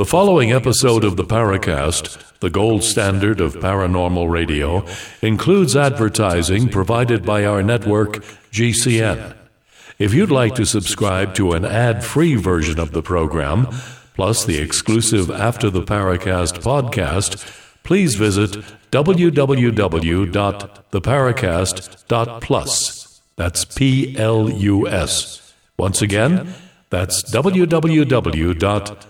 The following episode of the Paracast, the gold standard of paranormal radio, includes advertising provided by our network, GCN. If you'd like to subscribe to an ad free version of the program, plus the exclusive After the Paracast podcast, please visit www.theparacast.plus. That's P L U S. Once again, that's www.theparacast.plus.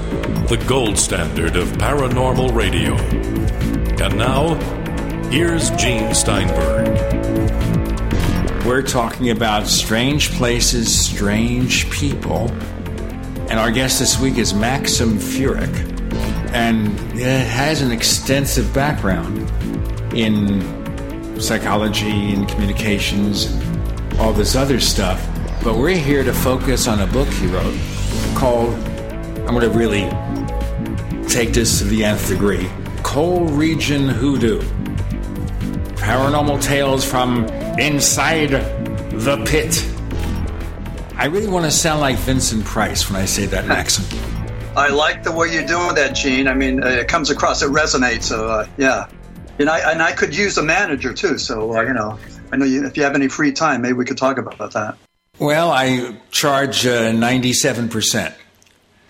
the gold standard of paranormal radio. And now, here's Gene Steinberg. We're talking about strange places, strange people. And our guest this week is Maxim Furek. And has an extensive background in psychology and communications and all this other stuff. But we're here to focus on a book he wrote called, I'm going to really take this to the nth degree Coal Region Hoodoo. Paranormal tales from inside the pit. I really want to sound like Vincent Price when I say that, Maxim. I like the way you're doing that, Gene. I mean, it comes across, it resonates. So, uh, yeah. And I, and I could use a manager too. So, uh, you know, I know you, if you have any free time, maybe we could talk about that. Well, I charge uh, 97%.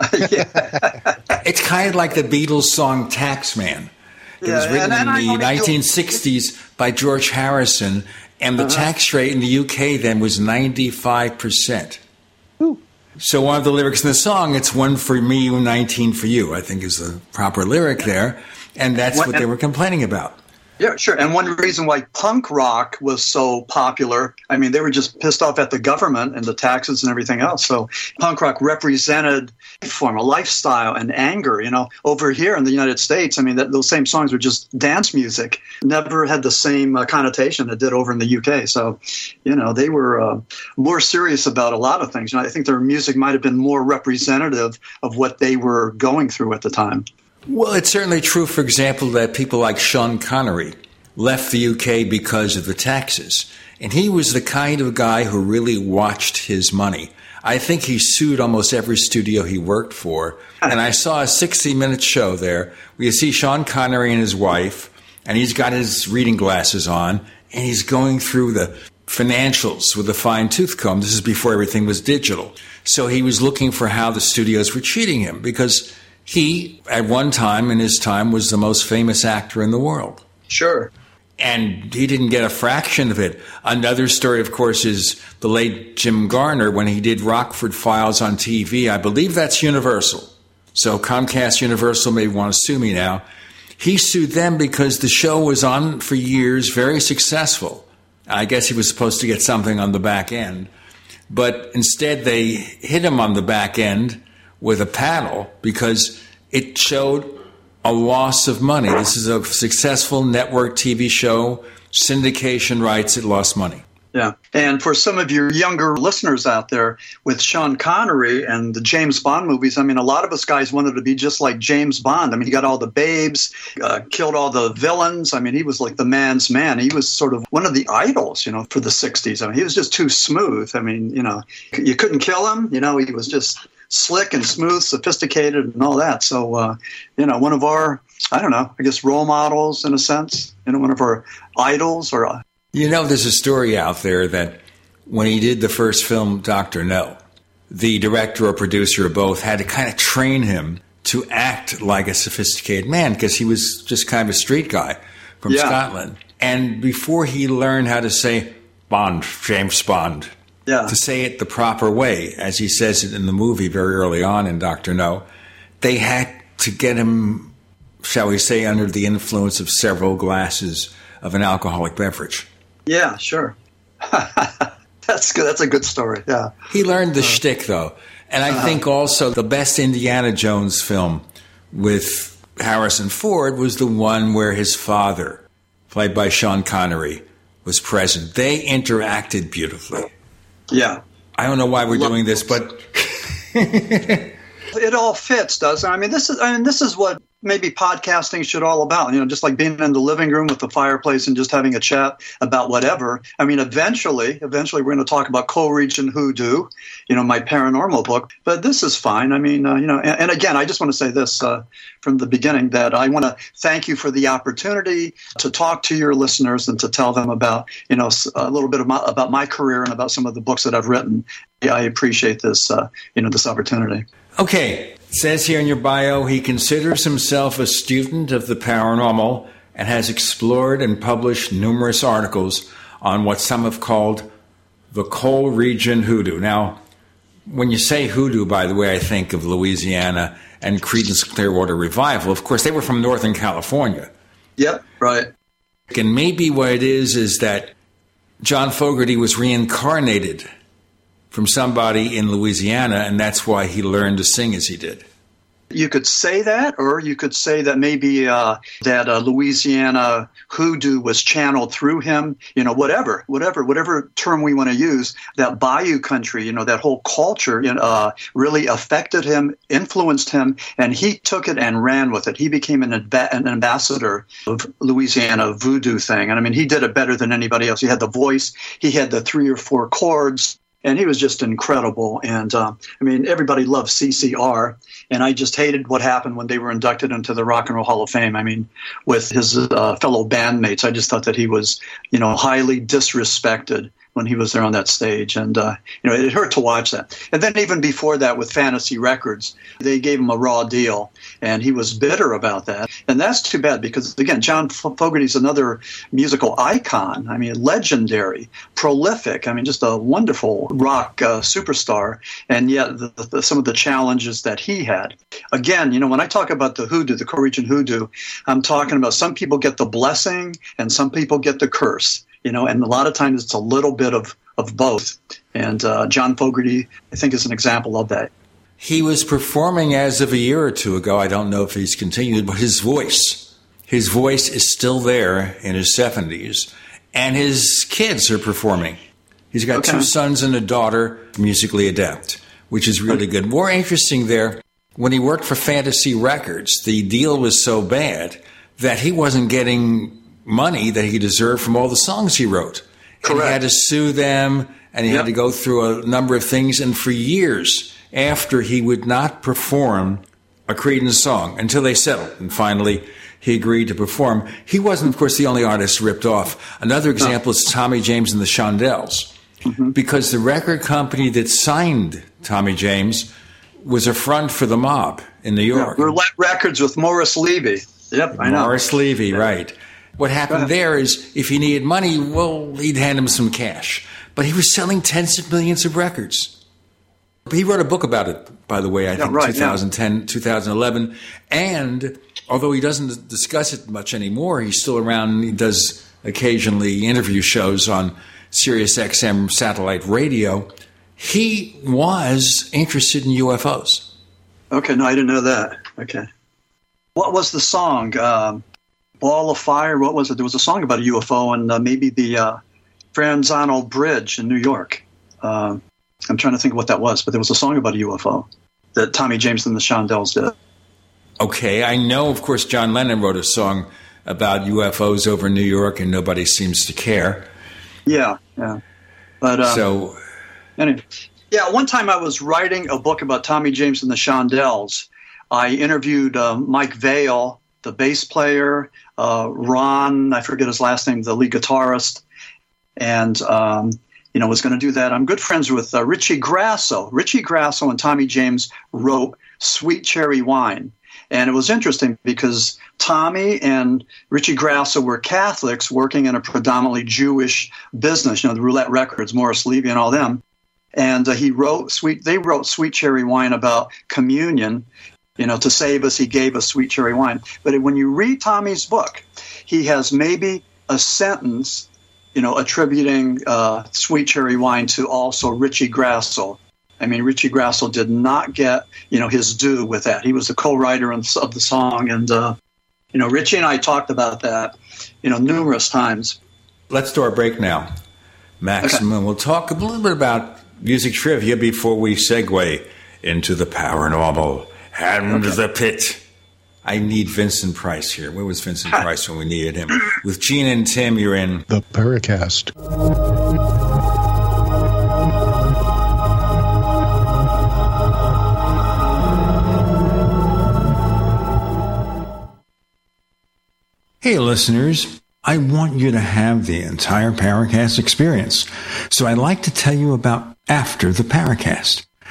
it's kind of like the Beatles song Taxman. It Yeah, was written and- and in the 1960s by George Harrison, and Uh-huh. the tax rate in the UK then was 95%. So one of the lyrics in the song, it's one for me, 19 for you, I think is the proper lyric there. And that's What- what they were complaining about. Yeah, sure. And one reason why punk rock was so popular, I mean, they were just pissed off at the government and the taxes and everything else. So punk rock represented a form, a lifestyle, and anger. You know, over here in the United States, I mean, that, those same songs were just dance music. Never had the same uh, connotation it did over in the UK. So, you know, they were uh, more serious about a lot of things. You know, I think their music might have been more representative of what they were going through at the time. Well, it's certainly true, for example, that people like Sean Connery left the UK because of the taxes. And he was the kind of guy who really watched his money. I think he sued almost every studio he worked for. And I saw a 60 minute show there where you see Sean Connery and his wife, and he's got his reading glasses on, and he's going through the financials with a fine tooth comb. This is before everything was digital. So he was looking for how the studios were cheating him because he, at one time in his time, was the most famous actor in the world. Sure. And he didn't get a fraction of it. Another story, of course, is the late Jim Garner when he did Rockford Files on TV. I believe that's Universal. So Comcast Universal may want to sue me now. He sued them because the show was on for years, very successful. I guess he was supposed to get something on the back end. But instead, they hit him on the back end with a paddle because it showed a loss of money. This is a successful network TV show, syndication rights, it lost money. Yeah. And for some of your younger listeners out there, with Sean Connery and the James Bond movies, I mean, a lot of us guys wanted to be just like James Bond. I mean, he got all the babes, uh, killed all the villains. I mean, he was like the man's man. He was sort of one of the idols, you know, for the 60s. I mean, he was just too smooth. I mean, you know, you couldn't kill him. You know, he was just slick and smooth, sophisticated, and all that. So, uh, you know, one of our, I don't know, I guess role models in a sense, you know, one of our idols or. Uh, You know, there's a story out there that when he did the first film, Dr. No, the director or producer or both had to kind of train him to act like a sophisticated man because he was just kind of a street guy from Yeah. Scotland. And before he learned how to say Bond, James Bond, yeah. to say it the proper way, as he says it in the movie very early on in Dr. No, they had to get him, shall we say, under the influence of several glasses of an alcoholic beverage. Yeah, sure. That's good. That's a good story. Yeah. He learned the uh-huh. shtick, though. And I uh-huh. think also the best Indiana Jones film with Harrison Ford was the one where his father, played by Sean Connery, was present. They interacted beautifully. Yeah. I don't know why we're Love doing this, but it all fits, doesn't it? I mean, this is I mean, this is what maybe podcasting should all about. You know, just like being in the living room with the fireplace and just having a chat about whatever. I mean, eventually, eventually, we're going to talk about coal region hoodoo. You know, my paranormal book. But this is fine. I mean, uh, you know, and, and, again, I just want to say this uh, from the beginning that I want to thank you for the opportunity to talk to your listeners and to tell them about you know a little bit my, about my career and about some of the books that I've written. I appreciate this, uh, you know, this opportunity. Okay, it says here in your bio he considers himself a student of the paranormal and has explored and published numerous articles on what some have called the coal region hoodoo. Now, when you say hoodoo, by the way, I think of Louisiana and Creedence Clearwater Revival. Of course, they were from Northern California. Yep, right. And maybe what it is is that John Fogerty was reincarnated from somebody in Louisiana, and that's why he learned to sing as he did. You could say that, or you could say that maybe uh, that uh, Louisiana hoodoo was channeled through him. You know, whatever, whatever, whatever term we want to use. That Bayou country, you know, that whole culture, you uh, really affected him, influenced him, and he took it and ran with it. He became an, an ambassador of Louisiana voodoo thing, and I mean, he did it better than anybody else. He had the voice, he had the three or four chords and he was just incredible. And uh, I mean, everybody loved CCR, and I just hated what happened when they were inducted into the Rock and Roll Hall of Fame. I mean, with his uh, fellow bandmates, I just thought that he was, you know, highly disrespected when he was there on that stage. And, uh, you know, it hurt to watch that. And then even before that with Fantasy Records, they gave him a raw deal, and he was bitter about that. And that's too bad because, again, John Fogerty's another musical icon. I mean, legendary, prolific. I mean, just a wonderful rock uh, superstar. And yet, the, the, some of the challenges that he had. Again, you know, when I talk about the hoodoo, the coal region hoodoo, I'm talking about some people get the blessing and some people get the curse you know, and a lot of times it's a little bit of, of both. And uh, John Fogerty, I think, is an example of that. He was performing as of a year or two ago. I don't know if he's continued, but his voice, his voice is still there in his 70s, and his kids are performing. He's got okay. two sons and a daughter, musically adept, which is really good. More interesting there, when he worked for Fantasy Records, the deal was so bad that he wasn't getting money that he deserved from all the songs he wrote. Correct. And he had to sue them and he yep. had to go through a number of things. And for years after, he would not perform a Creedence song until they settled. And finally, he agreed to perform. He wasn't, of course, the only artist ripped off. Another example no. is Tommy James and the Shondells, mm-hmm. because the record company that signed Tommy James was a front for the mob in New York. Yeah, Roulette Records with Morris Levy. Yep, I know. Morris Levy, right. What happened there is if he needed money, well, he'd hand him some cash. But he was selling tens of millions of records. He wrote a book about it, by the way, I yeah, think right, 2010, yeah. 2011. And although he doesn't discuss it much anymore, he's still around. He does occasionally interview shows on Sirius XM satellite radio. He was interested in UFOs. Okay, no, I didn't know that. Okay. What was the song? Um, Ball of Fire. What was it? There was a song about a UFO and uh, maybe the uh, Verrazano Bridge in New York. Uh, I'm trying to think of what that was, but there was a song about a UFO that Tommy James and the Shondells did. Okay, I know, of course, John Lennon wrote a song about UFOs over New York, and nobody seems to care. Yeah, yeah. But uh, so, anyway, yeah. One time I was writing a book about Tommy James and the Shondells. I interviewed uh, Mike Vale, the bass player, uh, Ron, I forget his last name, the lead guitarist, and um, you know was going to do that. I'm good friends with uh, Richie Grasso. Richie Grasso and Tommy James wrote "Sweet Cherry Wine." And it was interesting because Tommy and Richie Grasso were Catholics working in a predominantly Jewish business, you know, the Roulette Records, Morris Levy, and all them. And uh, he wrote sweet. They wrote "Sweet Cherry Wine" about communion, you know, to save us, he gave us sweet cherry wine. But when you read Tommy's book, he has maybe a sentence, you know, attributing uh, sweet cherry wine to also Richie Grasso. I mean, Richie Grasso did not get, you know, his due with that. He was the co-writer of the song, and uh, you know, Richie and I talked about that, you know, numerous times. Let's do our break now, Maxim. Okay. We'll talk a little bit about music trivia before we segue into the paranormal and okay. the pit. I need Vincent Price here. Where was Vincent Price when we needed him? With Gene and Tim, you're in the Paracast. Hey, listeners. I want you to have the entire Paracast experience. So I'd like to tell you about After the Paracast.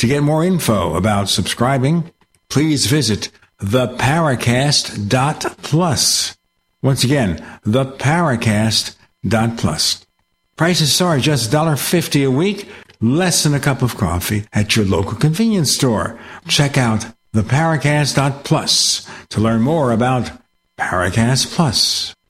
To get more info about subscribing, please visit theparacast.plus. Once again, theparacast.plus. Prices are just $1.50 a week, less than a cup of coffee at your local convenience store. Check out theparacast.plus to learn more about Paracast Plus.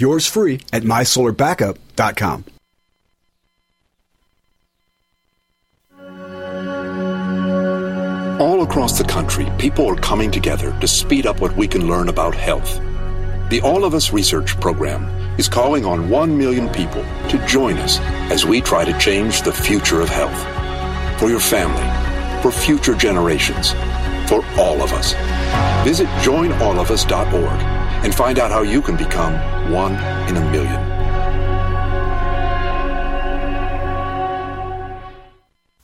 Yours free at mysolarbackup.com. All across the country, people are coming together to speed up what we can learn about health. The All of Us Research Program is calling on 1 million people to join us as we try to change the future of health for your family, for future generations, for all of us. Visit joinallofus.org and find out how you can become one in a million.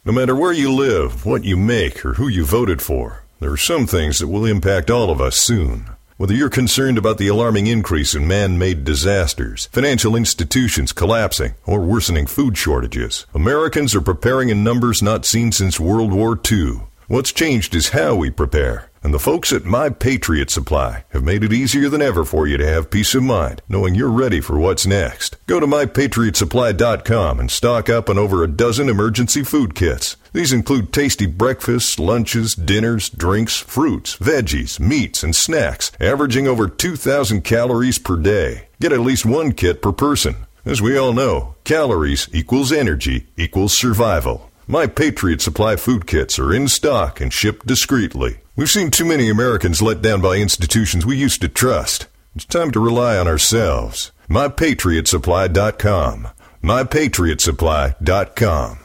No matter where you live, what you make, or who you voted for, there are some things that will impact all of us soon. Whether you're concerned about the alarming increase in man-made disasters, financial institutions collapsing, or worsening food shortages, Americans are preparing in numbers not seen since World War II. What's changed is how we prepare. And the folks at My Patriot Supply have made it easier than ever for you to have peace of mind, knowing you're ready for what's next. Go to MyPatriotSupply.com and stock up on over a dozen emergency food kits. These include tasty breakfasts, lunches, dinners, drinks, fruits, veggies, meats, and snacks, averaging over 2,000 calories per day. Get at least one kit per person. As we all know, calories equals energy equals survival. My Patriot Supply food kits are in stock and shipped discreetly. We've seen too many Americans let down by institutions we used to trust. It's time to rely on ourselves. MyPatriotSupply.com. MyPatriotSupply.com.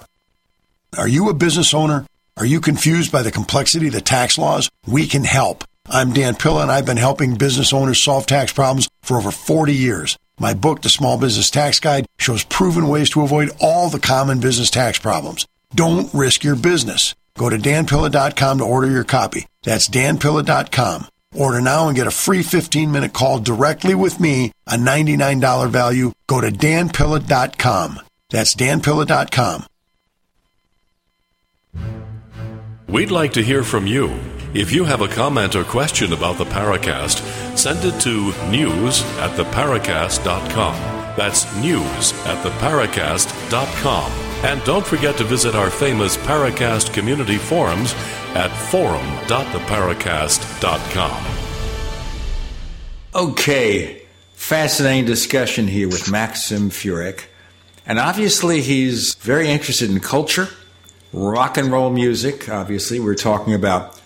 Are you a business owner? Are you confused by the complexity of the tax laws? We can help. I'm Dan Pilla, and I've been helping business owners solve tax problems for over 40 years. My book, The Small Business Tax Guide, shows proven ways to avoid all the common business tax problems. Don't risk your business. Go to danpilla.com to order your copy. That's danpilla.com. Order now and get a free 15 minute call directly with me, a $99 value. Go to danpilla.com. That's danpilla.com. We'd like to hear from you. If you have a comment or question about the Paracast, send it to news at theparacast.com. That's news at theparacast.com. And don't forget to visit our famous Paracast community forums at forum.theparacast.com. Okay, fascinating discussion here with Maxim Furek. And obviously, he's very interested in culture, rock and roll music. Obviously, we're talking about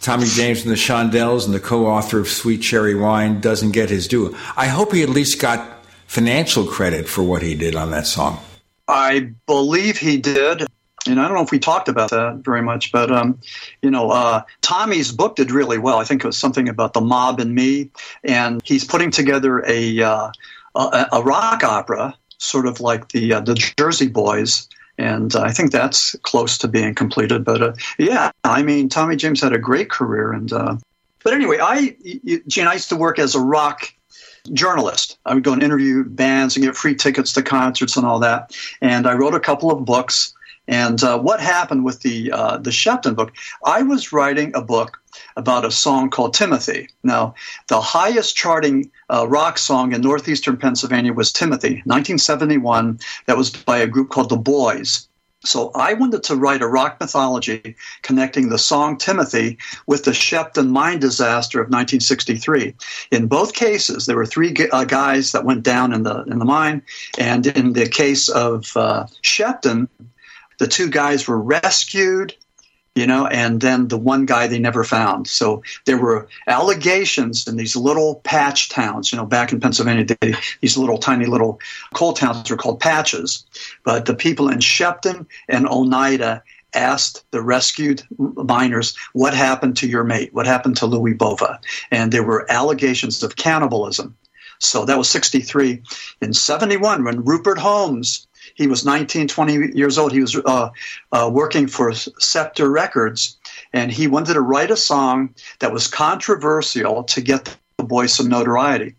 Tommy James and the Shondells, and the co author of Sweet Cherry Wine doesn't get his due. I hope he at least got financial credit for what he did on that song. I believe he did. And I don't know if we talked about that very much, but um, you know, uh, Tommy's book did really well. I think it was something about the mob and me, and he's putting together a uh, a, a, rock opera, sort of like the uh, the Jersey Boys, and I think that's close to being completed. But uh, yeah, I mean, Tommy James had a great career, and uh, but anyway, I Gene, I used to work as a rock journalist. I would go and interview bands and get free tickets to concerts and all that. And I wrote a couple of books. And uh, what happened with the uh, the Sheppton book? I was writing a book about a song called Timothy. Now, the highest charting uh, rock song in northeastern Pennsylvania was Timothy, 1971. That was by a group called The Boys. So I wanted to write a rock mythology connecting the song Timothy with the Sheppton mine disaster of 1963. In both cases, there were three uh, guys that went down in the in the mine, and in the case of uh, Sheppton, the two guys were rescued you know, and then the one guy they never found. So there were allegations in these little patch towns, you know, back in Pennsylvania, they, these little tiny little coal towns were called patches. But the people in Sheppton and Oneida asked the rescued miners, What happened to your mate? What happened to Louis Bova? And there were allegations of cannibalism. So that was 63. In 71, when Rupert Holmes he was 19, 20 years old. He was uh, uh, working for Scepter Records, and he wanted to write a song that was controversial to get the boy some notoriety.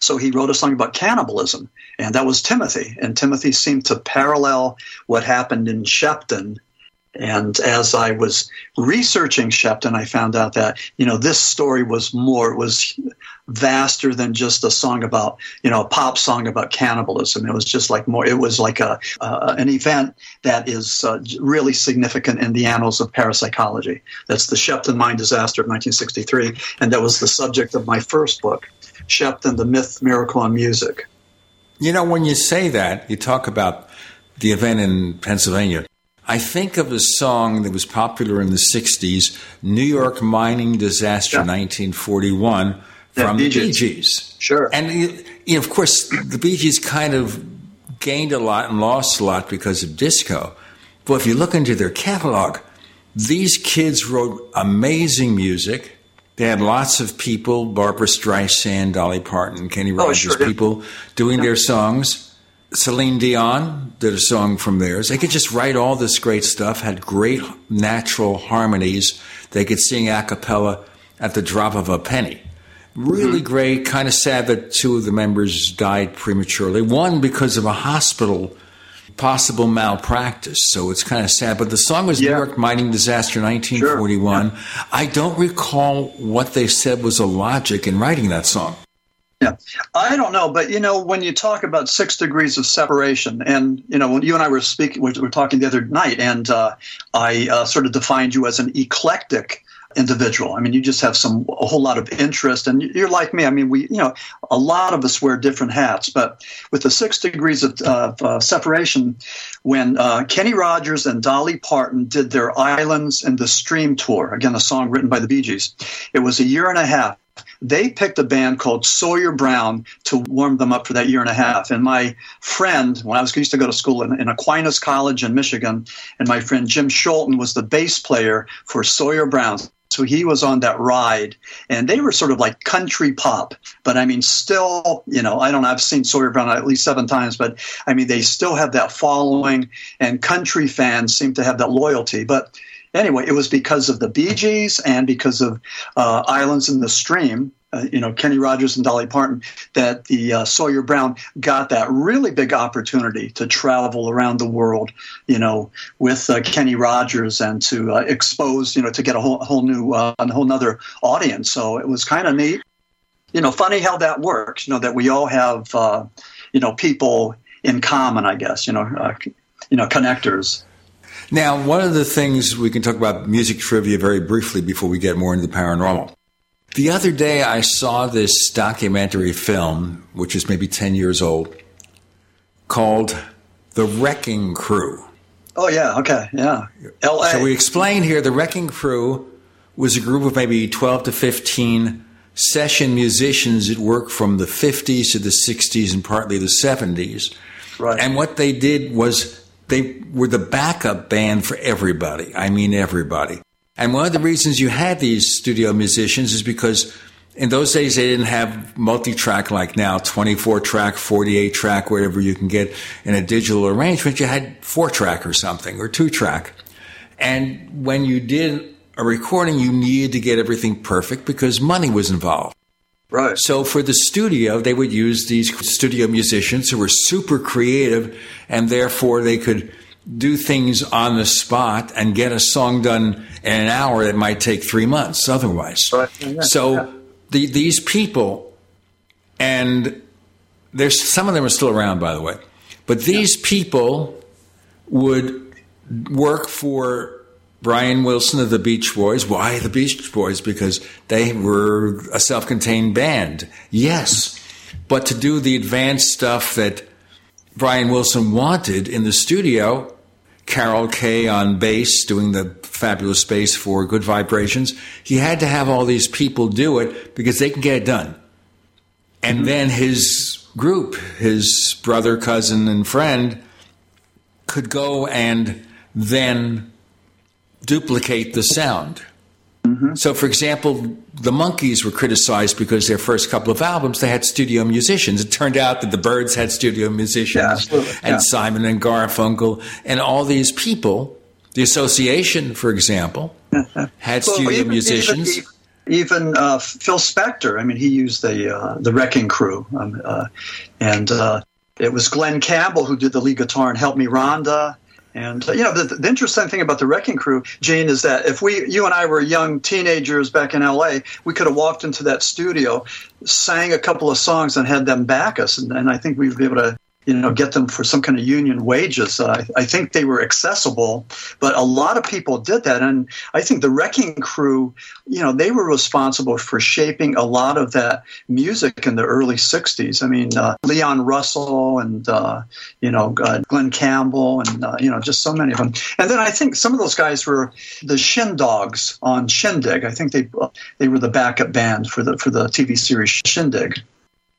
So he wrote a song about cannibalism, and that was Timothy. And Timothy seemed to parallel what happened in Sheppton and as I was researching Sheppton, I found out that, you know, this story was more, it was vaster than just a song about, you know, a pop song about cannibalism. It was just like more, it was like a, uh, an event that is uh, really significant in the annals of parapsychology. That's the Sheppton mine disaster of 1963. And that was the subject of my first book, Sheppton, the Myth, Miracle, and Music. You know, when you say that, you talk about the event in Pennsylvania. I think of a song that was popular in the 60s, New York Mining Disaster, yeah. 1941, from yeah, the Bee Gees. Sure. And, you know, of course, the Bee Gees kind of gained a lot and lost a lot because of disco. But if you look into their catalog, these kids wrote amazing music. They had lots of people, Barbra Streisand, Dolly Parton, Kenny oh, Rogers, oh, sure, people doing yeah. their songs. Celine Dion did a song from theirs. They could just write all this great stuff, had great natural harmonies. They could sing a cappella at the drop of a penny. Really mm-hmm. great. Kind of sad that two of the members died prematurely. One because of a hospital possible malpractice. So it's kind of sad. But the song was yeah. New York Mining Disaster 1941. Sure. Yeah. I don't recall what they said was a logic in writing that song. Yeah, I don't know, but you know, when you talk about six degrees of separation, and you know, when you and I were speaking, we were talking the other night, and uh, I uh, sort of defined you as an eclectic individual. I mean, you just have some a whole lot of interest, and you're like me. I mean, we, you know, a lot of us wear different hats, but with the six degrees of, uh, separation, when uh, Kenny Rogers and Dolly Parton did their Islands in the Stream tour, again, a song written by the Bee Gees, it was a year and a half they picked a band called Sawyer Brown to warm them up for that year and a half. And my friend, when I was used to go to school in, in Aquinas College in Michigan, and my friend Jim Scholten was the bass player for Sawyer Brown. So he was on that ride, and they were sort of like country pop. But I mean, still, you know, I don't know, I've seen Sawyer Brown at least seven times, but I mean, they still have that following, and country fans seem to have that loyalty. But anyway, it was because of the Bee Gees and because of uh, Islands in the Stream. Uh, you know, Kenny Rogers and Dolly Parton, that the uh, Sawyer Brown got that really big opportunity to travel around the world, you know, with uh, Kenny Rogers and to uh, expose, you know, to get a whole, whole new, uh, a whole nother audience. So it was kind of neat. You know, funny how that works. You know, that we all have, you know, people in common. I guess you know, you know, connectors. Now, one of the things we can talk about music trivia very briefly before we get more into the paranormal. The other day, I saw this documentary film, which is maybe 10 years old, called The Wrecking Crew. Oh, yeah, okay, yeah. LA. So we explain here the Wrecking Crew was a group of maybe 12 to 15 session musicians that worked from the 50s to the 60s and partly the 70s. Right. And what they did was they were the backup band for everybody. I mean, everybody. And one of the reasons you had these studio musicians is because in those days they didn't have multi-track like now 24 track 48 track whatever you can get in a digital arrangement. You had four track or something or two track. And when you did a recording you needed to get everything perfect because money was involved. Right. so for the studio they would use these studio musicians who were super creative and therefore they could do things on the spot and get a song done in an hour that might take three months otherwise. Right. Yeah. So Yeah. the, these people, and there's some of them are still around, by the way, but these people would work for Brian Wilson of the Beach Boys. Why the Beach Boys? Because they were a self-contained band. Yes, but to do the advanced stuff that Brian Wilson wanted in the studio, Carol Kaye on bass doing the fabulous bass for Good Vibrations. He had to have all these people do it because they can get it done. And mm-hmm. then his group, his brother, cousin, and friend, could go and then duplicate the sound. Mm-hmm. So, for example, the Monkees were criticized because their first couple of albums they had studio musicians. It turned out that the Byrds had studio musicians, Yeah, and Yeah. Simon and Garfunkel, and all these people. The Association, for example, had Well, studio even- musicians. Even, even uh, Phil Spector. I mean, he used the uh, the Wrecking Crew, um, uh, and uh, it was Glen Campbell who did the lead guitar and helped me Rhonda. And uh, you know, the, the interesting thing about the Wrecking Crew, Gene, is that if we, you and I, were young teenagers back in L.A., we could have walked into that studio, sang a couple of songs, and had them back us, and, and I think we'd be able to you know, get them for some kind of union wages. Uh, I, I think they were accessible, but a lot of people did that. And I think the Wrecking Crew, you know, they were responsible for shaping a lot of that music in the early 60s. I mean, uh, Leon Russell and, uh, you know, uh, Glen Campbell and, uh, you know, just so many of them. And then I think some of those guys were the Shindogs on Shindig. I think they they were the backup band for the for the TV series Shindig.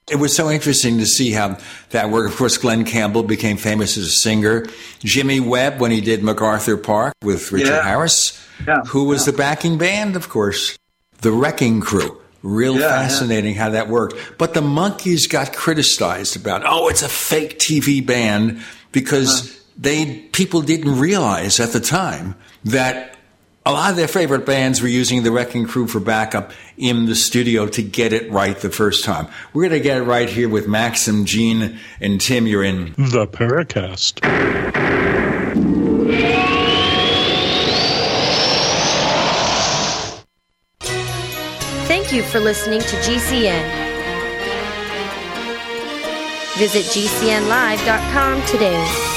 It was so interesting to see how that worked. Of course, Glen Campbell became famous as a singer. Jimmy Webb, when he did MacArthur Park with Richard Yeah. Harris, Yeah, who was the backing band, of course, the Wrecking Crew. Real Yeah, fascinating how that worked. But the Monkees got criticized about, oh, it's a fake TV band because they people didn't realize at the time that a lot of their favorite bands were using the Wrecking Crew for backup in the studio to get it right the first time. We're going to get it right here with Maxim, Gene, and Tim. You're in. The Paracast. Thank you for listening to GCN. Visit GCNlive.com today.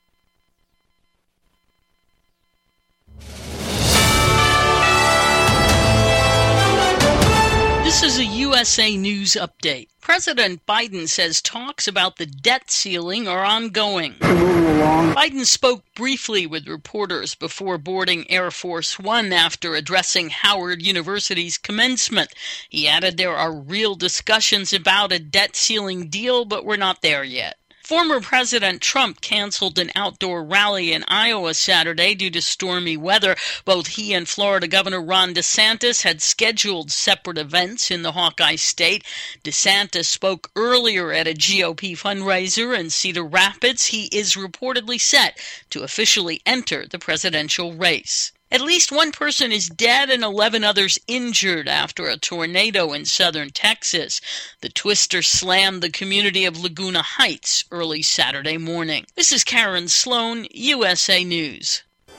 USA News Update. President Biden says talks about the debt ceiling are ongoing. Biden spoke briefly with reporters before boarding Air Force One after addressing Howard University's commencement. He added there are real discussions about a debt ceiling deal, but we're not there yet. Former President Trump canceled an outdoor rally in Iowa Saturday due to stormy weather. Both he and Florida Governor Ron DeSantis had scheduled separate events in the Hawkeye state. DeSantis spoke earlier at a GOP fundraiser in Cedar Rapids. He is reportedly set to officially enter the presidential race. At least one person is dead and 11 others injured after a tornado in southern Texas. The twister slammed the community of Laguna Heights early Saturday morning. This is Karen Sloan, USA News.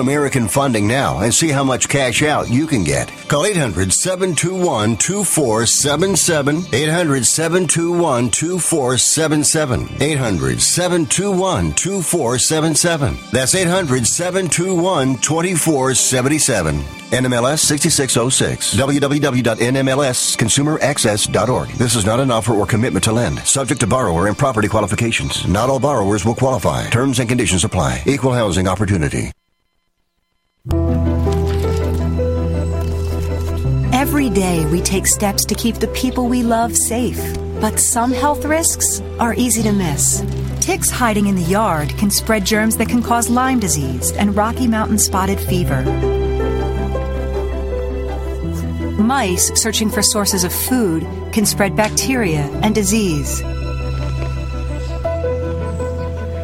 American Funding now and see how much cash out you can get. Call 800 721 2477. 800 721 2477. 800 721 2477. That's 800 721 2477. NMLS 6606. www.nmlsconsumeraccess.org. This is not an offer or commitment to lend. Subject to borrower and property qualifications. Not all borrowers will qualify. Terms and conditions apply. Equal housing opportunity. Every day we take steps to keep the people we love safe. But some health risks are easy to miss. Ticks hiding in the yard can spread germs that can cause Lyme disease and Rocky Mountain spotted fever. Mice searching for sources of food can spread bacteria and disease.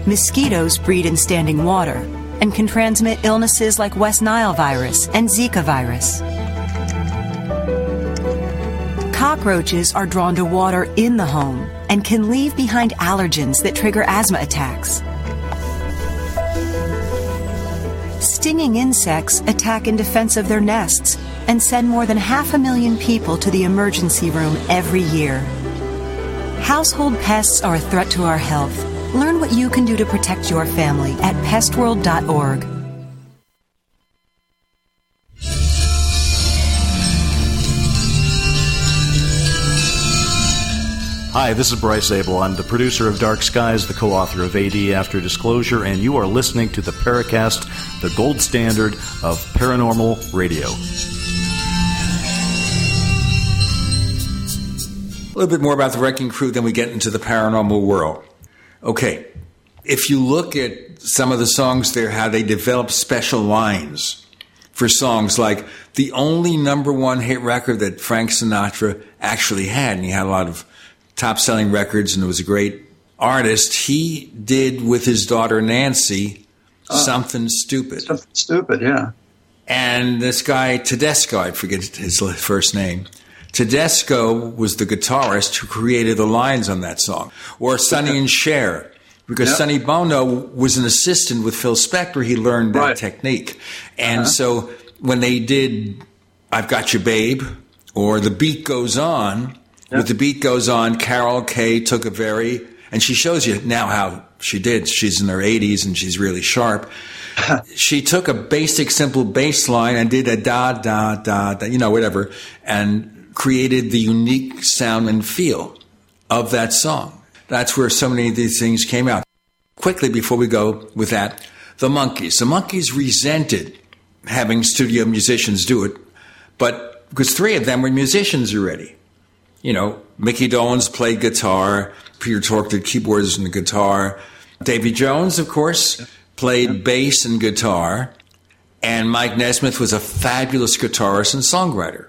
Mosquitoes breed in standing water and can transmit illnesses like West Nile virus and Zika virus. Cockroaches are drawn to water in the home and can leave behind allergens that trigger asthma attacks. Stinging insects attack in defense of their nests and send more than half a million people to the emergency room every year. Household pests are a threat to our health. Learn what you can do to protect your family at pestworld.org. Hi, this is Bryce Zabel. I'm the producer of Dark Skies, the co author of AD After Disclosure, and you are listening to the Paracast, the gold standard of paranormal radio. A little bit more about the Wrecking Crew, then we get into the paranormal world. Okay, if you look at some of the songs there, how they develop special lines for songs like the only number one hit record that Frank Sinatra actually had, and he had a lot of top selling records and was a great artist, he did with his daughter Nancy Oh. something stupid. Something stupid, yeah. And this guy, Tedesco, I forget his first name. Tedesco was the guitarist who created the lines on that song. Or Sonny and Cher. Because Yep. Sonny Bono was an assistant with Phil Spector, he learned that Right. technique. And Uh-huh. so when they did I've Got You Babe or The Beat Goes On, with The Beat Goes On, Carol Kaye took a very, and she shows you now how she did. She's in her 80s and she's really sharp. she took a basic, simple bass line and did a da, da, da, da, you know, whatever, and created the unique sound and feel of that song. That's where so many of these things came out. Quickly, before we go with that, the Monkees. The Monkees resented having studio musicians do it, but because three of them were musicians already. You know, Micky Dolenz played guitar, Peter Tork did keyboards and guitar. Davy Jones, of course, played bass and guitar, and Mike Nesmith was a fabulous guitarist and songwriter.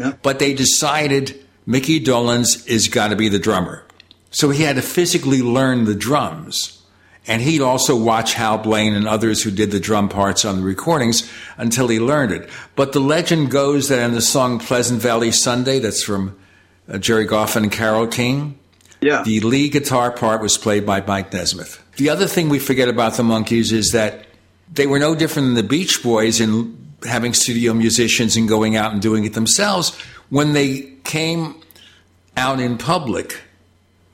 Yeah. But they decided Micky Dolenz is got to be the drummer. So he had to physically learn the drums. And he'd also watch Hal Blaine and others who did the drum parts on the recordings until he learned it. But the legend goes that in the song Pleasant Valley Sunday, that's from uh, Gerry Goffin and Carole King. Yeah. The lead guitar part was played by Mike Nesmith. The other thing we forget about the Monkees is that they were no different than the Beach Boys in having studio musicians and going out and doing it themselves. When they came out in public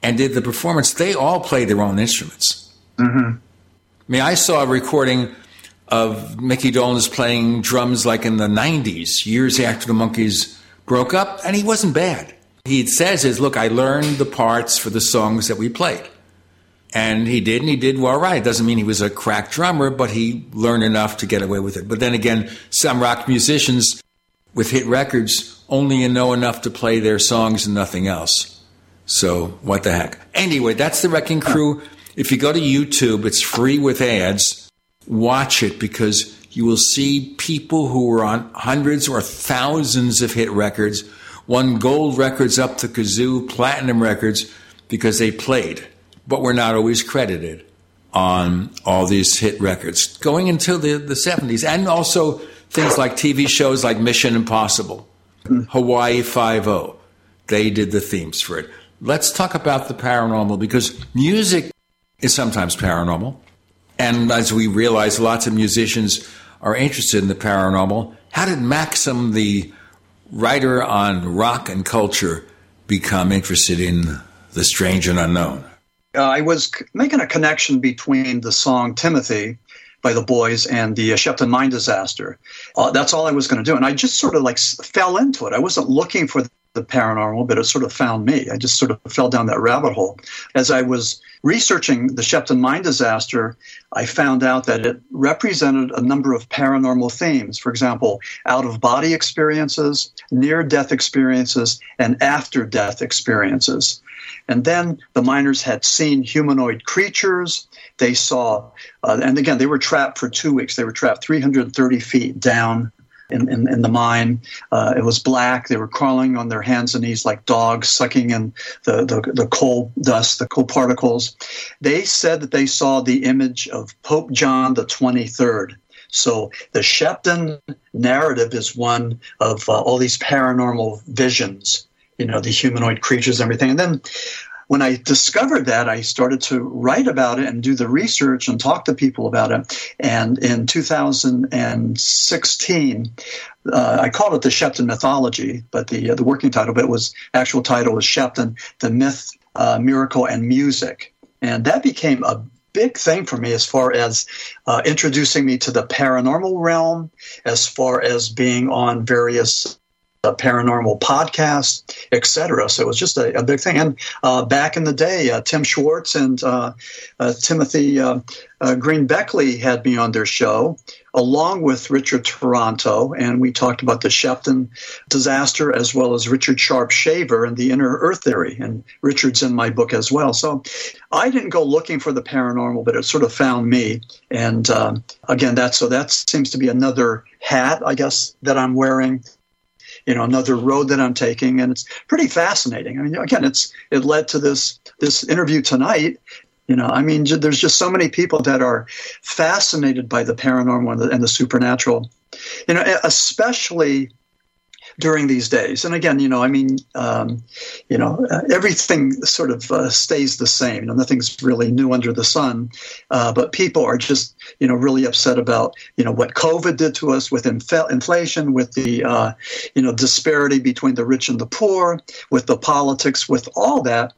and did the performance, they all played their own instruments. Mm-hmm. I mean, I saw a recording of Micky Dolenz playing drums like in the 90s, years after the Monkees broke up, and he wasn't bad. He says is, look, I learned the parts for the songs that we played. And he did, and he did well right. It Doesn't mean he was a crack drummer, but he learned enough to get away with it. But then again, some rock musicians with hit records only know enough to play their songs and nothing else. So what the heck? Anyway, that's the Wrecking Crew. If you go to YouTube, it's free with ads. Watch it because you will see people who were on hundreds or thousands of hit records, won gold records up to kazoo, platinum records because they played but were not always credited on all these hit records going into the, the 70s. And also things like TV shows like Mission Impossible, Hawaii Five O. They did the themes for it. Let's talk about the paranormal because music is sometimes paranormal. And as we realize, lots of musicians are interested in the paranormal. How did Maxim, the writer on rock and culture, become interested in the strange and unknown? uh, I was c- making a connection between the song Timothy by the Buoys and the uh, Sheppton mine disaster. Uh, that's all I was going to do. And I just sort of like fell into it. I wasn't looking for the paranormal, but it sort of found me. I just sort of fell down that rabbit hole. As I was researching the Sheppton mine disaster, I found out that it represented a number of paranormal themes. For example, out of body experiences, near death experiences, and after death experiences. And then the miners had seen humanoid creatures. They saw, uh, and again, they were trapped for two weeks. They were trapped 330 feet down in, in, in the mine. Uh, it was black. They were crawling on their hands and knees like dogs, sucking in the, the, the coal dust, the coal particles. They said that they saw the image of Pope John the 23rd. So the Sheppton narrative is one of uh, all these paranormal visions you know, the humanoid creatures and everything. And then when I discovered that, I started to write about it and do the research and talk to people about it. And in 2016, uh, I called it the Sheppton mythology, but the uh, the working title of it was actual title was Sheppton: The Myth, uh, Miracle, and Music. And that became a big thing for me as far as uh, introducing me to the paranormal realm, as far as being on various paranormal podcast, etc. So it was just a, a big thing. And uh, back in the day, uh, Tim Swartz and uh, uh, Timothy uh, Green Beckley had me on their show, along with Richard Toronto, and we talked about the Sheppton disaster as well as Richard Sharpe Shaver and the Inner Earth Theory. And Richard's in my book as well. So I didn't go looking for the paranormal, but it sort of found me. And again, that so that seems to be another hat, I guess, that I'm wearing you know another road that I'm taking, and it's pretty fascinating. I mean, again, it's it led to this this interview tonight. You know, I mean, there's just so many people that are fascinated by the paranormal and the, and the supernatural. You know, especially during these days. And again, you know, I mean, um, you know, uh, everything sort of uh, stays the same. You know, nothing's really new under the sun. Uh, but people are just, you know, really upset about, you know, what COVID did to us with inf- inflation, with the, uh, you know, disparity between the rich and the poor, with the politics, with all that.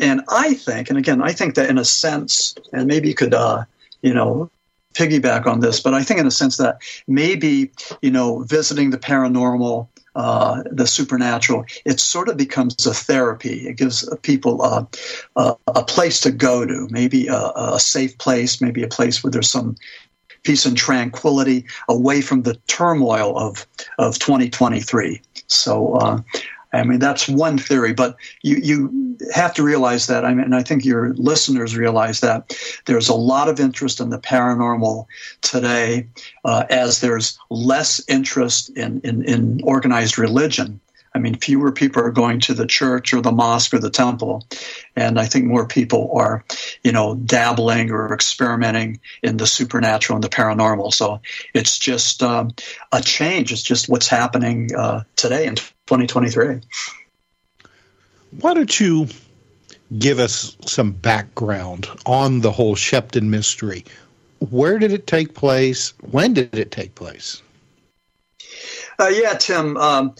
And I think, and again, I think that in a sense, and maybe you could, uh, you know, piggyback on this, but I think in a sense that maybe you know visiting the paranormal, uh, the supernatural, it sort of becomes a therapy. It gives people a, a, a place to go to, maybe a, a, safe place, maybe a place where there's some peace and tranquility away from the turmoil of of 2023. So. Uh, I mean, that's one theory, but you, you have to realize that. I mean, and I think your listeners realize that there's a lot of interest in the paranormal today, uh, as there's less interest in, in, in organized religion. I mean, fewer people are going to the church or the mosque or the temple. And I think more people are, you know, dabbling or experimenting in the supernatural and the paranormal. So it's just um, a change. It's just what's happening uh, today in 2023. why don't you give us some background on the whole Sheppton mystery? Where did it take place? When did it take place? Uh, yeah, Tim. Um,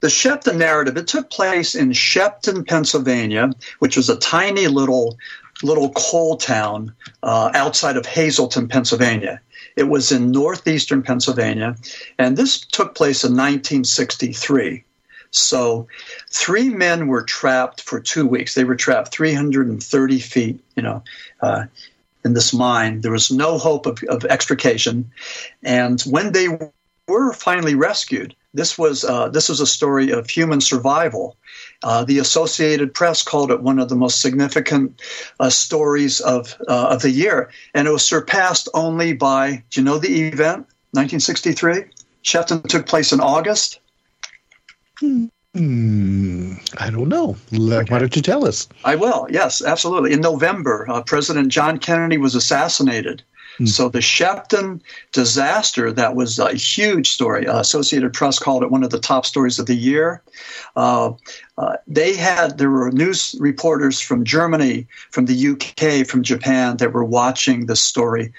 the Sheppton narrative, it took place in Sheppton, Pennsylvania, which was a tiny little little coal town uh, outside of Hazleton, Pennsylvania. It was in northeastern Pennsylvania, and this took place in 1963. So, three men were trapped for two weeks. They were trapped 330 feet, you know, uh, in this mine. There was no hope of, of extrication, and when they were finally rescued, this was uh, this was a story of human survival. Uh, the Associated Press called it one of the most significant uh, stories of uh, of the year, and it was surpassed only by. Do you know the event? 1963. Sheppton took place in August. Hmm, I don't know. Why don't you tell us? I will. Yes, absolutely. In November, uh, President John Kennedy was assassinated. Hmm. So the Sheppton disaster, that was a huge story. Uh, Associated Press called it one of the top stories of the year. Uh, uh, they had there were news reporters from Germany, from the UK, from Japan that were watching this story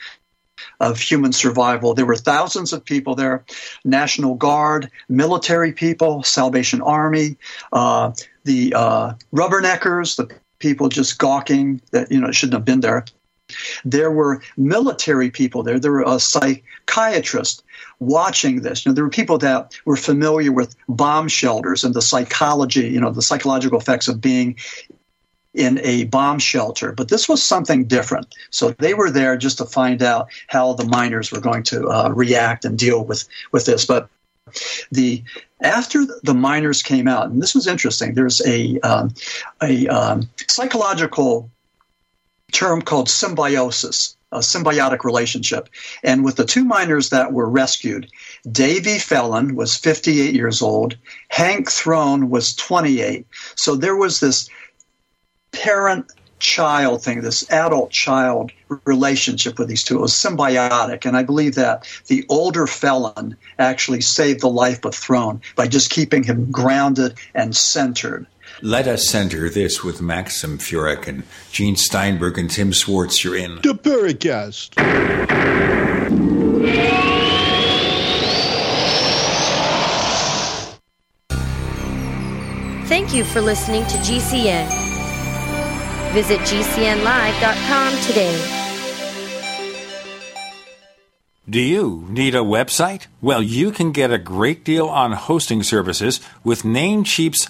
of human survival. There were thousands of people there National Guard, military people, Salvation Army, uh, the uh, rubberneckers, the people just gawking that you know shouldn't have been there. There were military people there. There were a psychiatrist watching this. You know, there were people that were familiar with bomb shelters and the psychology, you know, the psychological effects of being in a bomb shelter. But this was something different. So they were there just to find out how the miners were going to uh, react and deal with with this. But the after the miners came out, and this was interesting. There's a um, a um, psychological term called symbiosis, a symbiotic relationship. And with the two miners that were rescued, Davy Fellin was 58 years old, Hank Throne was 28. So there was this parent child thing, this adult child relationship with these two. It was symbiotic. And I believe that the older Fellin actually saved the life of Throne by just keeping him grounded and centered. Let us center this with Maxim Furek and Gene Steinberg and Tim Swartz. You're in the Paracast. Thank you for listening to GCN. Visit GCNlive.com today. Do you need a website? Well, you can get a great deal on hosting services with Namecheap's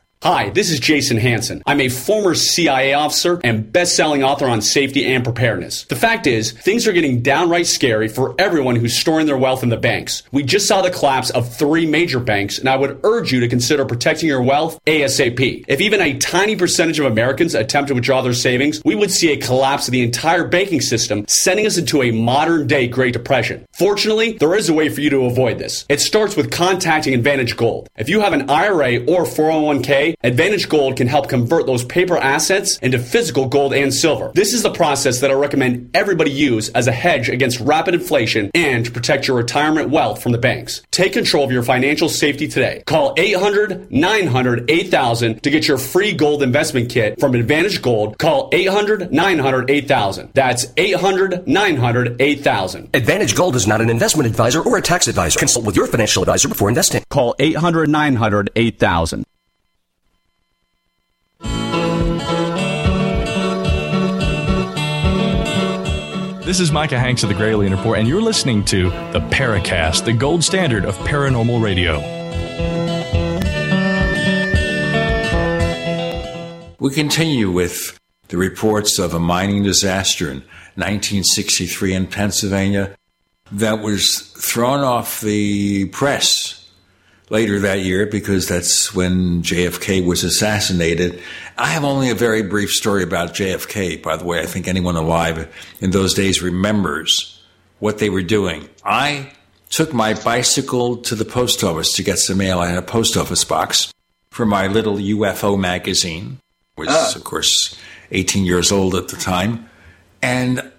Hi, this is Jason Hanson. I'm a former CIA officer and best-selling author on safety and preparedness. The fact is, things are getting downright scary for everyone who's storing their wealth in the banks. We just saw the collapse of three major banks, and I would urge you to consider protecting your wealth ASAP. If even a tiny percentage of Americans attempt to withdraw their savings, we would see a collapse of the entire banking system, sending us into a modern-day Great Depression. Fortunately, there is a way for you to avoid this. It starts with contacting Advantage Gold. If you have an IRA or 401k, Advantage Gold can help convert those paper assets into physical gold and silver. This is the process that I recommend everybody use as a hedge against rapid inflation and to protect your retirement wealth from the banks. Take control of your financial safety today. Call 800 900 8000 to get your free gold investment kit from Advantage Gold. Call 800 900 8000. That's 800 900 8000. Advantage Gold is not an investment advisor or a tax advisor. Consult with your financial advisor before investing. Call 800 900 8000. This is Micah Hanks of the Gralien Report, and you're listening to the Paracast, the gold standard of paranormal radio. We continue with the reports of a mining disaster in 1963 in Pennsylvania that was thrown off the press later that year because that's when JFK was assassinated. I have only a very brief story about JFK, by the way. I think anyone alive in those days remembers what they were doing. I took my bicycle to the post office to get some mail. I had a post office box for my little UFO magazine, was ah. of course 18 years old at the time. And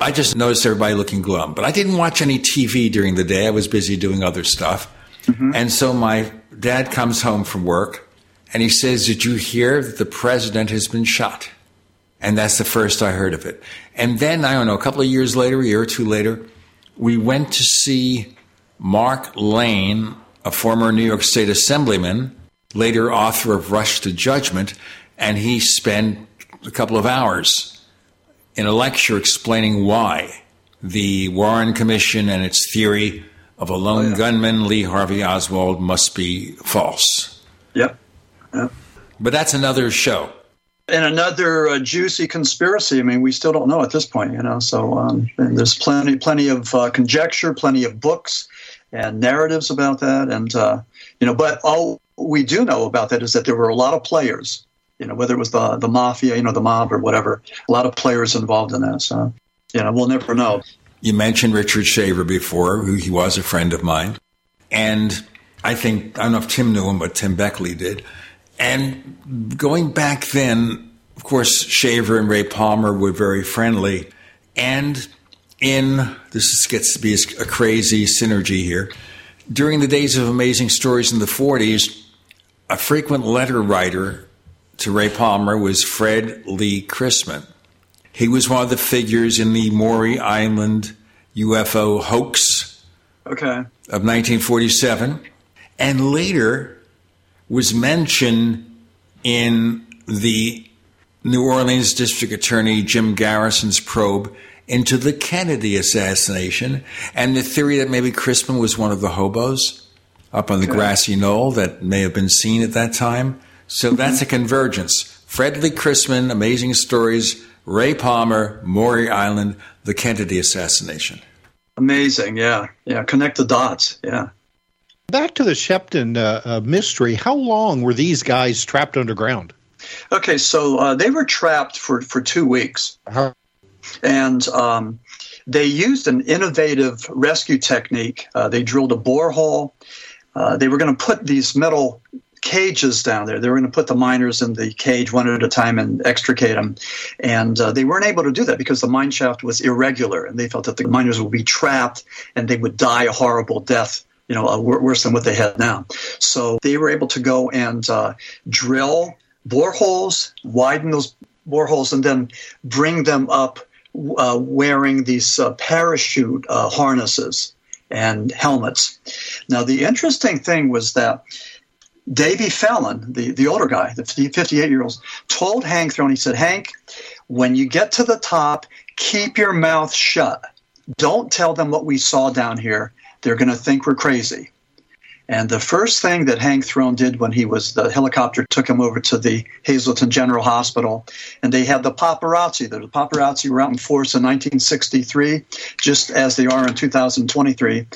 I just noticed everybody looking glum. But I didn't watch any TV during the day. I was busy doing other stuff. Mm-hmm. And so my dad comes home from work and he says, Did you hear that the president has been shot? And that's the first I heard of it. And then, I don't know, a couple of years later, a year or two later, we went to see Mark Lane, a former New York State Assemblyman, later author of Rush to Judgment, and he spent a couple of hours in a lecture explaining why the Warren Commission and its theory of a lone oh, yeah. gunman, Lee Harvey Oswald, must be false. Yep. yep. But that's another show. And another uh, juicy conspiracy. I mean, we still don't know at this point, you know. So um, there's plenty, plenty of uh, conjecture, plenty of books and narratives about that, and uh, you know. But all we do know about that is that there were a lot of players. You know, whether it was the the mafia, you know, the mob or whatever, a lot of players involved in that. So, you know, we'll never know. You mentioned Richard Shaver before, who he was a friend of mine. And I think, I don't know if Tim knew him, but Tim Beckley did. And going back then, of course, Shaver and Ray Palmer were very friendly. And in, this gets to be a crazy synergy here, during the days of amazing stories in the 40s, a frequent letter writer to Ray Palmer was Fred Lee Crisman. He was one of the figures in the Maury Island UFO hoax okay. of 1947, and later was mentioned in the New Orleans District Attorney Jim Garrison's probe into the Kennedy assassination and the theory that maybe Crisman was one of the hobos up on the okay. grassy knoll that may have been seen at that time. So that's a convergence. Fred Lee Crisman, Amazing Stories, Ray Palmer, Maury Island, the Kennedy assassination. Amazing, yeah, yeah. Connect the dots, yeah. Back to the Sheppton uh, uh, mystery. How long were these guys trapped underground? Okay, so uh, they were trapped for for two weeks, uh-huh. and um, they used an innovative rescue technique. Uh, they drilled a borehole. Uh, they were going to put these metal cages down there. They were going to put the miners in the cage one at a time and extricate them. And uh, they weren't able to do that because the mine shaft was irregular, and they felt that the miners would be trapped and they would die a horrible death. You know, uh, worse than what they had now. So they were able to go and uh, drill boreholes, widen those boreholes, and then bring them up uh, wearing these uh, parachute uh, harnesses and helmets. Now, the interesting thing was that Davy Fellin, the, the older guy, the 58 year old, told Hank Throne, he said, Hank, when you get to the top, keep your mouth shut. Don't tell them what we saw down here. They're going to think we're crazy. And the first thing that Hank Throne did when he was the helicopter took him over to the Hazleton General Hospital, and they had the paparazzi. The paparazzi were out in force in 1963, just as they are in 2023.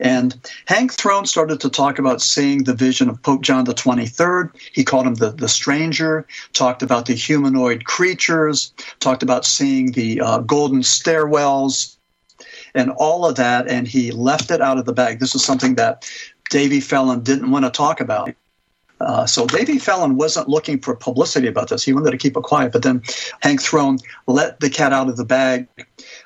And Hank Throne started to talk about seeing the vision of Pope John the 23rd. He called him the, the stranger, talked about the humanoid creatures, talked about seeing the uh, golden stairwells, and all of that, and he left it out of the bag. This is something that Davy Fellin didn't want to talk about. Uh, so Davy Fellin wasn't looking for publicity about this. He wanted to keep it quiet. But then Hank Throne let the cat out of the bag.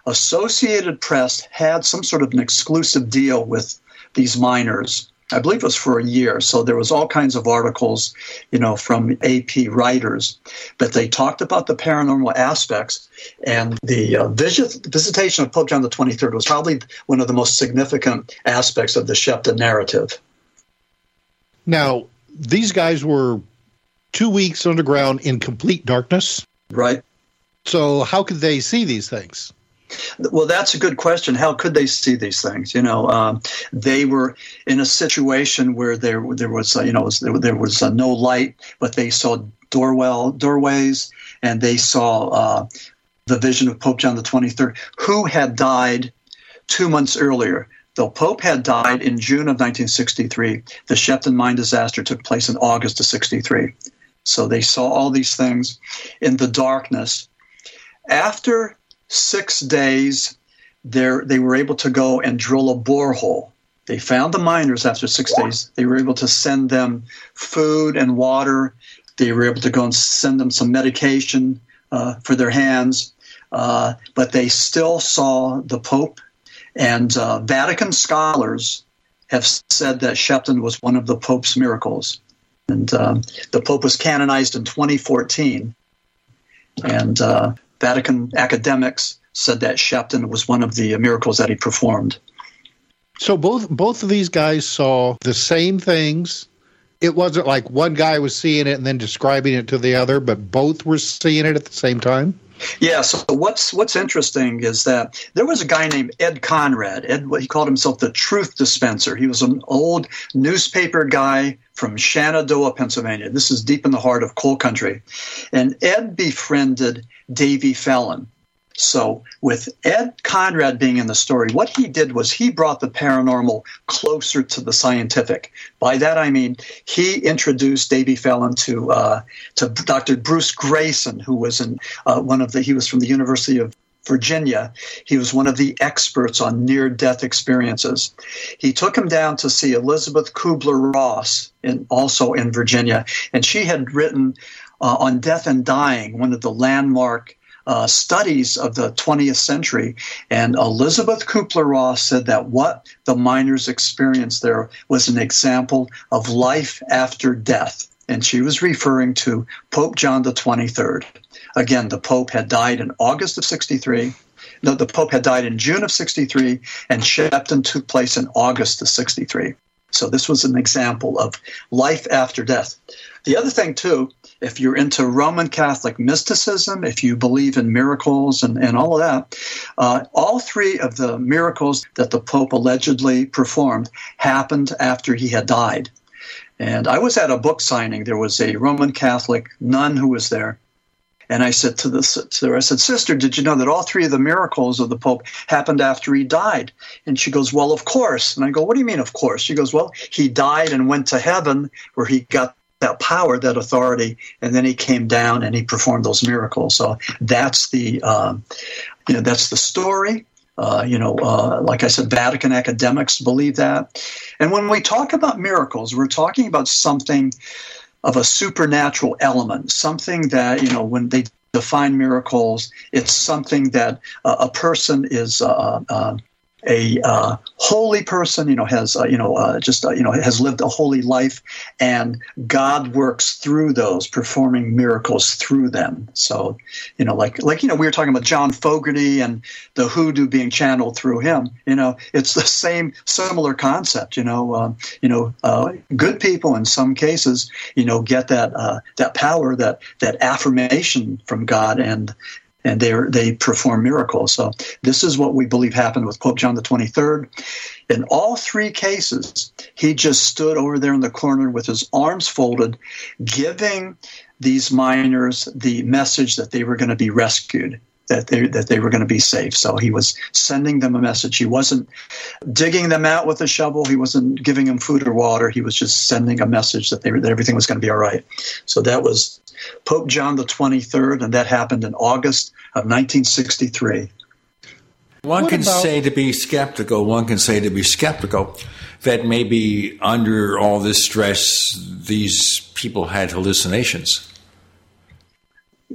Associated Press had some sort of an exclusive deal with these miners I believe it was for a year. So there was all kinds of articles, you know, from AP writers, but they talked about the paranormal aspects. And the uh, visit, visitation of Pope John the 23rd was probably one of the most significant aspects of the Sheppton narrative. Now, these guys were two weeks underground in complete darkness. Right. So how could they see these things? Well, that's a good question. How could they see these things? You know, um, they were in a situation where there there was uh, you know there, there, was uh, no light, but they saw doorwell doorways, and they saw uh, the vision of Pope John the Twenty Third, who had died two months earlier. The Pope had died in June of 1963. The Sheppton mine disaster took place in August of 63. So they saw all these things in the darkness. After six days, there they were able to go and drill a borehole. They found the miners after six days. They were able to send them food and water. They were able to go and send them some medication uh, for their hands. Uh, but they still saw the Pope. And uh, Vatican scholars have said that Sheppton was one of the Pope's miracles. And um, the Pope was canonized in 2014. And uh, Vatican academics said that Sheppton was one of the miracles that he performed. So both both of these guys saw the same things. It wasn't like one guy was seeing it and then describing it to the other, but both were seeing it at the same time. Yeah. So what's what's interesting is that there was a guy named Ed Conrad. Ed, he called himself the Truth Dispenser. He was an old newspaper guy from Shenandoah, Pennsylvania. This is deep in the heart of coal country, and Ed befriended Davy Fellin. So, with Ed Conrad being in the story, what he did was he brought the paranormal closer to the scientific. By that I mean he introduced Davy Fellin to uh, to Dr. Bruce Greyson, who was in uh, one of the he was from the University of Virginia. He was one of the experts on near death experiences. He took him down to see Elizabeth Kubler Ross, in, also in Virginia, and she had written uh, on death and dying, one of the landmark uh, studies of the 20th century. And Elizabeth Kubler Ross said that what the miners experienced there was an example of life after death. And she was referring to Pope John the 23rd. Again, the Pope had died in August of 63. No, the Pope had died in June of 63, and Sheppton took place in August of 63. So this was an example of life after death. The other thing, too, if you're into Roman Catholic mysticism, if you believe in miracles and, and all of that, uh, all three of the miracles that the Pope allegedly performed happened after he had died. And I was at a book signing. There was a Roman Catholic nun who was there. And I said to, the, to her, I said, Sister, did you know that all three of the miracles of the Pope happened after he died? And she goes, Well, of course. And I go, What do you mean, of course? She goes, Well, he died and went to heaven where he got that power, that authority, and then he came down and he performed those miracles. So that's the, um, you know, that's the story. Uh, you know, uh, like I said, Vatican academics believe that. And when we talk about miracles, we're talking about something of a supernatural element, something that, you know, when they define miracles, it's something that uh, a person is uh, uh, a uh, holy person, you know, has uh, you know uh, just uh, you know has lived a holy life, and God works through those, performing miracles through them. So, you know, like like you know, we were talking about John Fogerty and the hoodoo being channeled through him. You know, it's the same similar concept. You know, uh, you know, uh, good people in some cases, you know, get that that power, that that affirmation from God, and and they they perform miracles. So this is what we believe happened with Pope John the 23rd. In all three cases, he just stood over there in the corner with his arms folded, giving these miners the message that they were going to be rescued. That they that they were going to be safe, so he was sending them a message. He wasn't digging them out with a shovel. He wasn't giving them food or water. He was just sending a message that they that everything was going to be all right. So that was Pope John the 23rd, and that happened in August of 1963. One what can about- say to be skeptical, one can say to be skeptical that maybe under all this stress, these people had hallucinations.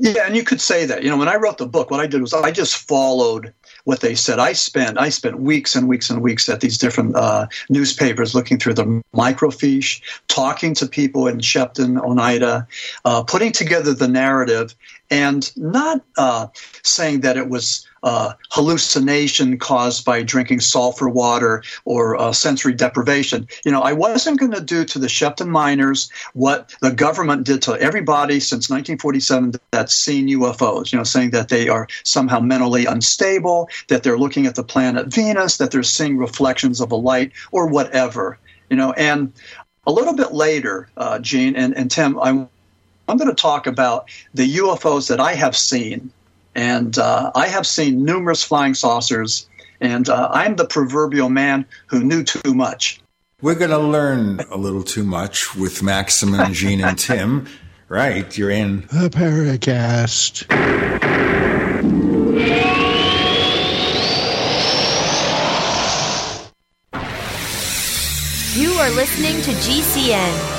Yeah, and you could say that. You know, when I wrote the book, what I did was I just followed what they said. I spent I spent weeks and weeks and weeks at these different uh, newspapers, looking through the microfiche, talking to people in Sheppton, Oneida, uh, putting together the narrative, and not uh, saying that it was uh, hallucination caused by drinking sulfur water or uh, sensory deprivation. You know, I wasn't going to do to the Sheppton miners what the government did to everybody since 1947 that's seen UFOs, you know, saying that they are somehow mentally unstable, that they're looking at the planet Venus, that they're seeing reflections of a light or whatever, you know, and a little bit later, uh, Gene and, and Tim, I I'm going to talk about the UFOs that I have seen and uh, I have seen numerous flying saucers, and uh, I'm the proverbial man who knew too much. We're going to learn a little too much with Maxim and Gene and Tim. Right, you're in the Paracast. You are listening to GCN.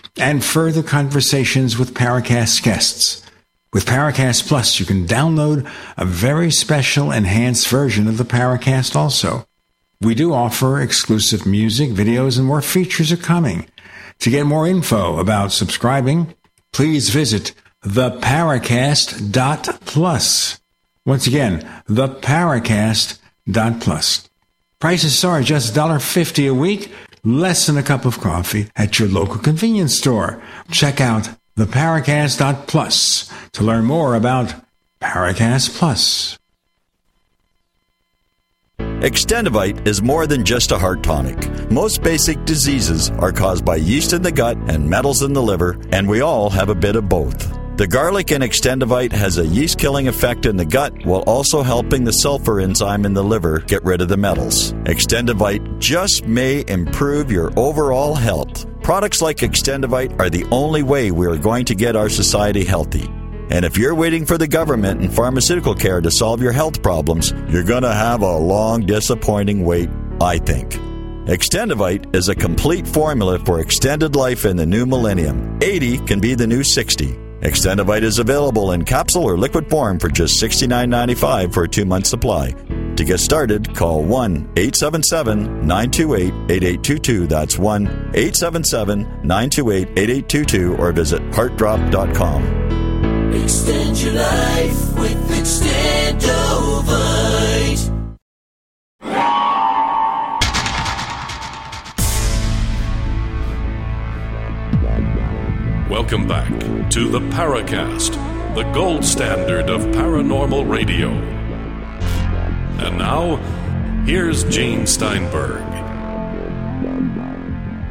and further conversations with Paracast guests. With Paracast Plus, you can download a very special enhanced version of the Paracast also. We do offer exclusive music, videos, and more features are coming. To get more info about subscribing, please visit theparacast.plus. Once again, theparacast.plus. Prices are just $1.50 a week, less than a cup of coffee at your local convenience store. Check out theparacast.plus to learn more about Paracast Plus. Extendovite is more than just a heart tonic. Most basic diseases are caused by yeast in the gut and metals in the liver, and we all have a bit of both. The garlic and Extendovite has a yeast killing effect in the gut while also helping the sulfur enzyme in the liver get rid of the metals. Extendovite just may improve your overall health. Products like Extendovite are the only way we are going to get our society healthy. And if you're waiting for the government and pharmaceutical care to solve your health problems, you're going to have a long, disappointing wait, I think. Extendovite is a complete formula for extended life in the new millennium. 80 can be the new 60. Extendovite is available in capsule or liquid form for just $69.95 for a two month supply. To get started, call 1 877 928 8822. That's 1 877 928 8822 or visit heartdrop.com. Extend your life with Extendovite. Welcome back to the Paracast, the gold standard of paranormal radio. And now, Here's Gene Steinberg.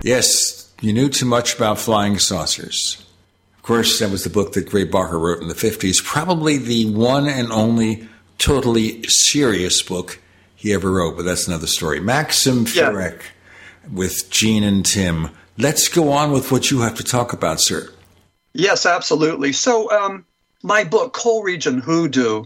Yes, you knew too much about flying saucers. Of course, that was the book that Gray Barker wrote in the 50s, probably the one and only totally serious book he ever wrote, but that's another story. Maxim Furek yeah. with Gene and Tim. Let's go on with what you have to talk about, sir. Yes, absolutely. So, um, my book, Coal Region Hoodoo,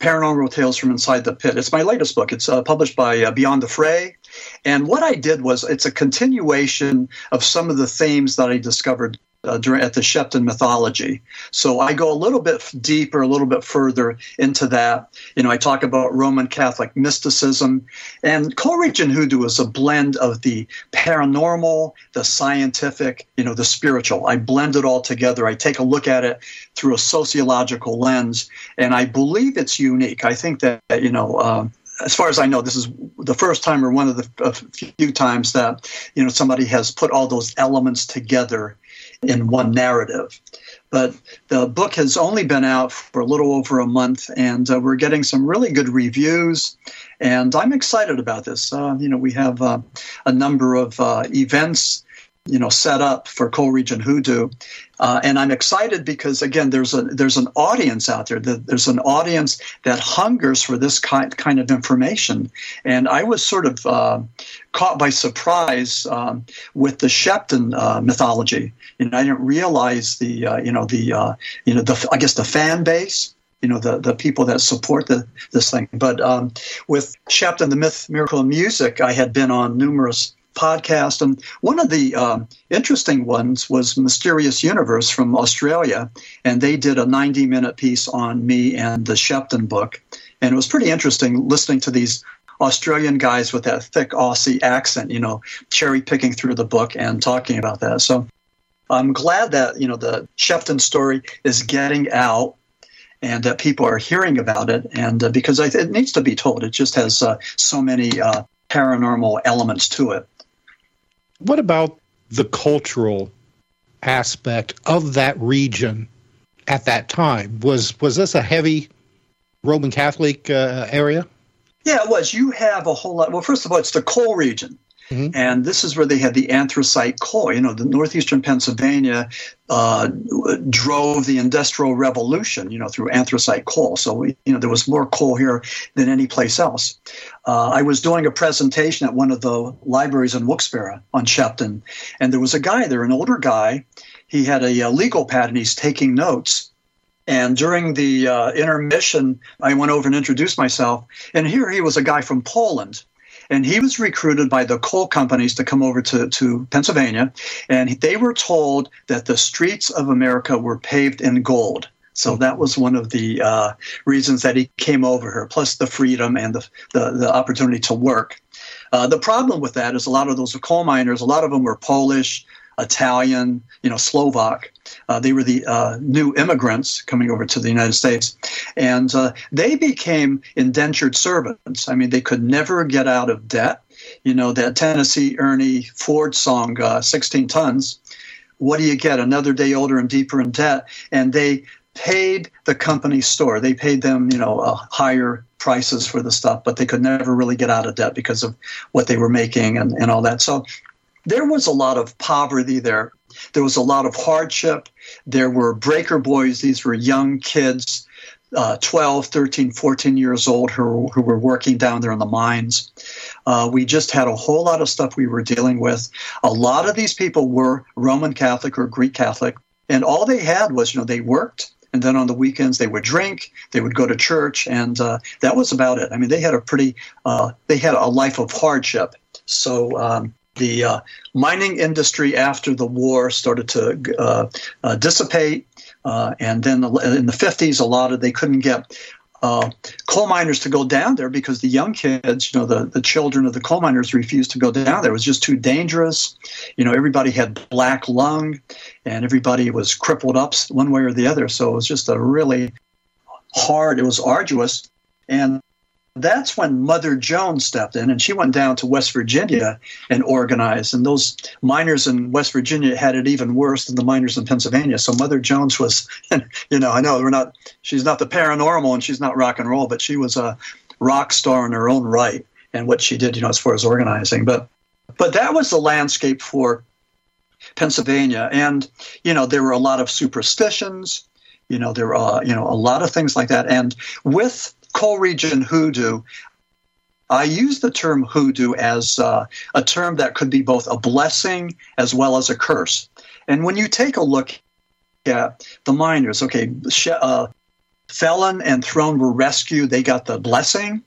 Paranormal Tales from Inside the Pit. It's my latest book. It's uh, published by uh, Beyond the Fray. And what I did was it's a continuation of some of the themes that I discovered uh, at the Sheppton mythology. So I go a little bit deeper, a little bit further into that. You know, I talk about Roman Catholic mysticism, and Coal Region Hoodoo is a blend of the paranormal, the scientific, you know, the spiritual. I blend it all together. I take a look at it through a sociological lens, and I believe it's unique. I think that you know. Uh, as far as I know, this is the first time or one of the few times that you know somebody has put all those elements together in one narrative. But the book has only been out for a little over a month, and uh, we're getting some really good reviews. And I'm excited about this. Uh, you know, we have uh, a number of uh, events you know set up for Coal Region Hoodoo, uh, and I'm excited because again there's a there's an audience out there. There's an audience that hungers for this kind kind of information, and I was sort of uh, caught by surprise um, with the Sheppton uh, mythology. and I didn't realize the uh, you know the uh, you know the I guess the fan base you know the the people that support the this thing. But um, with Sheppton, the myth, miracle, and music, I had been on numerous podcast. And one of the um, interesting ones was Mysterious Universe from Australia. And they did a 90 minute piece on me and the Sheppton book. And it was pretty interesting listening to these Australian guys with that thick Aussie accent, you know, cherry picking through the book and talking about that. So I'm glad that, you know, the Sheppton story is getting out and that people are hearing about it. And uh, because it needs to be told, it just has uh, so many uh, paranormal elements to it what about the cultural aspect of that region at that time? Was was this a heavy Roman Catholic uh, area? Yeah, it was. You have a whole lot. Well, first of all, it's the coal region. Mm-hmm. And this is where they had the anthracite coal. You know, the northeastern Pennsylvania uh, drove the industrial revolution. You know, through anthracite coal. So we, you know, there was more coal here than any place else. Uh, I was doing a presentation at one of the libraries in Wilkes-Barre on Sheppton, and there was a guy there, an older guy. He had a, a legal pad and he's taking notes. And during the uh, intermission, I went over and introduced myself. And here he was a guy from Poland and he was recruited by the coal companies to come over to, to Pennsylvania. And they were told that the streets of America were paved in gold. So that was one of the uh, reasons that he came over here, plus the freedom and the, the, the opportunity to work. Uh, the problem with that is a lot of those coal miners, a lot of them were Polish, Italian, you know, Slovak. Uh, they were the uh, new immigrants coming over to the United States, and uh, they became indentured servants. I mean, they could never get out of debt. You know that Tennessee Ernie Ford song, uh, "16 Tons." What do you get? Another day older and deeper in debt, and they paid the company store. They paid them, you know, uh, higher prices for the stuff, but they could never really get out of debt because of what they were making and, and all that. So there was a lot of poverty there. There was a lot of hardship. There were breaker boys. These were young kids, uh, 12, 13, 14 years old, who, who were working down there in the mines. Uh, we just had a whole lot of stuff we were dealing with. A lot of these people were Roman Catholic or Greek Catholic, and all they had was, you know, they worked, and then on the weekends they would drink, they would go to church, and uh, that was about it. I mean, they had a pretty, uh, they had a life of hardship. So um, the uh, mining industry after the war started to uh, uh, dissipate, uh, and then in the 50s, a lot of they couldn't get uh, coal miners to go down there because the young kids, you know, the, the children of the coal miners refused to go down there. It was just too dangerous. You know, everybody had black lung, and everybody was crippled up one way or the other. So it was just a really hard. It was arduous, and that's when Mother Jones stepped in and she went down to West Virginia and organized. And those miners in West Virginia had it even worse than the miners in Pennsylvania. So Mother Jones was, you know, I know we're not, she's not the paranormal and she's not rock and roll, but she was a rock star in her own right. and what she did, you know, as far as organizing. But but that was the landscape for Pennsylvania, and you know there were a lot of superstitions. You know there are you know a lot of things like that, and with Coal Region hoodoo, I use the term hoodoo as uh, a term that could be both a blessing as well as a curse. And when you take a look at the miners, okay, uh, Fellin and Throne were rescued, they got the blessing.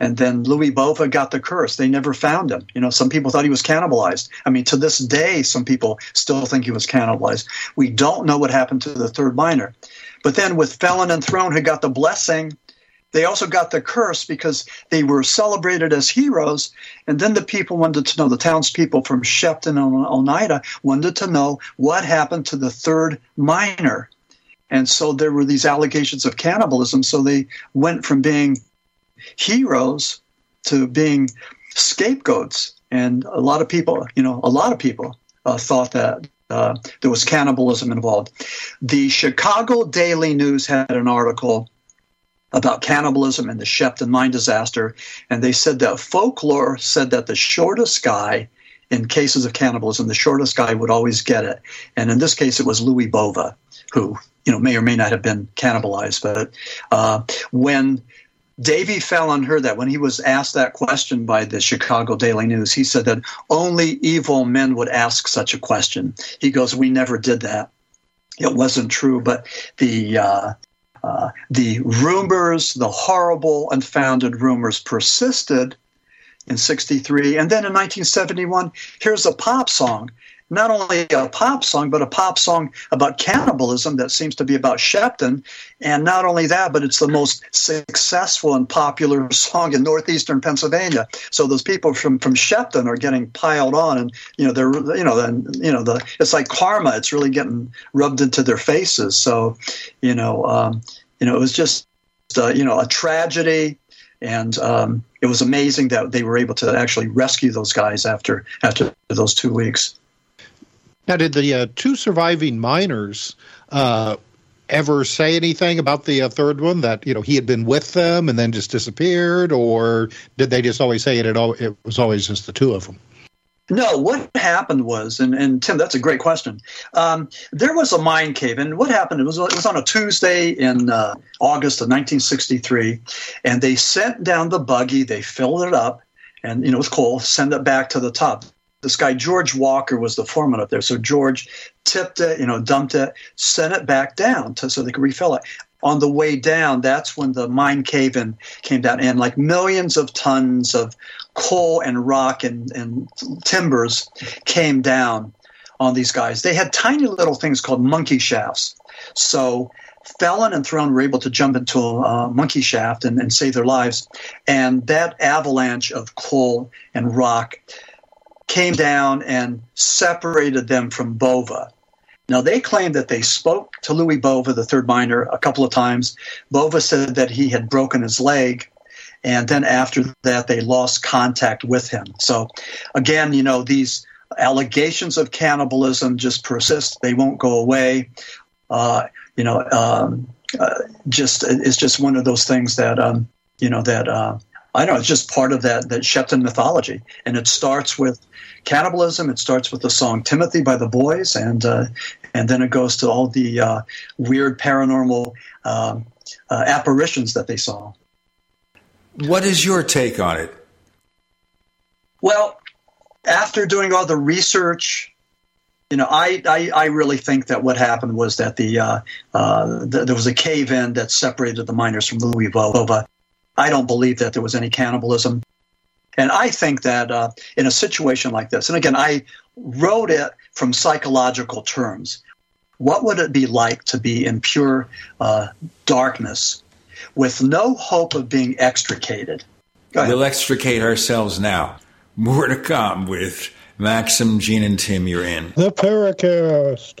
And then Louis Bova got the curse. They never found him. You know, some people thought he was cannibalized. I mean, to this day, some people still think he was cannibalized. We don't know what happened to the third miner. But then with Fellin and Throne, who got the blessing, they also got the curse because they were celebrated as heroes. And then the people wanted to know, the townspeople from Sheppton and Oneida wanted to know what happened to the third miner. And so there were these allegations of cannibalism. So they went from being heroes to being scapegoats. And a lot of people, you know, a lot of people uh, thought that uh, there was cannibalism involved. The Chicago Daily News had an article about cannibalism and the Sheppton mine disaster, and they said that folklore said that the shortest guy in cases of cannibalism, the shortest guy would always get it. And in this case, it was Louis Bova, who you know may or may not have been cannibalized. But uh, when Davy fell on her that when he was asked that question by the Chicago Daily News, he said that only evil men would ask such a question. He goes, "We never did that." It wasn't true, but the uh, uh, the rumors, the horrible, unfounded rumors persisted in 63. And then in 1971, here's a pop song. Not only a pop song, but a pop song about cannibalism that seems to be about Sheppton. And not only that, but it's the most successful and popular song in northeastern Pennsylvania. So those people from, from Sheppton are getting piled on, and you know they're you know then you know the it's like karma. It's really getting rubbed into their faces. So you know um, you know it was just uh, you know a tragedy and um, it was amazing that they were able to actually rescue those guys after after those two weeks. Now, did the uh, two surviving miners uh, ever say anything about the uh, third one that you know he had been with them and then just disappeared, or did they just always say it? It, it was always just the two of them. No, what happened was, and, and Tim, that's a great question. Um, there was a mine cave, and what happened? It was it was on a Tuesday in uh, August of 1963, and they sent down the buggy, they filled it up, and you know it was coal, send it back to the top. This guy George Walker was the foreman up there, so George tipped it, you know, dumped it, sent it back down to, so they could refill it on the way down, that's when the mine cave in came down, and like millions of tons of coal and rock and, and timbers came down on these guys. They had tiny little things called monkey shafts. So Fellin and Throne were able to jump into a monkey shaft and, and save their lives. And that avalanche of coal and rock came down and separated them from Bova. Now, they claim that they spoke to Louis Bova, the third miner, a couple of times. Bova said that he had broken his leg. And then after that, they lost contact with him. So, again, you know, these allegations of cannibalism just persist. They won't go away. Uh, you know, um, uh, just it's just one of those things that um, you know that uh, I know it's just part of that that Sheppton mythology, and it starts with cannibalism. It starts with the song "Timothy" by the Buoys, and uh, and then it goes to all the uh, weird paranormal um, uh, apparitions that they saw. What is your take on it? Well, after doing all the research, you know, I, I, I really think that what happened was that the, uh, uh, the there was a cave in that separated the miners from Louis Bova. I don't believe that there was any cannibalism. And I think that uh, in a situation like this, and again, I wrote it from psychological terms. What would it be like to be in pure uh, darkness with no hope of being extricated? We'll extricate ourselves now. More to come with Maxim, Gene, and Tim. You're in. The Paracast.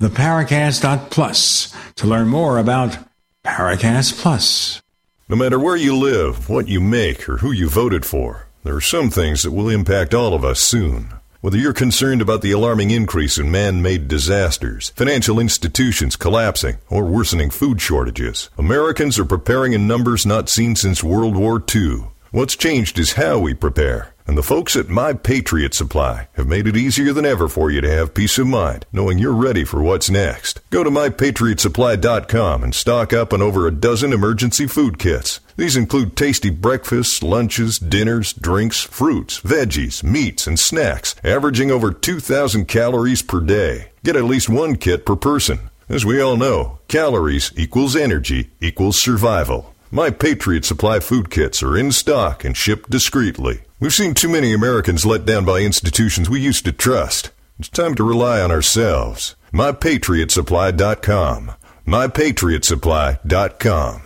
theparacast.plus to learn more about Paracast Plus. No matter where you live, what you make, or who you voted for, there are some things that will impact all of us soon. Whether you're concerned about the alarming increase in man made disasters, financial institutions collapsing, or worsening food shortages, Americans are preparing in numbers not seen since World War II. What's changed is how we prepare. And the folks at My Patriot Supply have made it easier than ever for you to have peace of mind, knowing you're ready for what's next. Go to MyPatriotSupply.com and stock up on over a dozen emergency food kits. These include tasty breakfasts, lunches, dinners, drinks, fruits, veggies, meats, and snacks, averaging over 2,000 calories per day. Get at least one kit per person. As we all know, calories equals energy equals survival. My Patriot Supply food kits are in stock and shipped discreetly. We've seen too many Americans let down by institutions we used to trust. It's time to rely on ourselves. MyPatriotSupply.com. MyPatriotSupply.com.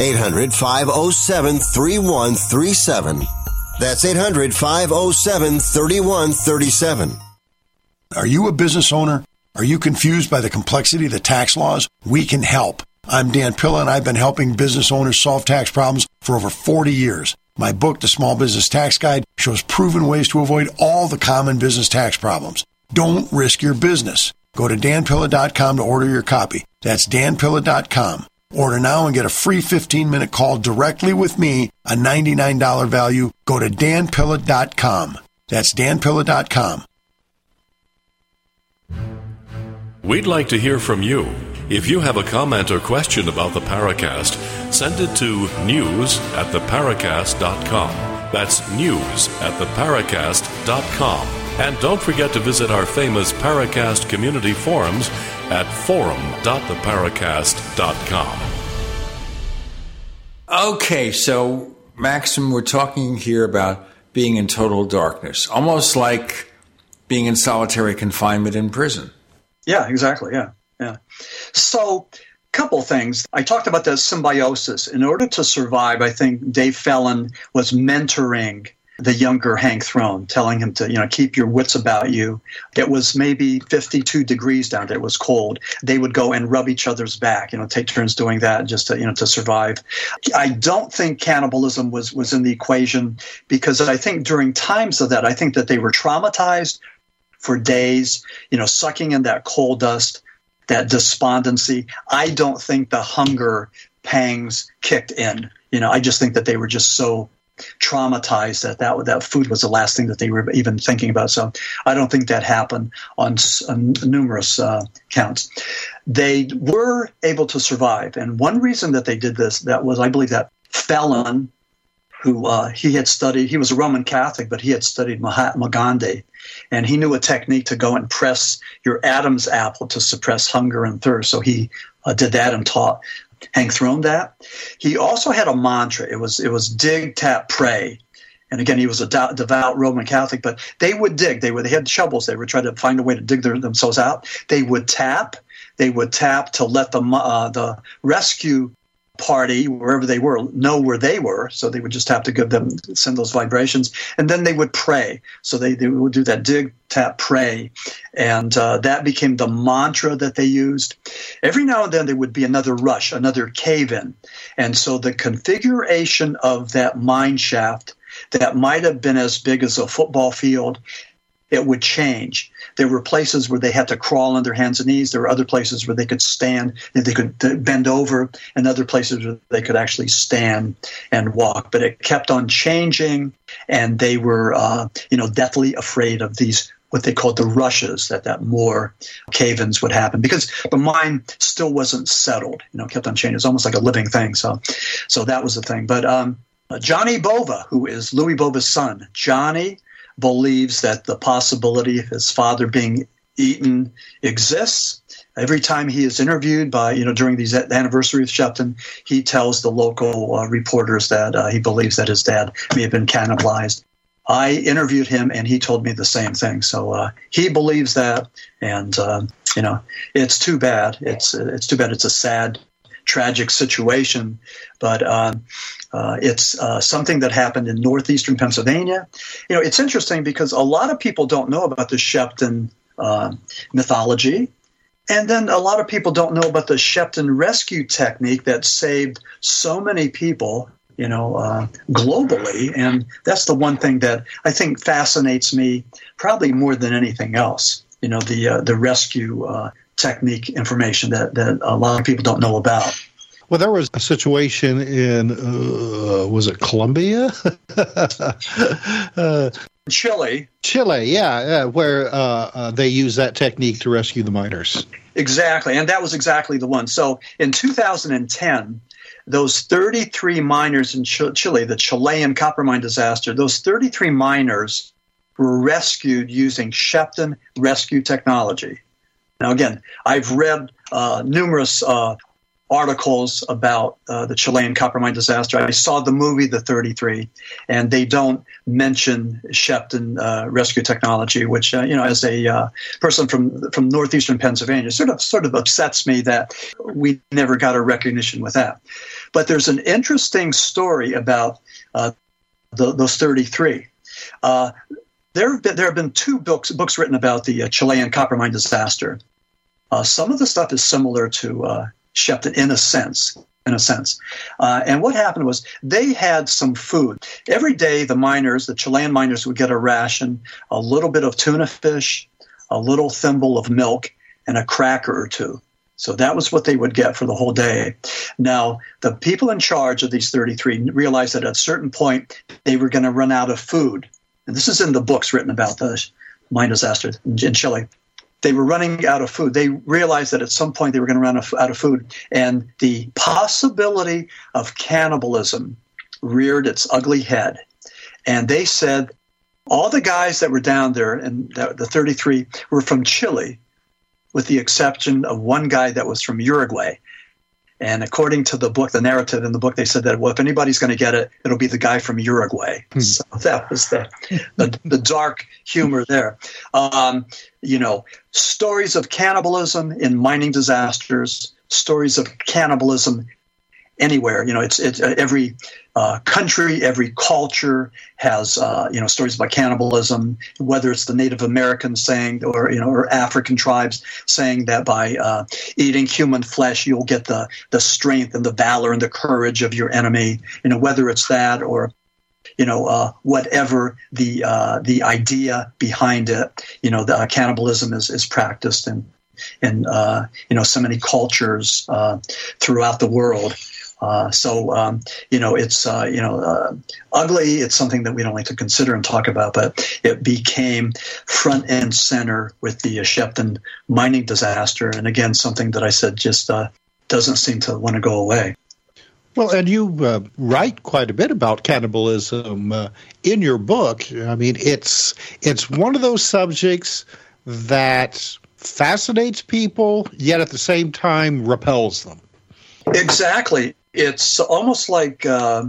800 507 3137. That's 800 507 3137. Are you a business owner? Are you confused by the complexity of the tax laws? We can help. I'm Dan Pilla, and I've been helping business owners solve tax problems for over 40 years. My book, The Small Business Tax Guide, shows proven ways to avoid all the common business tax problems. Don't risk your business. Go to danpilla.com to order your copy. That's danpilla.com. Order now and get a free 15 minute call directly with me, a $99 value. Go to danpilla.com. That's danpilla.com. We'd like to hear from you. If you have a comment or question about the Paracast, send it to news at theparacast.com. That's news at theparacast.com. And don't forget to visit our famous Paracast community forums at forum.theparacast.com. Okay, so Maxim, we're talking here about being in total darkness, almost like being in solitary confinement in prison. Yeah, exactly. Yeah, yeah. So, couple things. I talked about the symbiosis. In order to survive, I think Dave Fellin was mentoring the younger Hank Throne, telling him to, you know, keep your wits about you. It was maybe 52 degrees down there. It was cold. They would go and rub each other's back, you know, take turns doing that just to, you know, to survive. I don't think cannibalism was, was in the equation because I think during times of that, I think that they were traumatized for days, you know, sucking in that coal dust, that despondency. I don't think the hunger pangs kicked in. You know, I just think that they were just so traumatized that that that food was the last thing that they were even thinking about. So I don't think that happened on, on numerous uh, counts. They were able to survive, and one reason that they did this that was, I believe, that Fellin, who uh, he had studied, he was a Roman Catholic, but he had studied Mahatma Gandhi, and he knew a technique to go and press your Adam's apple to suppress hunger and thirst. So he uh, did that and taught Hank Throne that. He also had a mantra. It was it was dig, tap, pray. And again, he was a devout Roman Catholic, but they would dig. They would they had shovels. They would try to find a way to dig their, themselves out. They would tap. They would tap to let the uh, the rescue party wherever they were know where they were. So they would just have to give them send those vibrations. And then they would pray. So they, they would do that dig tap pray. And uh, that became the mantra that they used. Every now and then there would be another rush another cave in and so the configuration of that mine shaft that might have been as big as a football field it would change. There were places where they had to crawl on their hands and knees. There were other places where they could stand and they could bend over, and other places where they could actually stand and walk. But it kept on changing, and they were, uh, you know, deathly afraid of these what they called the rushes that that more cave-ins would happen because the mine still wasn't settled. You know, kept on changing. It's almost like a living thing. So, so that was the thing. But um, Johnny Bova, who is Louis Bova's son, Johnny believes that the possibility of his father being eaten exists. Every time he is interviewed by, you know, during these anniversary of Sheppton, he tells the local uh, reporters that uh, he believes that his dad may have been cannibalized. I interviewed him, and he told me the same thing. So uh, he believes that, and uh, you know, it's too bad. It's it's too bad. It's a sad, tragic situation, but um, uh, it's uh, something that happened in northeastern Pennsylvania. You know, it's interesting because a lot of people don't know about the Sheppton uh, mythology. And then a lot of people don't know about the Sheppton rescue technique that saved so many people, you know, uh, globally. And that's the one thing that I think fascinates me probably more than anything else. You know, the uh, the rescue uh, technique information that, that a lot of people don't know about. Well, there was a situation in, uh, was it Colombia? uh, Chile. Chile, yeah, yeah where uh, uh, they use that technique to rescue the miners. Exactly, and that was exactly the one. So in 2010, those 33 miners in Chile, the Chilean copper mine disaster, those 33 miners were rescued using Sheppton rescue technology. Now, again, I've read uh, numerous uh, articles about uh, the Chilean copper mine disaster. I saw the movie The 33, and they don't mention Sheppton uh, rescue technology, which uh, you know, as a uh, person from from northeastern Pennsylvania, sort of sort of upsets me that we never got a recognition with that. But there's an interesting story about uh, the, those 33. Uh, there have been there have been two books books written about the Chilean copper mine disaster. some of the stuff is similar to Sheppton in a sense. In a sense. Uh, and what happened was they had some food. Every day, the miners, the Chilean miners, would get a ration, a little bit of tuna fish, a little thimble of milk, and a cracker or two. So that was what they would get for the whole day. Now, the people in charge of these 33 realized that at a certain point they were going to run out of food. And this is in the books written about the mine disaster in Chile they were running out of food. They realized that at some point they were going to run out of food, and the possibility of cannibalism reared its ugly head. And they said all the guys that were down there, and the 33 were from Chile, with the exception of one guy that was from Uruguay. And according to the book, the narrative in the book, they said that well, if anybody's going to get it, it'll be the guy from Uruguay. Hmm. So that was the, the, the dark humor there. Um, you know, stories of cannibalism in mining disasters, stories of cannibalism anywhere. You know, it's it's uh, every uh, country, every culture has uh, you know stories about cannibalism. Whether it's the Native Americans saying, or you know, or African tribes saying that by uh, eating human flesh you'll get the the strength and the valor and the courage of your enemy. You know, whether it's that or you know, uh, whatever the uh, the idea behind it, you know, the uh, cannibalism is is practiced in in uh, you know so many cultures uh, throughout the world. Uh, so um, you know, it's uh, you know uh, ugly. It's something that we don't like to consider and talk about, but it became front and center with the Sheppton mining disaster, and again, something that I said just uh, doesn't seem to want to go away. Well, and you uh, write quite a bit about cannibalism uh, in your book. I mean, it's it's one of those subjects that fascinates people, yet at the same time repels them. Exactly. It's almost like uh,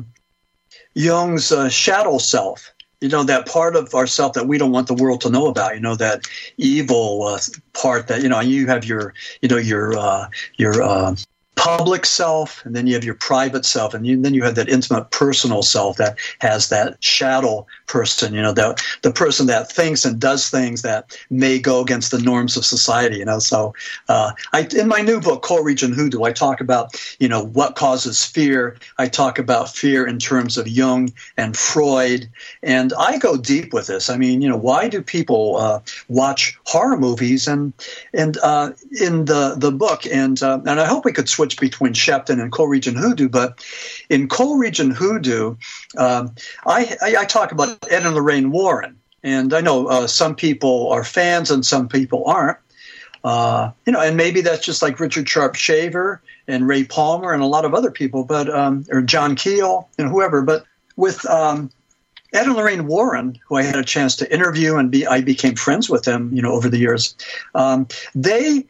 Jung's uh, shadow self. You know that part of ourself that we don't want the world to know about. You know that evil uh, part that you know. You have your, you know, your uh, your uh, public self and then you have your private self and you, then you have that intimate personal self that has that shadow person you know that the person that thinks and does things that may go against the norms of society you know. So uh, I, in my new book Coal Region Hoodoo i talk about you know what causes fear. I talk about fear in terms of jung and freud and i go deep with this. I mean you know why do people uh, watch horror movies? And and uh, in the the book and uh, and i hope we could switch switch between Sheppton and Coal Region Hoodoo. But in Coal Region Hoodoo, um, I, I, I, talk about Ed and Lorraine Warren, and I know uh, some people are fans and some people aren't. Uh, you know, and maybe that's just like Richard Sharpe Shaver and Ray Palmer and a lot of other people, but um, or John Keel and whoever. But with um, Ed and Lorraine Warren, who I had a chance to interview and be, I became friends with them, you know, over the years. Um, they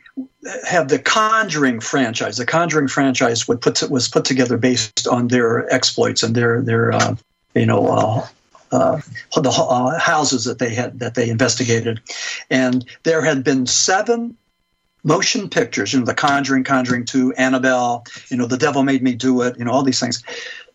have the Conjuring franchise. The Conjuring franchise would put was put together based on their exploits and their their uh, you know. Uh, uh, the uh, houses that they had that they investigated, and there had been seven motion pictures. You know, The Conjuring, Conjuring Two, Annabelle. You know, The Devil Made Me Do It. You know, all these things.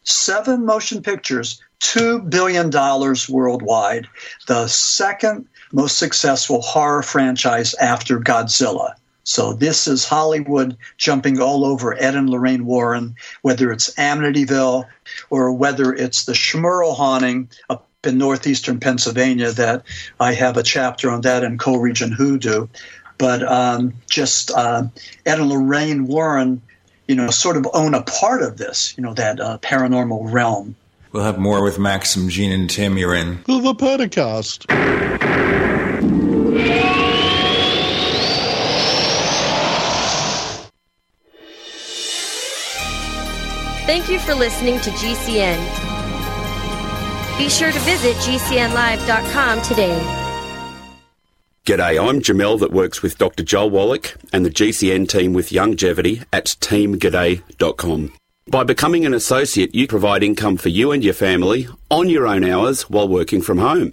Seven motion pictures, two billion dollars worldwide. The second most successful horror franchise after Godzilla. So this is Hollywood jumping all over Ed and Lorraine Warren, whether it's Amityville or whether it's the Smurl haunting up in northeastern Pennsylvania. That I have a chapter on that in Coal Region Hoodoo. But um, just uh, Ed and Lorraine Warren, you know, sort of own a part of this, you know, that uh, paranormal realm. We'll have more with Maxim, Gene, and Tim. You're in the Paracast. Thank you for listening to GCN. Be sure to visit GCNlive.com today. G'day, I'm Jamel that works with Dr. Joel Wallach and the GCN team with Longevity at teamg'day.com. By becoming an associate, you provide income for you and your family on your own hours while working from home.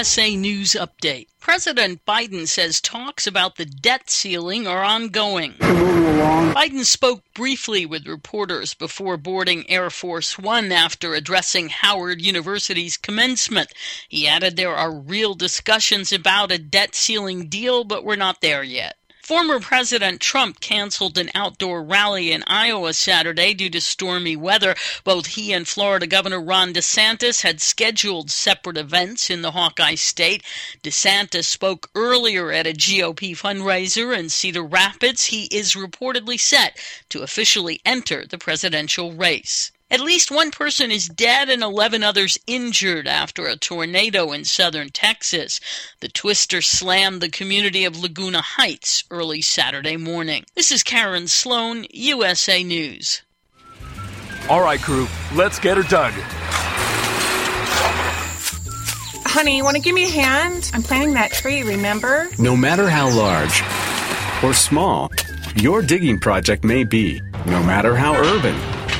USA News update. President Biden says talks about the debt ceiling are ongoing. Biden spoke briefly with reporters before boarding Air Force One after addressing Howard University's commencement. He added there are real discussions about a debt ceiling deal, but we're not there yet. Former President Trump canceled an outdoor rally in Iowa Saturday due to stormy weather. Both he and Florida Governor Ron DeSantis had scheduled separate events in the Hawkeye state. DeSantis spoke earlier at a GOP fundraiser in Cedar Rapids. He is reportedly set to officially enter the presidential race. At least one person is dead and 11 others injured after a tornado in southern Texas. The twister slammed the community of Laguna Heights early Saturday morning. This is Karen Sloan, USA News. All right, crew, let's get her dug. Honey, you want to give me a hand? I'm planting that tree, remember? No matter how large or small your digging project may be, no matter how urban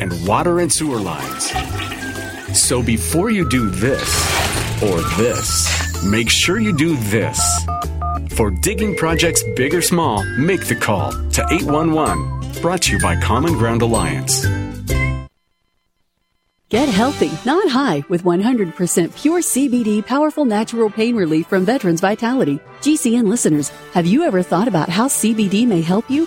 and water and sewer lines. So before you do this or this, make sure you do this. For digging projects big or small, make the call to 811. Brought to you by Common Ground Alliance. Get healthy, not high, with 100% pure CBD powerful natural pain relief from Veterans Vitality. GCN listeners, have you ever thought about how CBD may help you?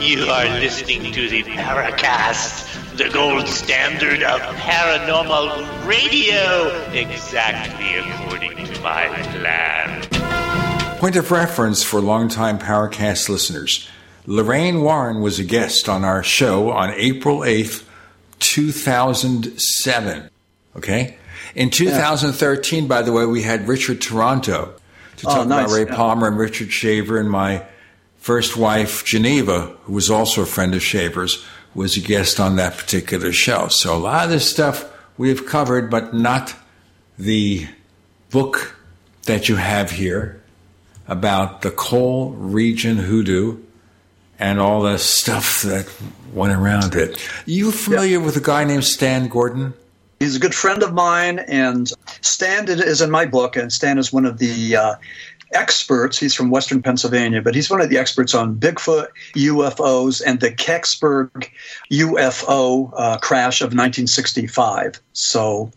You are listening to the Paracast, the gold standard of paranormal radio, exactly according to my plan. Point of reference for longtime Paracast listeners. Lorraine Warren was a guest on our show on April 8th, 2007. Okay? In 2013, by the way, we had Richard Toronto to Oh, talk about. Ray Yeah. Palmer and Richard Shaver and my first wife, Geneva, who was also a friend of Shaver's, was a guest on that particular show. So a lot of this stuff we have covered, but not the book that you have here about the coal region hoodoo and all the stuff that went around it. You familiar with a guy named Stan Gordon? He's a good friend of mine, and Stan is in my book, and Stan is one of the uh, experts. He's from Western Pennsylvania, but he's one of the experts on Bigfoot, UFOs, and the Kecksburg UFO uh, crash of 1965. So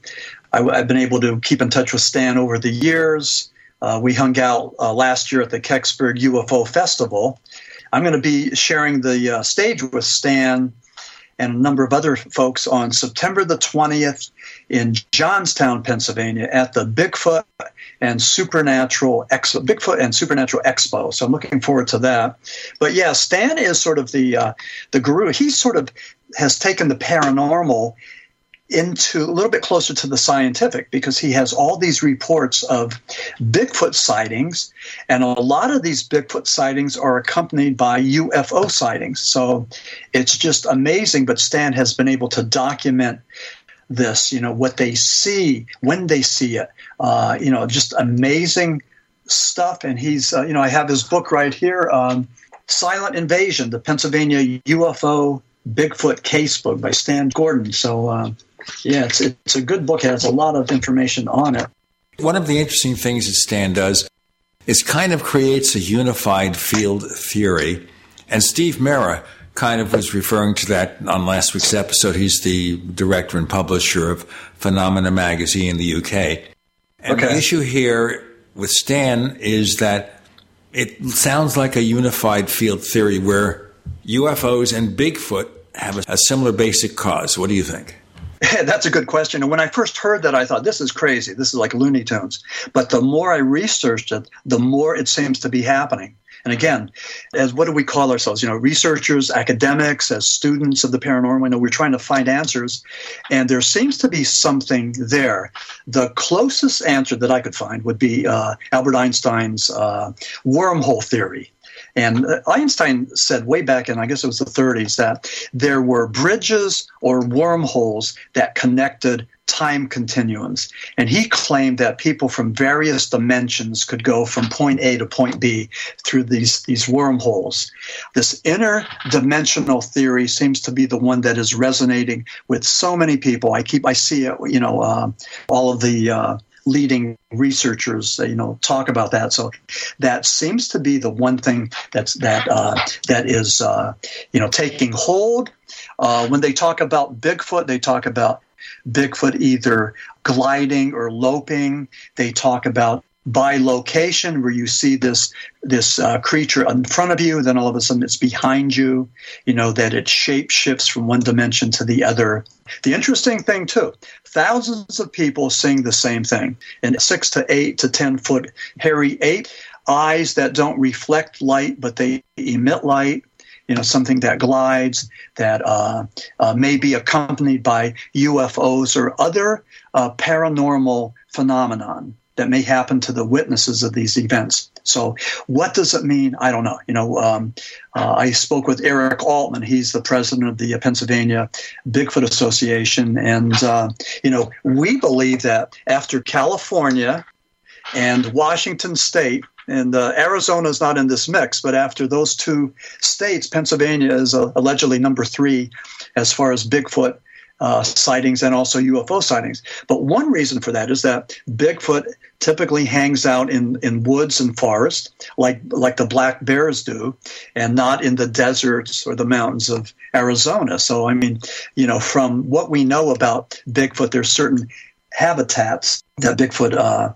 I, have been able to keep in touch with Stan over the years. Uh, we hung out uh, last year at the Kecksburg UFO Festival. I'm going to be sharing the uh, stage with Stan and a number of other folks on September the 20th in Johnstown, Pennsylvania, at the Bigfoot and Supernatural Expo, Bigfoot and Supernatural Expo. So I'm looking forward to that. But yeah, Stan is sort of the uh, the guru. He sort of has taken the paranormal into a little bit closer to the scientific because he has all these reports of Bigfoot sightings, and a lot of these Bigfoot sightings are accompanied by UFO sightings. So it's just amazing. But Stan has been able to document this, you know, what they see, when they see it, uh, you know, just amazing stuff. And he's, uh, you know, I have his book right here, um, Silent Invasion, the Pennsylvania UFO Bigfoot Casebook by Stan Gordon. So, uh, yeah, it's, it's a good book. It has a lot of information on it. One of the interesting things that Stan does is kind of creates a unified field theory. And Steve Mera kind of was referring to that on last week's episode. He's the director and publisher of Phenomena Magazine in the UK. And the issue here with Stan is that it sounds like a unified field theory where UFOs and Bigfoot have a, a similar basic cause. What do you think? That's a good question. And when I first heard that, I thought, this is crazy. This is like Looney Tunes. But the more I researched it, the more it seems to be happening. And again, as what do we call ourselves? You know, researchers, academics, as students of the paranormal, know, we're trying to find answers. And there seems to be something there. The closest answer that I could find would be uh, Albert Einstein's uh, wormhole theory. And uh, Einstein said way back in, I guess it was the 30s, that there were bridges or wormholes that connected time continuums. And he claimed that people from various dimensions could go from point A to point B through these, these wormholes. This interdimensional theory seems to be the one that is resonating with so many people. I keep, I see it, you know, uh, all of the, uh, leading researchers you know talk about that so that seems to be the one thing that's that uh, that is uh, you know taking hold uh, when they talk about bigfoot they talk about bigfoot either gliding or loping. They talk about bilocation where you see this this uh, creature in front of you then all of a sudden it's behind you. You know that it shape shifts from one dimension to the other. The interesting thing too thousands of people seeing the same thing. And six to eight to ten foot hairy ape eyes that don't reflect light but they emit light you know something that glides that uh, uh, may be accompanied by ufos or other uh, paranormal phenomenon that may happen to the witnesses of these events. So, what does it mean? I don't know. You know, um, uh, I spoke with Eric Altman. He's the president of the Pennsylvania Bigfoot Association, and uh, you know, we believe that after California and Washington State. And uh, Arizona is not in this mix, but after those two states, Pennsylvania is uh, allegedly number three as far as Bigfoot uh, sightings and also UFO sightings. But one reason for that is that Bigfoot typically hangs out in, in woods and forests, like like the black bears do, and not in the deserts or the mountains of Arizona. So, I mean, you know, from what we know about Bigfoot, there's certain habitats that Bigfoot uh,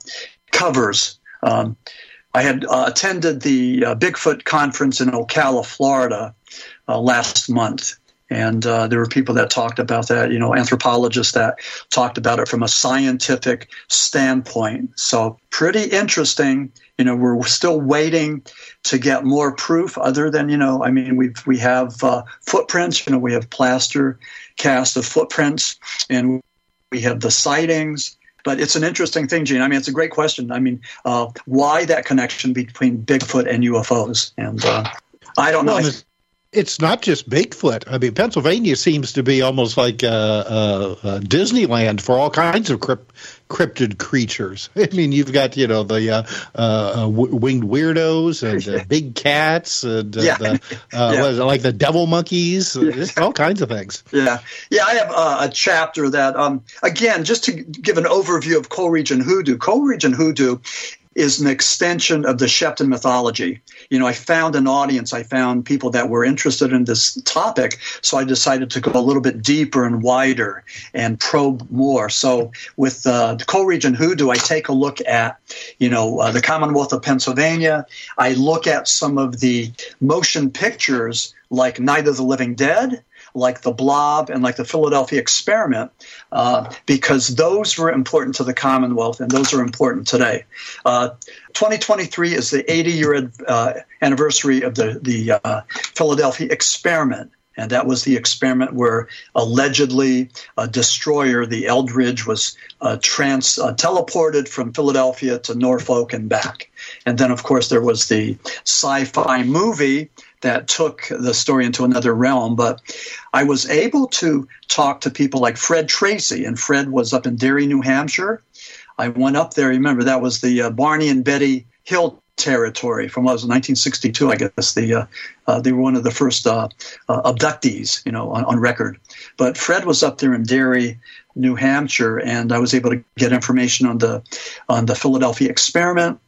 covers. Um, I had uh, attended the uh, Bigfoot conference in Ocala, Florida, uh, last month, and uh, there were people that talked about that, you know, anthropologists that talked about it from a scientific standpoint. So, pretty interesting. You know, we're still waiting to get more proof other than, you know, I mean, we've, we have uh, footprints, you know, we have plaster cast of footprints, and we have the sightings. But it's an interesting thing, Gene. I mean, it's a great question. I mean, uh, why that connection between Bigfoot and UFOs? And uh, I don't know. Well, it's not just Bigfoot. I mean, Pennsylvania seems to be almost like uh, uh, uh, Disneyland for all kinds of crypt- cryptid creatures. I mean, you've got you know the uh, uh, winged weirdos and big cats and yeah. the, yeah. it, like the devil monkeys, yeah. all kinds of things. Yeah, yeah. I have a chapter that, um, again, just to give an overview of Coal Region Hoodoo. Co-region hoodoo is an extension of the Sheppton mythology. You know, I found an audience, I found people that were interested in this topic, so I decided to go a little bit deeper and wider and probe more. So with uh, the Coal Region Hoodoo, I take a look at, you know, uh, the Commonwealth of Pennsylvania. I look at some of the motion pictures like Night of the Living Dead, like the blob and like the Philadelphia experiment, uh, because those were important to the Commonwealth and those are important today. Uh, 2023 is the 80 year uh, anniversary of the, the uh, Philadelphia experiment. And that was the experiment where allegedly a destroyer, the Eldridge, was uh, trans uh, teleported from Philadelphia to Norfolk and back. And then, of course, there was the sci-fi movie that took the story into another realm. But I was able to talk to people like Fred Tracy, and Fred was up in Derry, New Hampshire. I went up there. Remember, that was the uh, Barney and Betty Hill territory from what was 1962, I guess. The uh, uh, they were one of the first uh, uh, abductees, you know, on, on, record. But Fred was up there in Derry, New Hampshire, and I was able to get information on the on the Philadelphia experiment.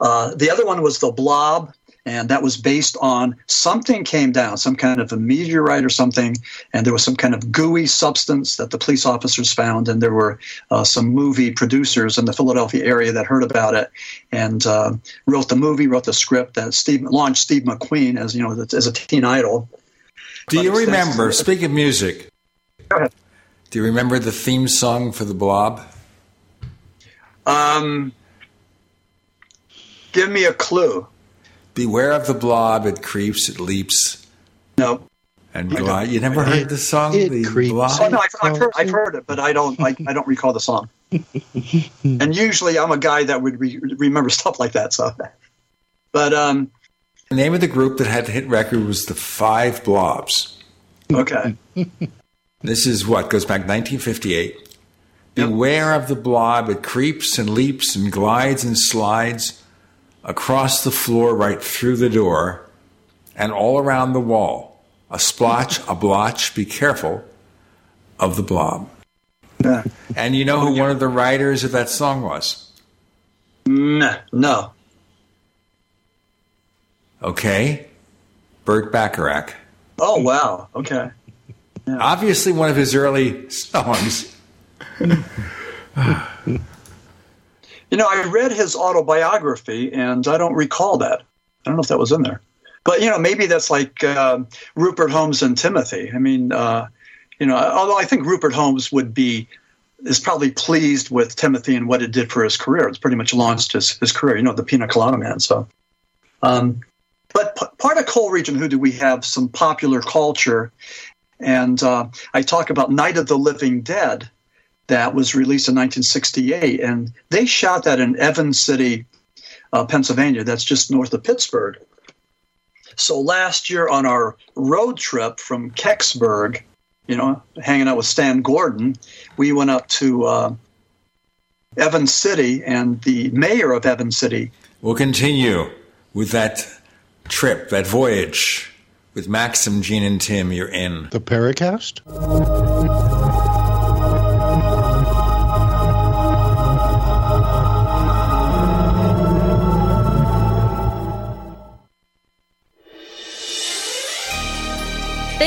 Uh, the other one was the Blob, and that was based on something came down, some kind of a meteorite or something, and there was some kind of gooey substance that the police officers found, and there were uh, some movie producers in the Philadelphia area that heard about it and uh, wrote the movie, wrote the script that Steve launched Steve McQueen as you know as a teen idol. Do you remember? Speak of music. Do you remember the theme song for the Blob? Um, give me a clue. Beware of the blob, it creeps, it leaps. No. And glide. You never heard the song? It the creeps. blob? Oh no, I've, I've, heard, I've heard it, but I don't. I, I don't recall the song. and usually, I'm a guy that would re- remember stuff like that. So, but um, The name of the group that had the hit record was the Five Blobs. Okay. this is what goes back 1958. Beware of the blob. It creeps and leaps and glides and slides across the floor right through the door and all around the wall. A splotch, a blotch. Be careful of the blob. Yeah. And you know who one of the writers of that song was? No. No. Okay. Burt Bacharach. Oh, wow. Okay. Obviously, one of his early songs. You know, I read his autobiography, and I don't recall that. I don't know if that was in there, but you know, maybe that's like uh, Rupert Holmes and Timothy. I mean, uh, you know, although I think Rupert Holmes would be is probably pleased with Timothy and what it did for his career. It's pretty much launched his, his career. You know, the Pina Colada Man. So, um, but p- part of Coal Region Hoodoo, we have some popular culture, and uh, I talk about Night of the Living Dead that was released in 1968, and they shot that in Evans City, uh, Pennsylvania. That's just north of Pittsburgh. So last year on our road trip from Kecksburg, you know, hanging out with Stan Gordon, we went up to uh, Evans City, and the mayor of Evans City. We'll continue with that trip, that voyage with Maxim, Gene, and Tim. You're in the Paracast.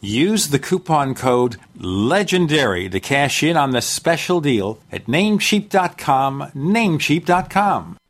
Use the coupon code LEGENDARY to cash in on the special deal at namecheap.com, namecheap.com.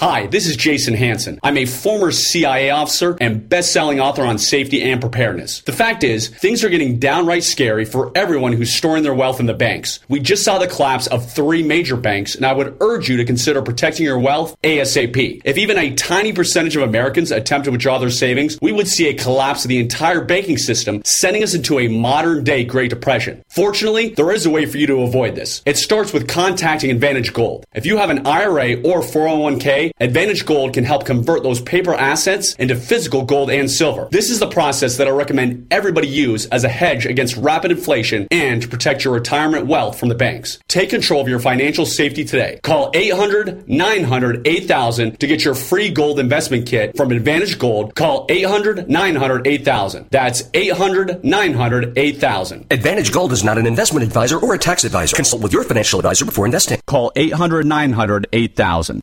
Hi, this is Jason Hanson. I'm a former CIA officer and best-selling author on safety and preparedness. The fact is, things are getting downright scary for everyone who's storing their wealth in the banks. We just saw the collapse of three major banks, and I would urge you to consider protecting your wealth ASAP. If even a tiny percentage of Americans attempt to withdraw their savings, we would see a collapse of the entire banking system, sending us into a modern-day Great Depression. Fortunately, there is a way for you to avoid this. It starts with contacting Advantage Gold. If you have an IRA or 401k, Advantage Gold can help convert those paper assets into physical gold and silver. This is the process that I recommend everybody use as a hedge against rapid inflation and to protect your retirement wealth from the banks. Take control of your financial safety today. Call 800 900 8000 to get your free gold investment kit from Advantage Gold. Call 800 900 8000. That's 800 900 8000. Advantage Gold is not an investment advisor or a tax advisor. Consult with your financial advisor before investing. Call 800 900 8000.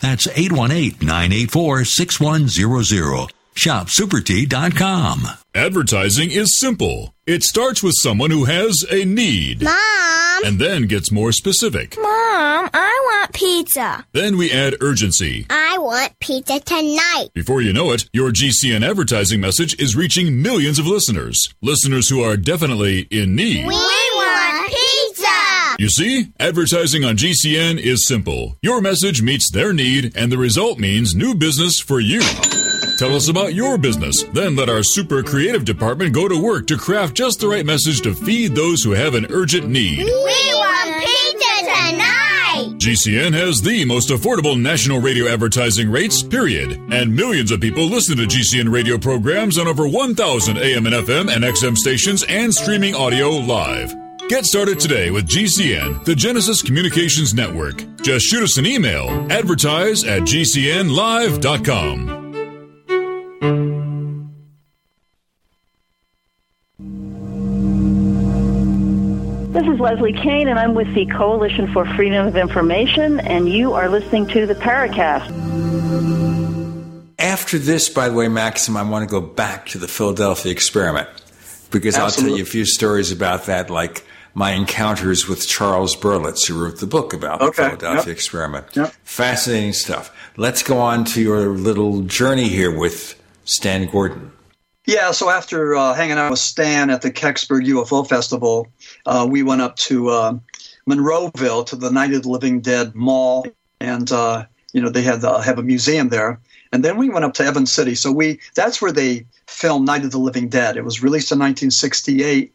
That's 818-984-6100. Shop supertea.com. Advertising is simple. It starts with someone who has a need. Mom! And then gets more specific. Mom, I want pizza. Then we add urgency. I want pizza tonight. Before you know it, your GCN advertising message is reaching millions of listeners. Listeners who are definitely in need. We want pizza! You see, advertising on GCN is simple. Your message meets their need, and the result means new business for you. Tell us about your business. Then let our super creative department go to work to craft just the right message to feed those who have an urgent need. We want pizza tonight! GCN has the most affordable national radio advertising rates, period. And millions of people listen to GCN radio programs on over 1,000 AM and FM and XM stations and streaming audio live. Get started today with GCN, the Genesis Communications Network. Just shoot us an email, advertise at gcnlive.com. This is Leslie Kane, and I'm with the Coalition for Freedom of Information, and you are listening to the Paracast. After this, by the way, Maxim, I want to go back to the Philadelphia experiment because Absolutely. I'll tell you a few stories about that, like my encounters with Charles Berlitz, who wrote the book about okay. the Philadelphia yep. experiment. Yep. Fascinating stuff. Let's go on to your little journey here with Stan Gordon. Yeah, so after uh, hanging out with Stan at the Kecksburg UFO Festival, uh, we went up to uh, Monroeville to the Night of the Living Dead Mall, and uh, you know they had the, have a museum there. And then we went up to Evans City. So we that's where they filmed Night of the Living Dead. It was released in 1968.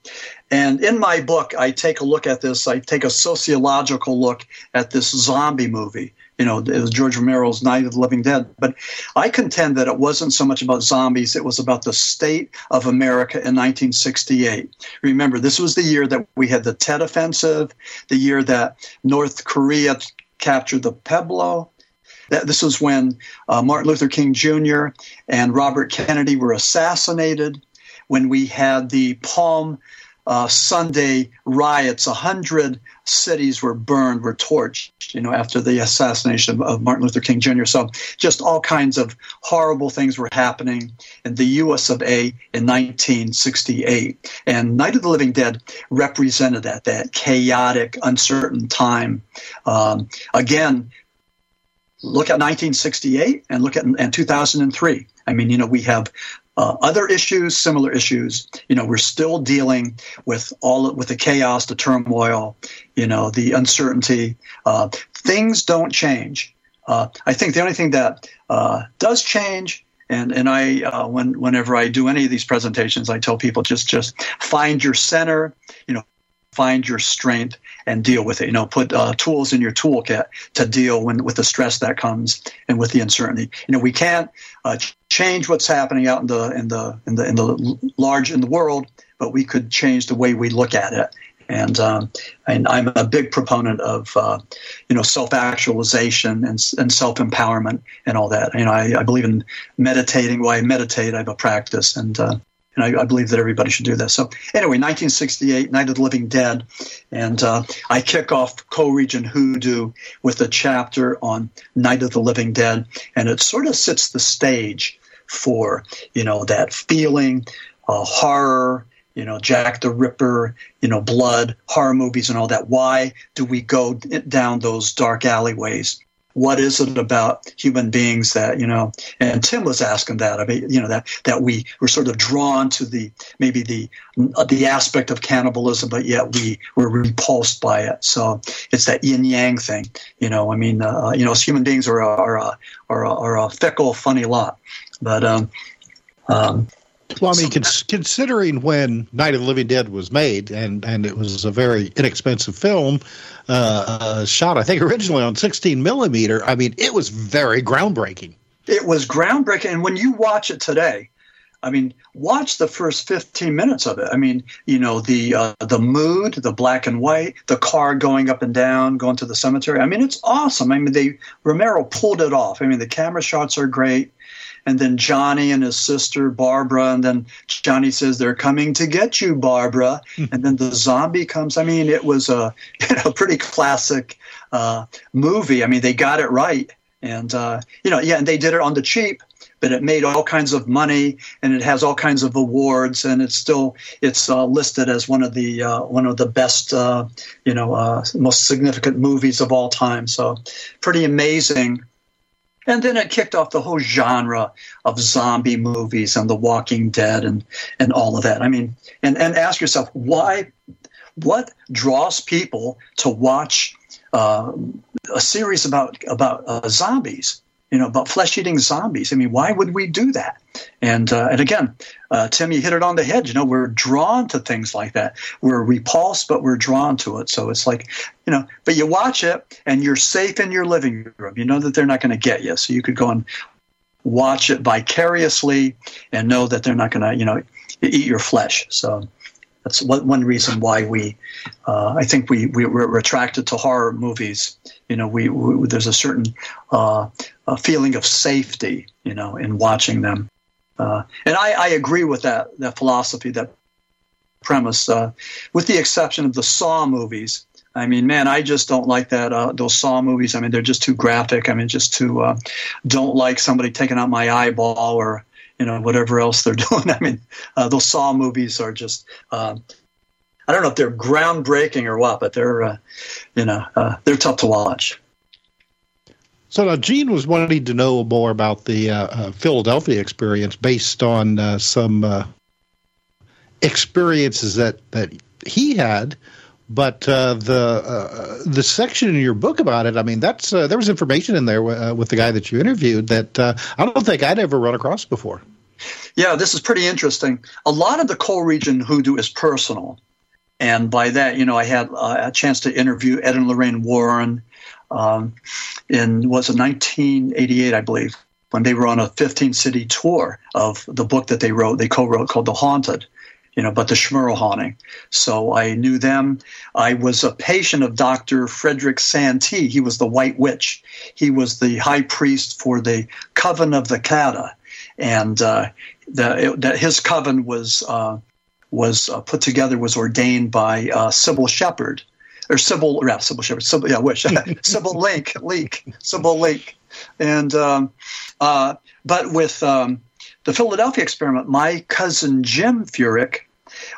And in my book, I take a look at this. I take a sociological look at this zombie movie you know, it was George Romero's Night of the Living Dead. But I contend that it wasn't so much about zombies, it was about the state of America in 1968. Remember, this was the year that we had the Tet Offensive, the year that North Korea captured the Pueblo. This was when uh, Martin Luther King Jr. and Robert Kennedy were assassinated, when we had the Palm uh, Sunday riots. A hundred cities were burned, were torched, you know, after the assassination of, of, Martin Luther King Jr. So just all kinds of horrible things were happening in the U.S. of A. in 1968. And Night of the Living Dead represented that, that chaotic, uncertain time. Um, again, look at 1968 and look at and 2003. I mean, you know, we have uh, other issues, similar issues. You know, we're still dealing with all with the chaos, the turmoil, you know, the uncertainty. Uh, things don't change. Uh, I think the only thing that uh, does change, and and I uh, when whenever I do any of these presentations, I tell people just just find your center. You know, find your strength and deal with it. You know, put uh, tools in your toolkit to deal when, with the stress that comes and with the uncertainty. You know, we can't uh, change what's happening out in the in the in the in the large in the world, but we could change the way we look at it. And um, and I'm a big proponent of uh, you know self actualization and and self empowerment and all that. You know, I, I believe in meditating. Why I meditate, I have a practice, and uh, and I, I, believe that everybody should do this. So anyway, 1968, Night of the Living Dead, and uh, I kick off Coal Region Hoodoo with a chapter on Night of the Living Dead, and it sort of sets the stage for you know that feeling, uh, horror, you know Jack the Ripper, you know blood, horror movies, and all that. Why do we go down those dark alleyways? What is it about human beings that you know and tim was asking that i mean you know that that we were sort of drawn to the maybe the the aspect of cannibalism but yet we were repulsed by it. So it's that yin yang thing you know i mean uh, you know as human beings are a, are a, are a, are a fickle funny lot. But um, um well, I mean, cons- considering when Night of the Living Dead was made, and, and it was a very inexpensive film, uh, uh, shot, I think, originally on 16 millimeter. I mean, it was very groundbreaking. It was groundbreaking. And when you watch it today, I mean, watch the first 15 minutes of it. I mean, you know, the uh, the mood, the black and white, the car going up and down, going to the cemetery. I mean, it's awesome. I mean, they Romero pulled it off. I mean, the camera shots are great and then Johnny and his sister Barbara, and then Johnny says they're coming to get you, Barbara, hmm. and then the zombie comes. I mean, it was a you know pretty classic uh, movie. I mean, they got it right, and uh, you know, yeah, and they did it on the cheap. but it made all kinds of money and it has all kinds of awards and it's still it's uh, listed as one of the uh, one of the best uh, you know uh, most significant movies of all time. So pretty amazing. And then it kicked off the whole genre of zombie movies and The Walking Dead and and all of that. I mean, and and ask yourself why, what draws people to watch uh, a series about about uh, zombies? You know, about flesh-eating zombies. I mean, why would we do that? And uh, and again, uh, Tim, you hit it on the head. You know, we're drawn to things like that. We're repulsed, but we're drawn to it. So it's like, you know, but you watch it and you're safe in your living room. You know that they're not going to get you, so you could go and watch it vicariously and know that they're not going to, you know, eat your flesh. So that's one one reason why we, uh, I think we, we we're attracted to horror movies. You know, we, we there's a certain uh, a feeling of safety, you know, in watching them. Uh, and I, I, agree with that that philosophy, that premise, uh, with the exception of the Saw movies. I mean, man, I just don't like that uh, those Saw movies. I mean, they're just too graphic. I mean, just too uh, don't like somebody taking out my eyeball or you know whatever else they're doing. I mean, uh, those Saw movies are just. Uh, I don't know if they're groundbreaking or what, but they're, uh, you know, uh, they're tough to watch. So now Gene was wanting to know more about the uh, uh, Philadelphia experience based on uh, some experiences that, that he had. But the the section in your book about it, I mean, that's there was information in there with the guy that you interviewed that I don't think I'd ever run across before. Yeah, this is pretty interesting. A lot of the coal region hoodoo is personal. And by that, you know, I had a chance to interview Ed and Lorraine Warren um, in was it 1988, I believe, when they were on a 15 city tour of the book that they wrote, they co-wrote called The Haunted. You know, but the Smurl haunting. So I knew them. I was a patient of Dr. Frederick Santee. He was the White Witch. He was the high priest for the Coven of the Kata, and uh, the, it, his coven was uh, was uh, put together, was ordained by uh, Cybill Shepherd, or Sybil, yeah, Cybill Shepherd, Sybil, yeah, wish, Sybil Link, Leek, Sybil Link, and um, uh, but with um, the Philadelphia experiment, my cousin Jim Furek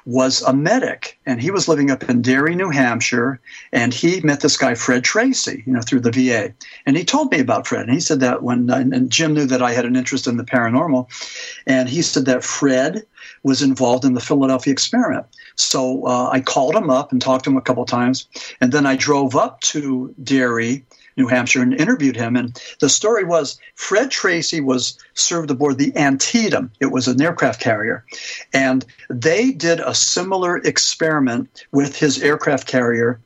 was a medic, and he was living up in Derry, New Hampshire, and he met this guy Fred Tracy, you know, through the VA, and he told me about Fred, and he said that when and Jim knew that I had an interest in the paranormal, and he said that Fred was involved in the Philadelphia experiment. So uh, I called him up and talked to him a couple times, and then I drove up to Derry, New Hampshire, and interviewed him. And the story was Fred Tracy was served aboard the Antietam. It was an aircraft carrier, and they did a similar experiment with his aircraft carrier.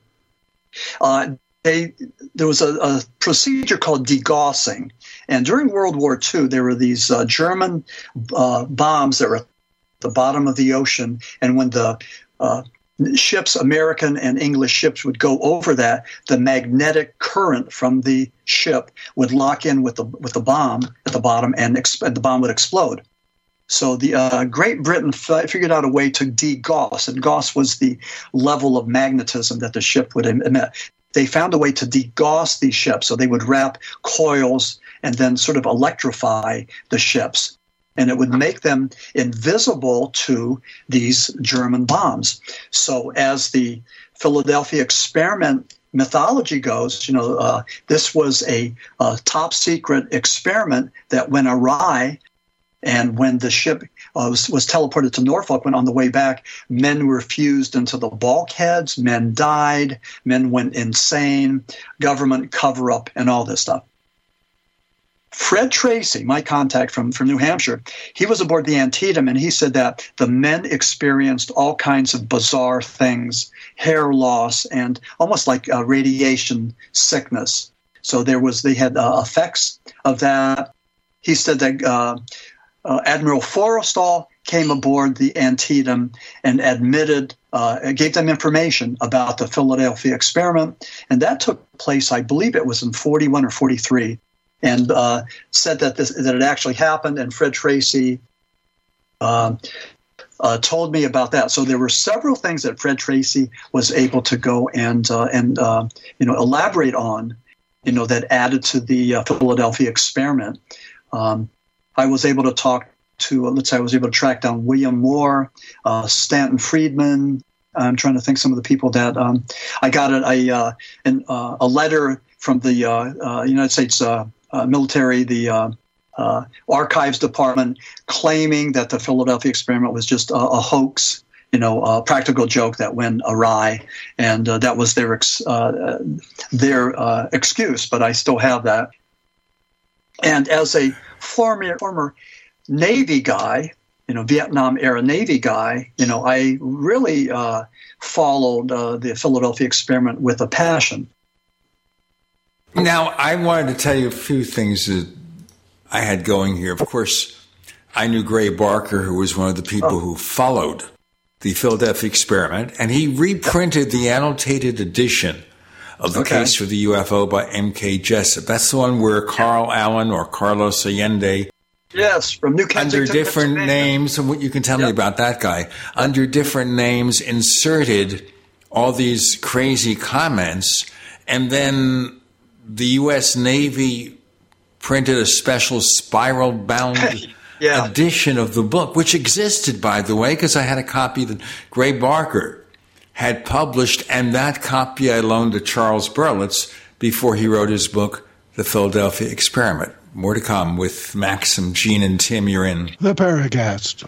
Uh, they, there was a, a, procedure called degaussing. And during World War II, there were these uh, German uh, bombs that were at the bottom of the ocean, and when the uh, ships, American and English ships, would go over that, the magnetic current from the ship would lock in with the with the bomb at the bottom, and exp- the bomb would explode. So the uh, Great Britain f- figured out a way to degauss, and gauss was the level of magnetism that the ship would emit. They found a way to degauss these ships, so they would wrap coils and then sort of electrify the ships and it would make them invisible to these German bombs. So, as the Philadelphia experiment mythology goes, you know, uh, this was a, a, top secret experiment that went awry. And when the ship uh, was, was teleported to Norfolk, when on the way back, men were fused into the bulkheads, men died, men went insane, government cover up, and all this stuff. Fred Tracy, my contact from, from New Hampshire, he was aboard the Antietam and he said that the men experienced all kinds of bizarre things, hair loss, and almost like uh, radiation sickness. So there was they had uh, effects of that. He said that uh, uh Admiral Forrestal came aboard the Antietam and admitted, uh, gave them information about the Philadelphia experiment, and that took place, I believe it was in 41 or 43 and uh, said that this that it actually happened. And Fred Tracy uh, uh, told me about that. So there were several things that Fred Tracy was able to go and uh, and uh, you know elaborate on, you know, that added to the uh, Philadelphia experiment. Um, I was able to talk to, uh, let's say, I was able to track down William Moore, uh, Stanton Friedman. I'm trying to think some of the people that um, I got a a, an, a letter from the United States military, the archives department, claiming that the Philadelphia experiment was just a, a hoax you know, a practical joke that went awry, and uh, that was their ex- uh, their uh, excuse. But I still have that. And as a former former Navy guy, you know, Vietnam era Navy guy, you know, I really uh, followed uh, the Philadelphia experiment with a passion. Now, I wanted to tell you a few things that I had going here. Of course, I knew Gray Barker, who was one of the people oh. who followed the Philadelphia experiment, and he reprinted the annotated edition of the okay. case for the UFO by M.K. Jessup. That's the one where Carl Allen or Carlos Allende Yes, from New Kensington. Under different names, and what you can tell yep. me about that guy, under different names, inserted all these crazy comments, and then the U.S. Navy printed a special spiral bound yeah. edition of the book, which existed, by the way, because I had a copy that Gray Barker had published, and that copy I loaned to Charles Berlitz before he wrote his book, The Philadelphia Experiment. More to come with Maxim, Gene, and Tim. You're in the Paracast.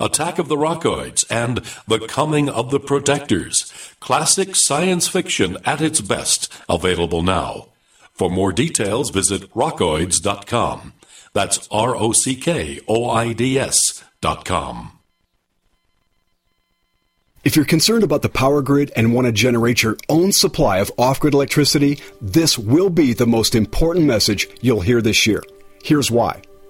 Attack of the Rockoids and The Coming of the Protectors. Classic science fiction at its best, available now. For more details, visit rockoids.com. That's R O C K O I D S dot com. If you're concerned about the power grid and want to generate your own supply of off grid electricity, this will be the most important message you'll hear this year. Here's why.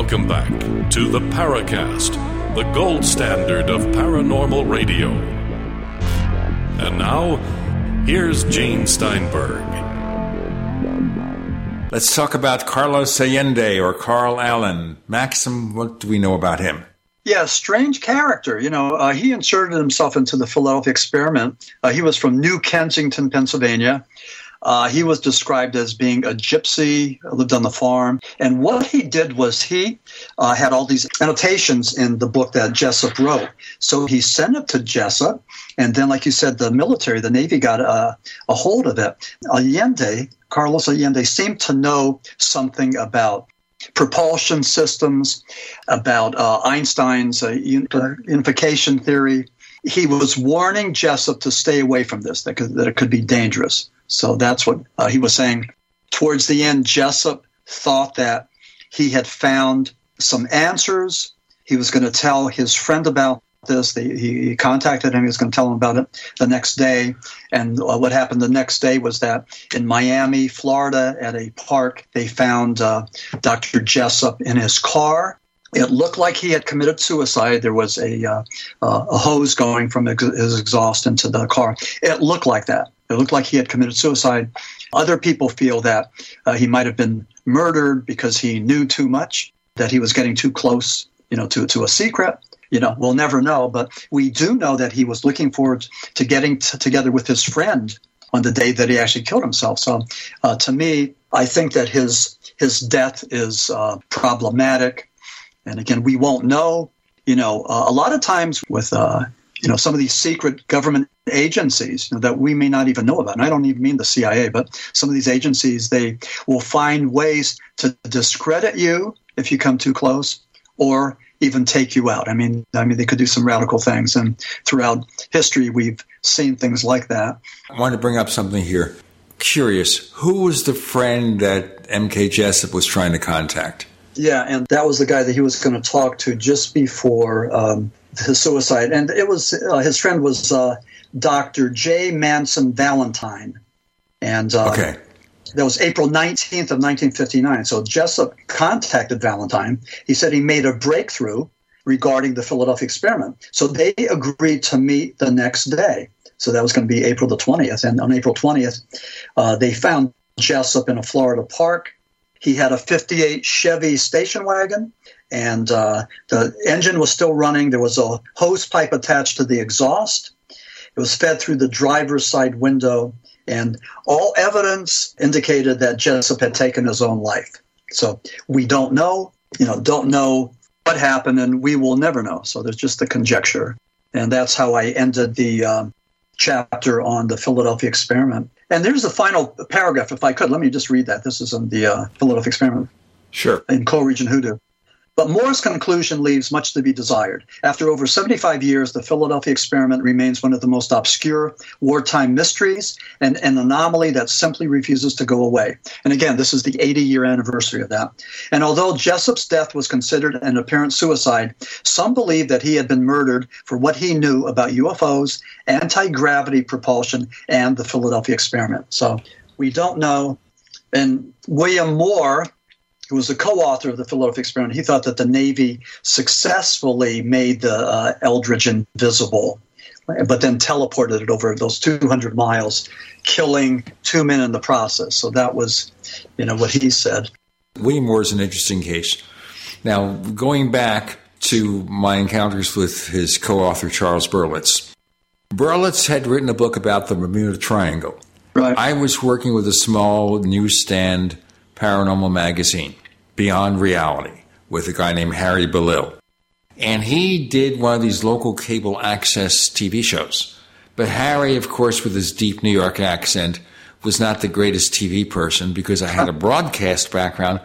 Welcome back to the Paracast, the gold standard of paranormal radio. And now, here's Gene Steinberg. Let's talk about Carlos Allende or Carl Allen. Maxim, what do we know about him? Yeah, strange character. You know, uh, he inserted himself into the Philadelphia experiment. Uh, he was from New Kensington, Pennsylvania. Uh, he was described as being a gypsy, lived on the farm. And what he did was he uh, had all these annotations in the book that Jessup wrote. So he sent it to Jessup. And then, like you said, the military, the Navy got a, a hold of it. Allende, Carlos Allende, seemed to know something about propulsion systems, about uh, Einstein's uh, unification theory. He was warning Jessup to stay away from this, that, could, that it could be dangerous. So that's what uh, he was saying. Towards the end, Jessup thought that he had found some answers. He was going to tell his friend about this. He, contacted him. He was going to tell him about it the next day. And uh, what happened the next day was that in Miami, Florida, at a park, they found uh, Dr. Jessup in his car. It looked like he had committed suicide. There was a, uh, uh a hose going from his exhaust into the car. It looked like that. It looked like he had committed suicide. Other people feel that uh, he might have been murdered because he knew too much, that he was getting too close, you know, to, to a secret you know, we'll never know. But we do know that he was looking forward to getting t- together with his friend on the day that he actually killed himself. So, uh, to me, I think that his his death is uh, problematic. And again, we won't know. You know, uh, a lot of times with uh, you know some of these secret government agencies you know, that we may not even know about. And I don't even mean the CIA, but some of these agencies they will find ways to discredit you if you come too close, or even take you out. I mean, I mean, they could do some radical things, and throughout history, we've seen things like that. I want to bring up something here. Curious, who was the friend that MK Jessup was trying to contact? Yeah, and that was the guy that he was going to talk to just before um, his suicide, and it was uh, his friend was uh, Dr. J. Manson Valentine, and uh, okay. That was April 19th of 1959. So Jessup contacted Valentine. He said he made a breakthrough regarding the Philadelphia experiment. So they agreed to meet the next day. So that was going to be April the 20th. And on April 20th, uh, they found Jessup in a Florida park. He had a 58 Chevy station wagon, and uh, the engine was still running. There was a hose pipe attached to the exhaust. It was fed through the driver's side window and all evidence indicated that Jessup had taken his own life. So we don't know, you know, don't know what happened, and we will never know. So there's just the conjecture. And that's how I ended the um, chapter on the Philadelphia experiment. And there's the final paragraph, if I could. Let me just read that. This is in the uh, Philadelphia experiment. Sure. In Coal Region Hoodoo. But Moore's conclusion leaves much to be desired. After over 75 years, the Philadelphia experiment remains one of the most obscure wartime mysteries and an anomaly that simply refuses to go away. And again, this is the 80 year anniversary of that. And although Jessup's death was considered an apparent suicide, some believe that he had been murdered for what he knew about UFOs, anti gravity propulsion, and the Philadelphia experiment. So we don't know. And William Moore, who was the co-author of the Philadelphia experiment, he thought that the Navy successfully made the uh, Eldridge invisible, but then teleported it over those 200 miles, killing two men in the process. So that was, you know, what he said. William Moore is an interesting case. Now, going back to my encounters with his co-author Charles Berlitz, Berlitz had written a book about the Bermuda Triangle. Right. I was working with a small newsstand paranormal magazine, Beyond Reality, with a guy named Harry Belil. And he did one of these local cable access TV shows. But Harry, of course, with his deep New York accent, was not the greatest TV person because I had a broadcast background.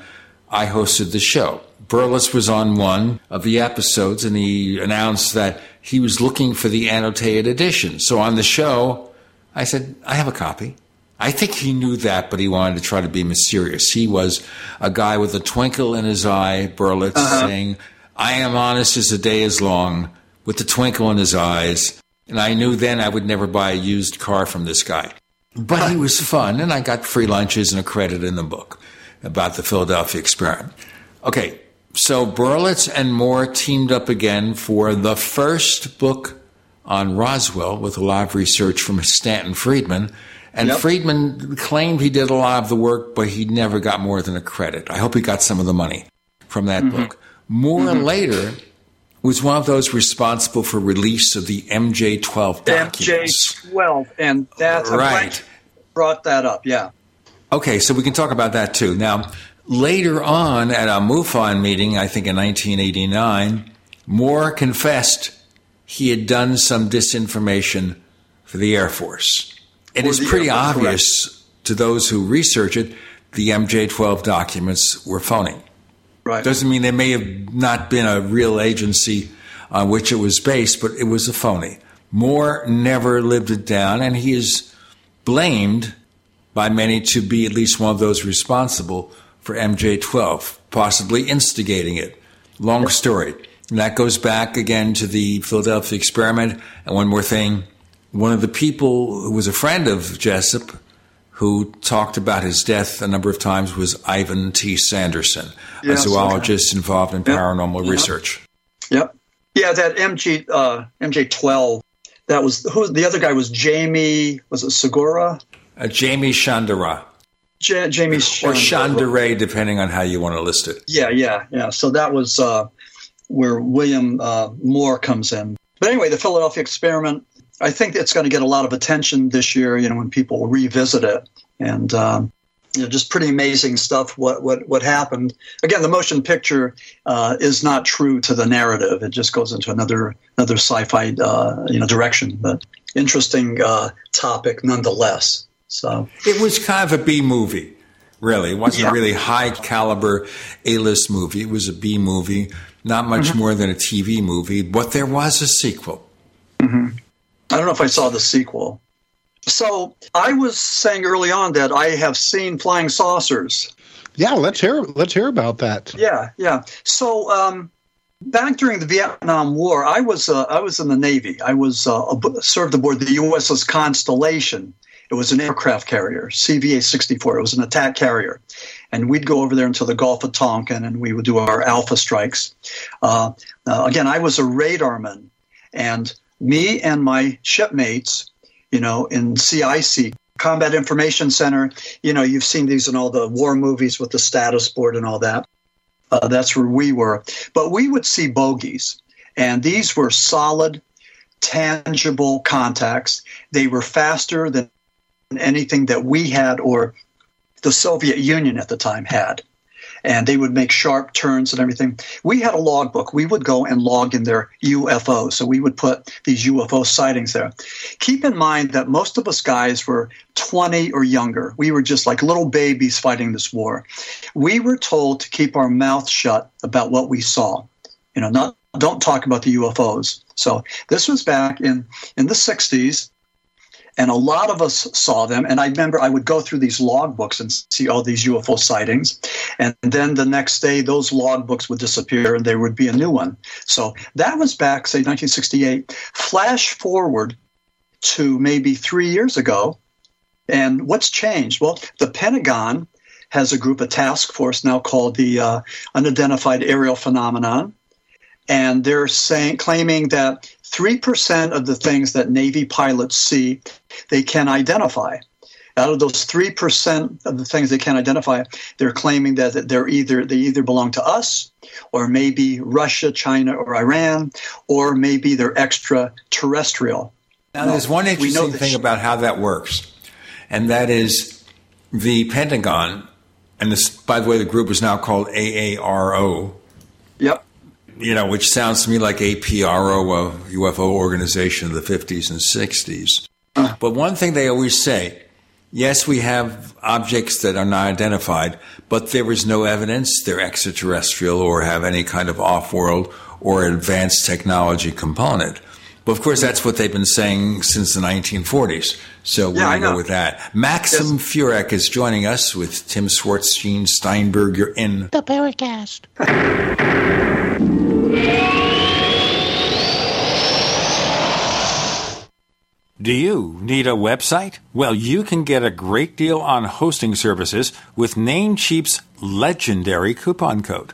I hosted the show. Berlitz was on one of the episodes and he announced that he was looking for the annotated edition. So on the show, I said, I have a copy. I think he knew that, but he wanted to try to be mysterious. He was a guy with a twinkle in his eye, Berlitz, uh-huh. saying, I am honest as the day is long, with the twinkle in his eyes. And I knew then I would never buy a used car from this guy. But he was fun, and I got free lunches and a credit in the book about the Philadelphia experiment. Okay, so Berlitz and Moore teamed up again for the first book on Roswell with a lot of research from Stanton Friedman and yep. Friedman claimed he did a lot of the work, but he never got more than a credit. I hope he got some of the money from that mm-hmm. book. Moore mm-hmm. later was one of those responsible for release of the MJ12 documents. MJ12, and that's right. Brought that up, yeah. Okay, so we can talk about that too. Now, later on at a MUFON meeting, I think in 1989, Moore confessed he had done some disinformation for the Air Force. It is pretty obvious correct. to those who research it the MJ12 documents were phony. Right. Doesn't mean there may have not been a real agency on which it was based, but it was a phony. Moore never lived it down, and he is blamed by many to be at least one of those responsible for MJ12, possibly instigating it. Long story. And that goes back again to the Philadelphia experiment. And one more thing one of the people who was a friend of Jessup, who talked about his death a number of times, was Ivan T. Sanderson, Yes, a zoologist okay. involved in Yep. paranormal Yep. research. Yep. Yeah, that MG uh, MJ12. That was who? The other guy was Jamie. Was it Segura? Uh, Jaime Shandera. Ja- Jamie Or Shandera, depending on how you want to list it. Yeah, yeah, yeah. So that was uh, where William uh, Moore comes in. But anyway, the Philadelphia experiment. I think it's going to get a lot of attention this year. You know, when people revisit it, and um, you know, just pretty amazing stuff. What what what happened? Again, the motion picture uh, is not true to the narrative. It just goes into another another sci-fi uh, you know direction. But interesting uh, topic nonetheless. So It was kind of a B movie, really. It wasn't Yeah. a really high caliber A list movie. It was a B movie, not much Mm-hmm. more than a TV movie, but there was a sequel. I don't know if I saw the sequel. So I was saying early on that I have seen flying saucers. Yeah, let's hear let's hear about that. Yeah, yeah. So um, back during the Vietnam War, I was uh, I was in the Navy. I was uh, ab- served aboard the USS Constellation. It was an aircraft carrier, CVA-64. It was an attack carrier, and we'd go over there into the Gulf of Tonkin, and we would do our alpha strikes. Uh, uh, again, I was a radarman, and me and my shipmates, you know, in CIC, Combat Information Center, you know, you've seen these in all the war movies with the status board and all that. Uh, that's where we were. But we would see bogeys, and these were solid, tangible contacts. They were faster than anything that we had or the Soviet Union at the time had. And they would make sharp turns and everything. We had a logbook. We would go and log in their UFO. So we would put these UFO sightings there. Keep in mind that most of us guys were 20 or younger. We were just like little babies fighting this war. We were told to keep our mouth shut about what we saw. You know, not don't talk about the UFOs. So this was back in in the 60s and a lot of us saw them. And I remember I would go through these logbooks and see all these UFO sightings. And then the next day, those logbooks would disappear and there would be a new one. So that was back, say, 1968. Flash forward to maybe three years ago. And what's changed? Well, the Pentagon has a group, a task force now called the uh, Unidentified Aerial Phenomenon. And they're saying, claiming that 3% of the things that Navy pilots see, they can identify. Out of those 3% of the things they can identify, they're claiming that they're either they either belong to us or maybe Russia, China, or Iran, or maybe they're extraterrestrial. Now, there's one interesting thing about how that works, and that is the Pentagon, and this, by the way, the group is now called AARO. You know, which sounds to me like APRO, a UFO organization of the 50s and 60s. But one thing they always say yes, we have objects that are not identified, but there is no evidence they're extraterrestrial or have any kind of off world or advanced technology component. But of course, that's what they've been saying since the 1940s. So we're Yeah, I going to go with that. Maxim Furek is joining us with Tim Swartz, Gene Steinberg. You're in The Paracast. Do you need a website? Well, you can get a great deal on hosting services with Namecheap's legendary coupon code.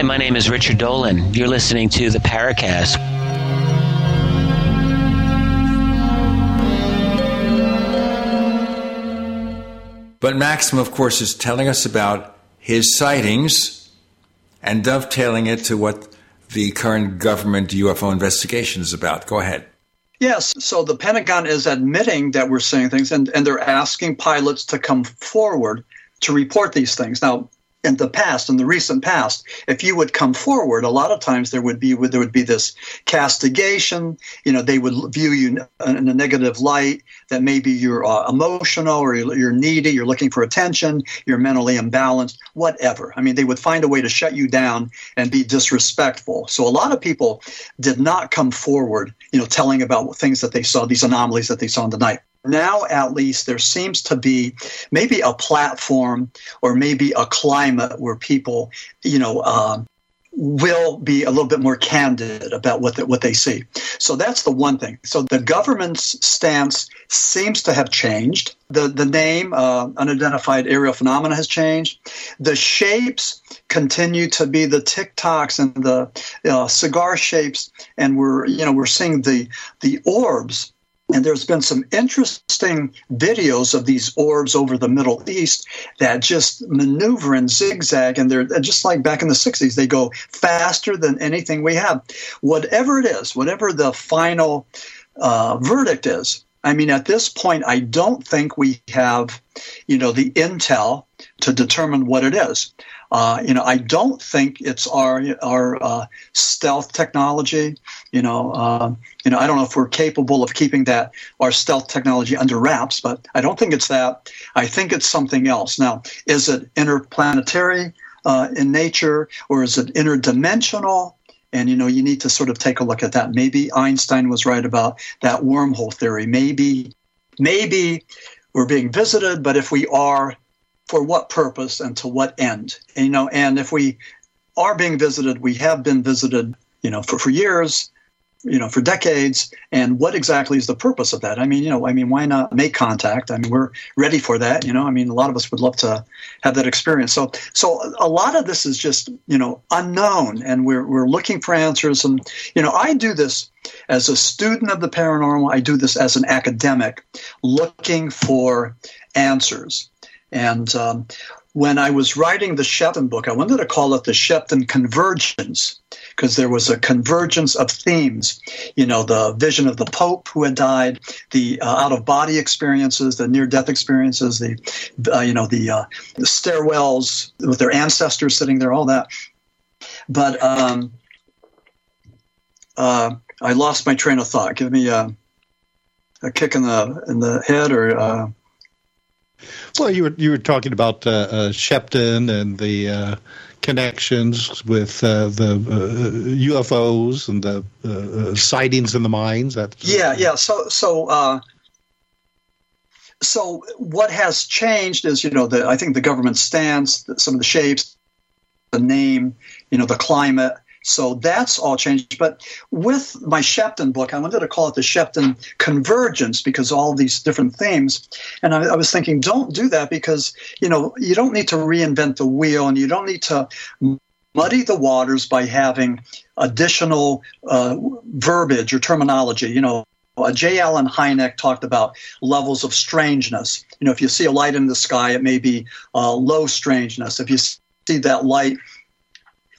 Hi, my name is Richard Dolan. You're listening to the Paracast. But Maxim, of course, is telling us about his sightings and dovetailing it to what the current government UFO investigation is about. Go ahead. Yes, so the Pentagon is admitting that we're seeing things, and, and they're asking pilots to come forward to report these things. Now, in the past, in the recent past, if you would come forward, a lot of times there would be there would be this castigation. You know, they would view you in a negative light. That maybe you're uh, emotional or you're, needy, you're looking for attention, you're mentally imbalanced, whatever. I mean, they would find a way to shut you down and be disrespectful. So a lot of people did not come forward, you know, telling about things that they saw, these anomalies that they saw in the night now at least there seems to be maybe a platform or maybe a climate where people you know uh, will be a little bit more candid about what what they see. So that's the one thing. So the government's stance seems to have changed. The the name uh, unidentified aerial phenomena has changed. The shapes continue to be the tiktoks and the uh, cigar shapes and we're you know we're seeing the the orbs and there's been some interesting videos of these orbs over the Middle East that just maneuver and zigzag, and they're just like back in the 60s. They go faster than anything we have. Whatever it is, whatever the final uh, verdict is, I mean, at this point, I don't think we have, you know, the intel to determine what it is. Uh, you know, I don't think it's our our uh, stealth technology. You know, uh, you know, I don't know if we're capable of keeping that our stealth technology under wraps, but I don't think it's that. I think it's something else. Now, is it interplanetary uh, in nature, or is it interdimensional? And you know, you need to sort of take a look at that. Maybe Einstein was right about that wormhole theory. Maybe, maybe we're being visited, but if we are, for what purpose and to what end? And, you know, and if we are being visited, we have been visited, you know, for, for years, you know, for decades. And what exactly is the purpose of that? I mean, you know, I mean, why not make contact? I mean, we're ready for that. You know, I mean, a lot of us would love to have that experience. So, so a lot of this is just, you know, unknown, and we're we're looking for answers. And you know, I do this as a student of the paranormal. I do this as an academic, looking for answers. And um, when I was writing the Sheppton book, I wanted to call it the Sheppton Convergence because there was a convergence of themes. You know, the vision of the Pope who had died, the uh, out of body experiences, the near death experiences, the uh, you know the, uh, the, stairwells with their ancestors sitting there, all that. But um, uh, I lost my train of thought. Give me a, a kick in the in the head or uh, well, you were you were talking about uh, uh, Sheppton and the uh, connections with uh, the UFOs uh, and the uh, sightings in the mines. That yeah, yeah. So so. so what has changed is, you know, the, I think the government stance, some of the shapes, the name, you know, the climate, so that's all changed. But with my Sheppton book, I wanted to call it the Sheppton Convergence because all these different themes. And I, I, was thinking, don't do that because you know you don't need to reinvent the wheel, and you don't need to muddy the waters by having additional uh, verbiage or terminology. You know. Uh, J. Allen Hynek talked about levels of strangeness. You know, if you see a light in the sky, it may be uh, low strangeness. If you see that light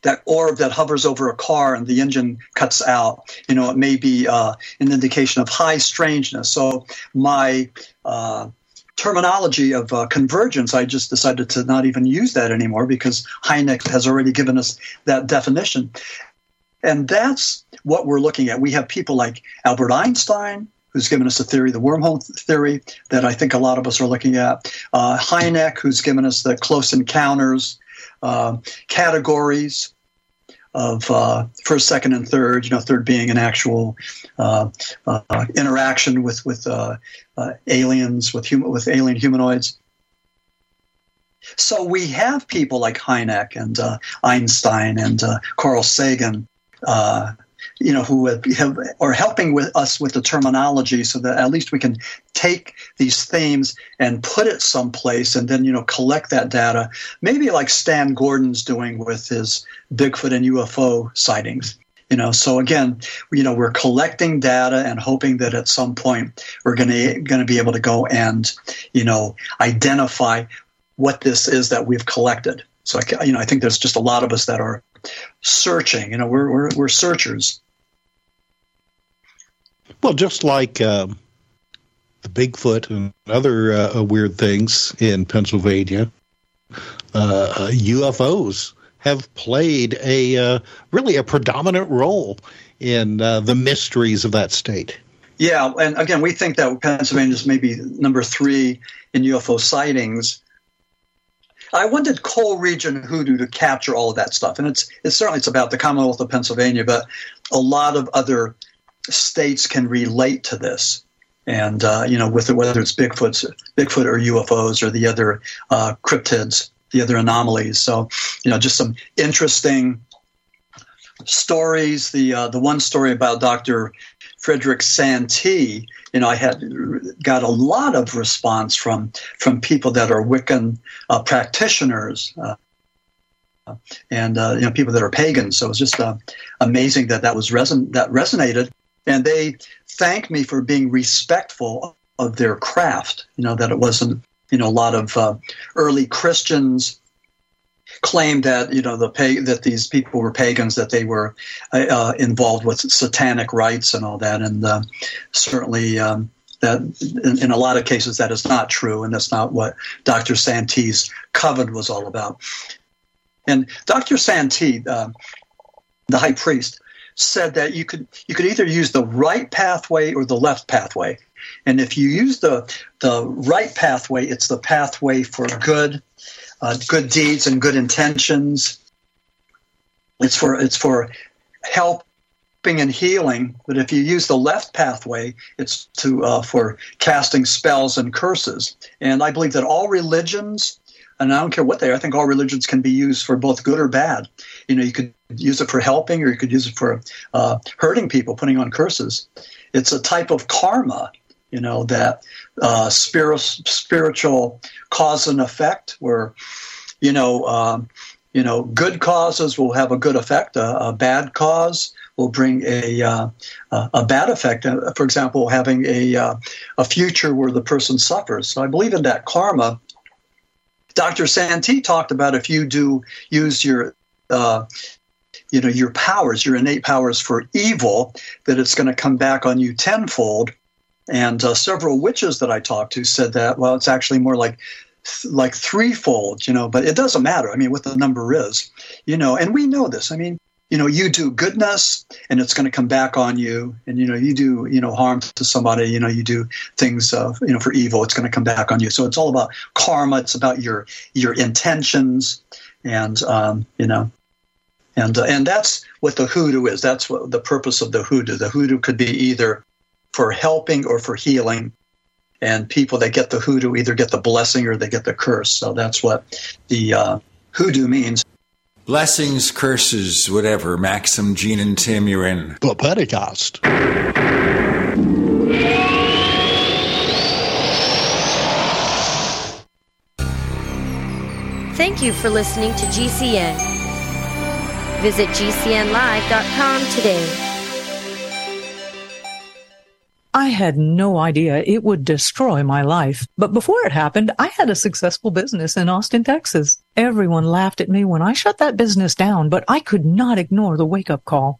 that orb that hovers over a car and the engine cuts out. You know, it may be uh, an indication of high strangeness. So my uh, terminology of uh, convergence, I just decided to not even use that anymore because Hynek has already given us that definition. And that's what we're looking at. We have people like Albert Einstein, who's given us a theory, the wormhole theory, that I think a lot of us are looking at. Uh, Hynek, who's given us the close encounters uh, categories of uh, first, second, and third. You know, third being an actual uh, uh interaction with with uh, uh, aliens, with human, with alien humanoids. So we have people like Hynek and Einstein and Carl Sagan you know, who have, are helping with us with the terminology so that at least we can take these themes and put it someplace and then, you know, collect that data. Maybe like Stan Gordon's doing with his Bigfoot and UFO sightings. You know, so again, you know, we're collecting data and hoping that at some point we're going to going to be able to go and, you know, identify what this is that we've collected. So, you know, I think there's just a lot of us that are searching. You know, we're we're, we're searchers. Well, just like um, the Bigfoot and other uh, weird things in Pennsylvania, uh, UFOs have played a uh, really a predominant role in uh, the mysteries of that state. Yeah, and again, we think that Pennsylvania is maybe number three in UFO sightings. I wanted coal region hoodoo to capture all of that stuff, and it's it's certainly it's about the Commonwealth of Pennsylvania, but a lot of other states can relate to this. And uh, you know, with whether it's Bigfoot, Bigfoot or UFOs or the other uh, cryptids, the other anomalies. So, you know, just some interesting stories. The uh, the one story about Dr. Frederick Santee, you know, I had got a lot of response from from people that are Wiccan uh, practitioners. Uh, and uh, you know people that are pagans, so it was just uh, amazing that that was reson- that resonated and they thanked me for being respectful of their craft. You know that it wasn't you know a lot of uh, early Christians claimed that you know the that these people were pagans that they were uh, uh, involved with satanic rites and all that and uh, certainly um, that in, in, a lot of cases that is not true, and that's not what Dr. Santee's coven was all about. And Dr. Santie, uh, the high priest, said that you could you could either use the right pathway or the left pathway. And if you use the the right pathway, it's the pathway for good, uh, good deeds and good intentions. It's for it's for help and healing, but if you use the left pathway, it's to uh, for casting spells and curses. And I believe that all religions, and I don't care what they are, I think all religions can be used for both good or bad. You know, you could use it for helping, or you could use it for uh, hurting people, putting on curses. It's a type of karma, you know, that uh, spirit, spiritual cause and effect, where you know. Um, you know, good causes will have a good effect. A, a bad cause will bring a uh, a bad effect. Uh, for example, having a uh, a future where the person suffers. So I believe in that karma. Dr. Santee talked about if you do use your uh, you know your powers, your innate powers for evil, that it's going to come back on you tenfold. And uh, several witches that I talked to said that well, it's actually more like like threefold, you know, but it doesn't matter. I mean, what the number is, you know, and we know this. I mean, you know you do goodness and it's going to come back on you and you know you do you know harm to somebody you know you do things uh, you know for evil it's going to come back on you so it's all about karma it's about your your intentions and um, you know and uh, and that's what the hoodoo is that's what the purpose of the hoodoo the hoodoo could be either for helping or for healing and people that get the hoodoo either get the blessing or they get the curse so that's what the uh, hoodoo means Blessings, curses, whatever. Maxim, Gene, and Tim, you're in. The Paracast. Thank you for listening to GCN. Visit GCNlive.com today. I had no idea it would destroy my life. But before it happened, I had a successful business in Austin, Texas. Everyone laughed at me when I shut that business down, but I could not ignore the wake up call.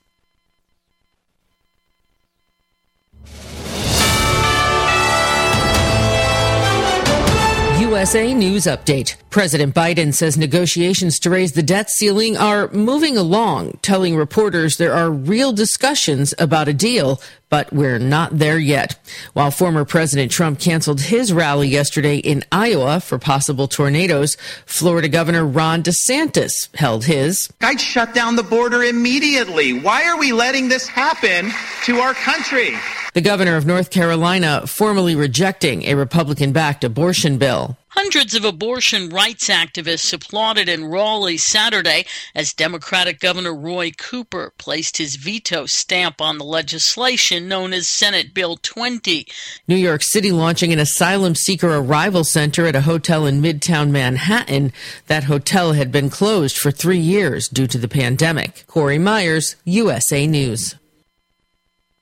USA News Update. President Biden says negotiations to raise the debt ceiling are moving along, telling reporters there are real discussions about a deal, but we're not there yet. While former President Trump canceled his rally yesterday in Iowa for possible tornadoes, Florida Governor Ron DeSantis held his. I'd shut down the border immediately. Why are we letting this happen to our country? The governor of North Carolina formally rejecting a Republican backed abortion bill. Hundreds of abortion rights activists applauded in Raleigh Saturday as Democratic Governor Roy Cooper placed his veto stamp on the legislation known as Senate Bill 20. New York City launching an asylum seeker arrival center at a hotel in Midtown Manhattan. That hotel had been closed for three years due to the pandemic. Corey Myers, USA News.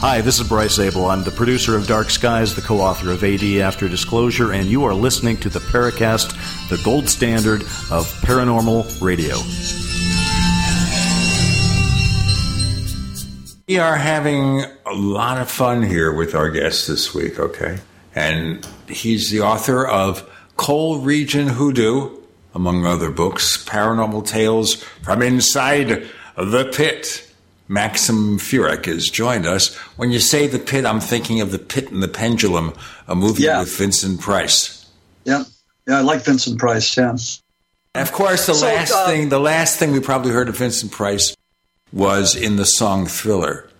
Hi, this is Bryce Zabel. I'm the producer of Dark Skies, the co author of AD After Disclosure, and you are listening to the Paracast, the gold standard of paranormal radio. We are having a lot of fun here with our guest this week, okay? And he's the author of Coal Region Hoodoo, among other books, Paranormal Tales from Inside the Pit. Maxim Furek has joined us. When you say the pit, I'm thinking of the Pit and the Pendulum, a movie Yeah. with Vincent Price. Yeah, yeah, I like Vincent Price. Yeah. And of course, the So, last uh, thing, the last thing we probably heard of Vincent Price was in the song Thriller,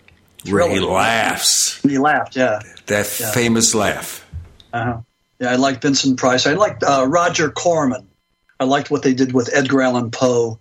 where he laughs. He laughed. Yeah. That Yeah. famous laugh. Uh-huh. Yeah, I like Vincent Price. I liked uh, Roger Corman. I liked what they did with Edgar Allan Poe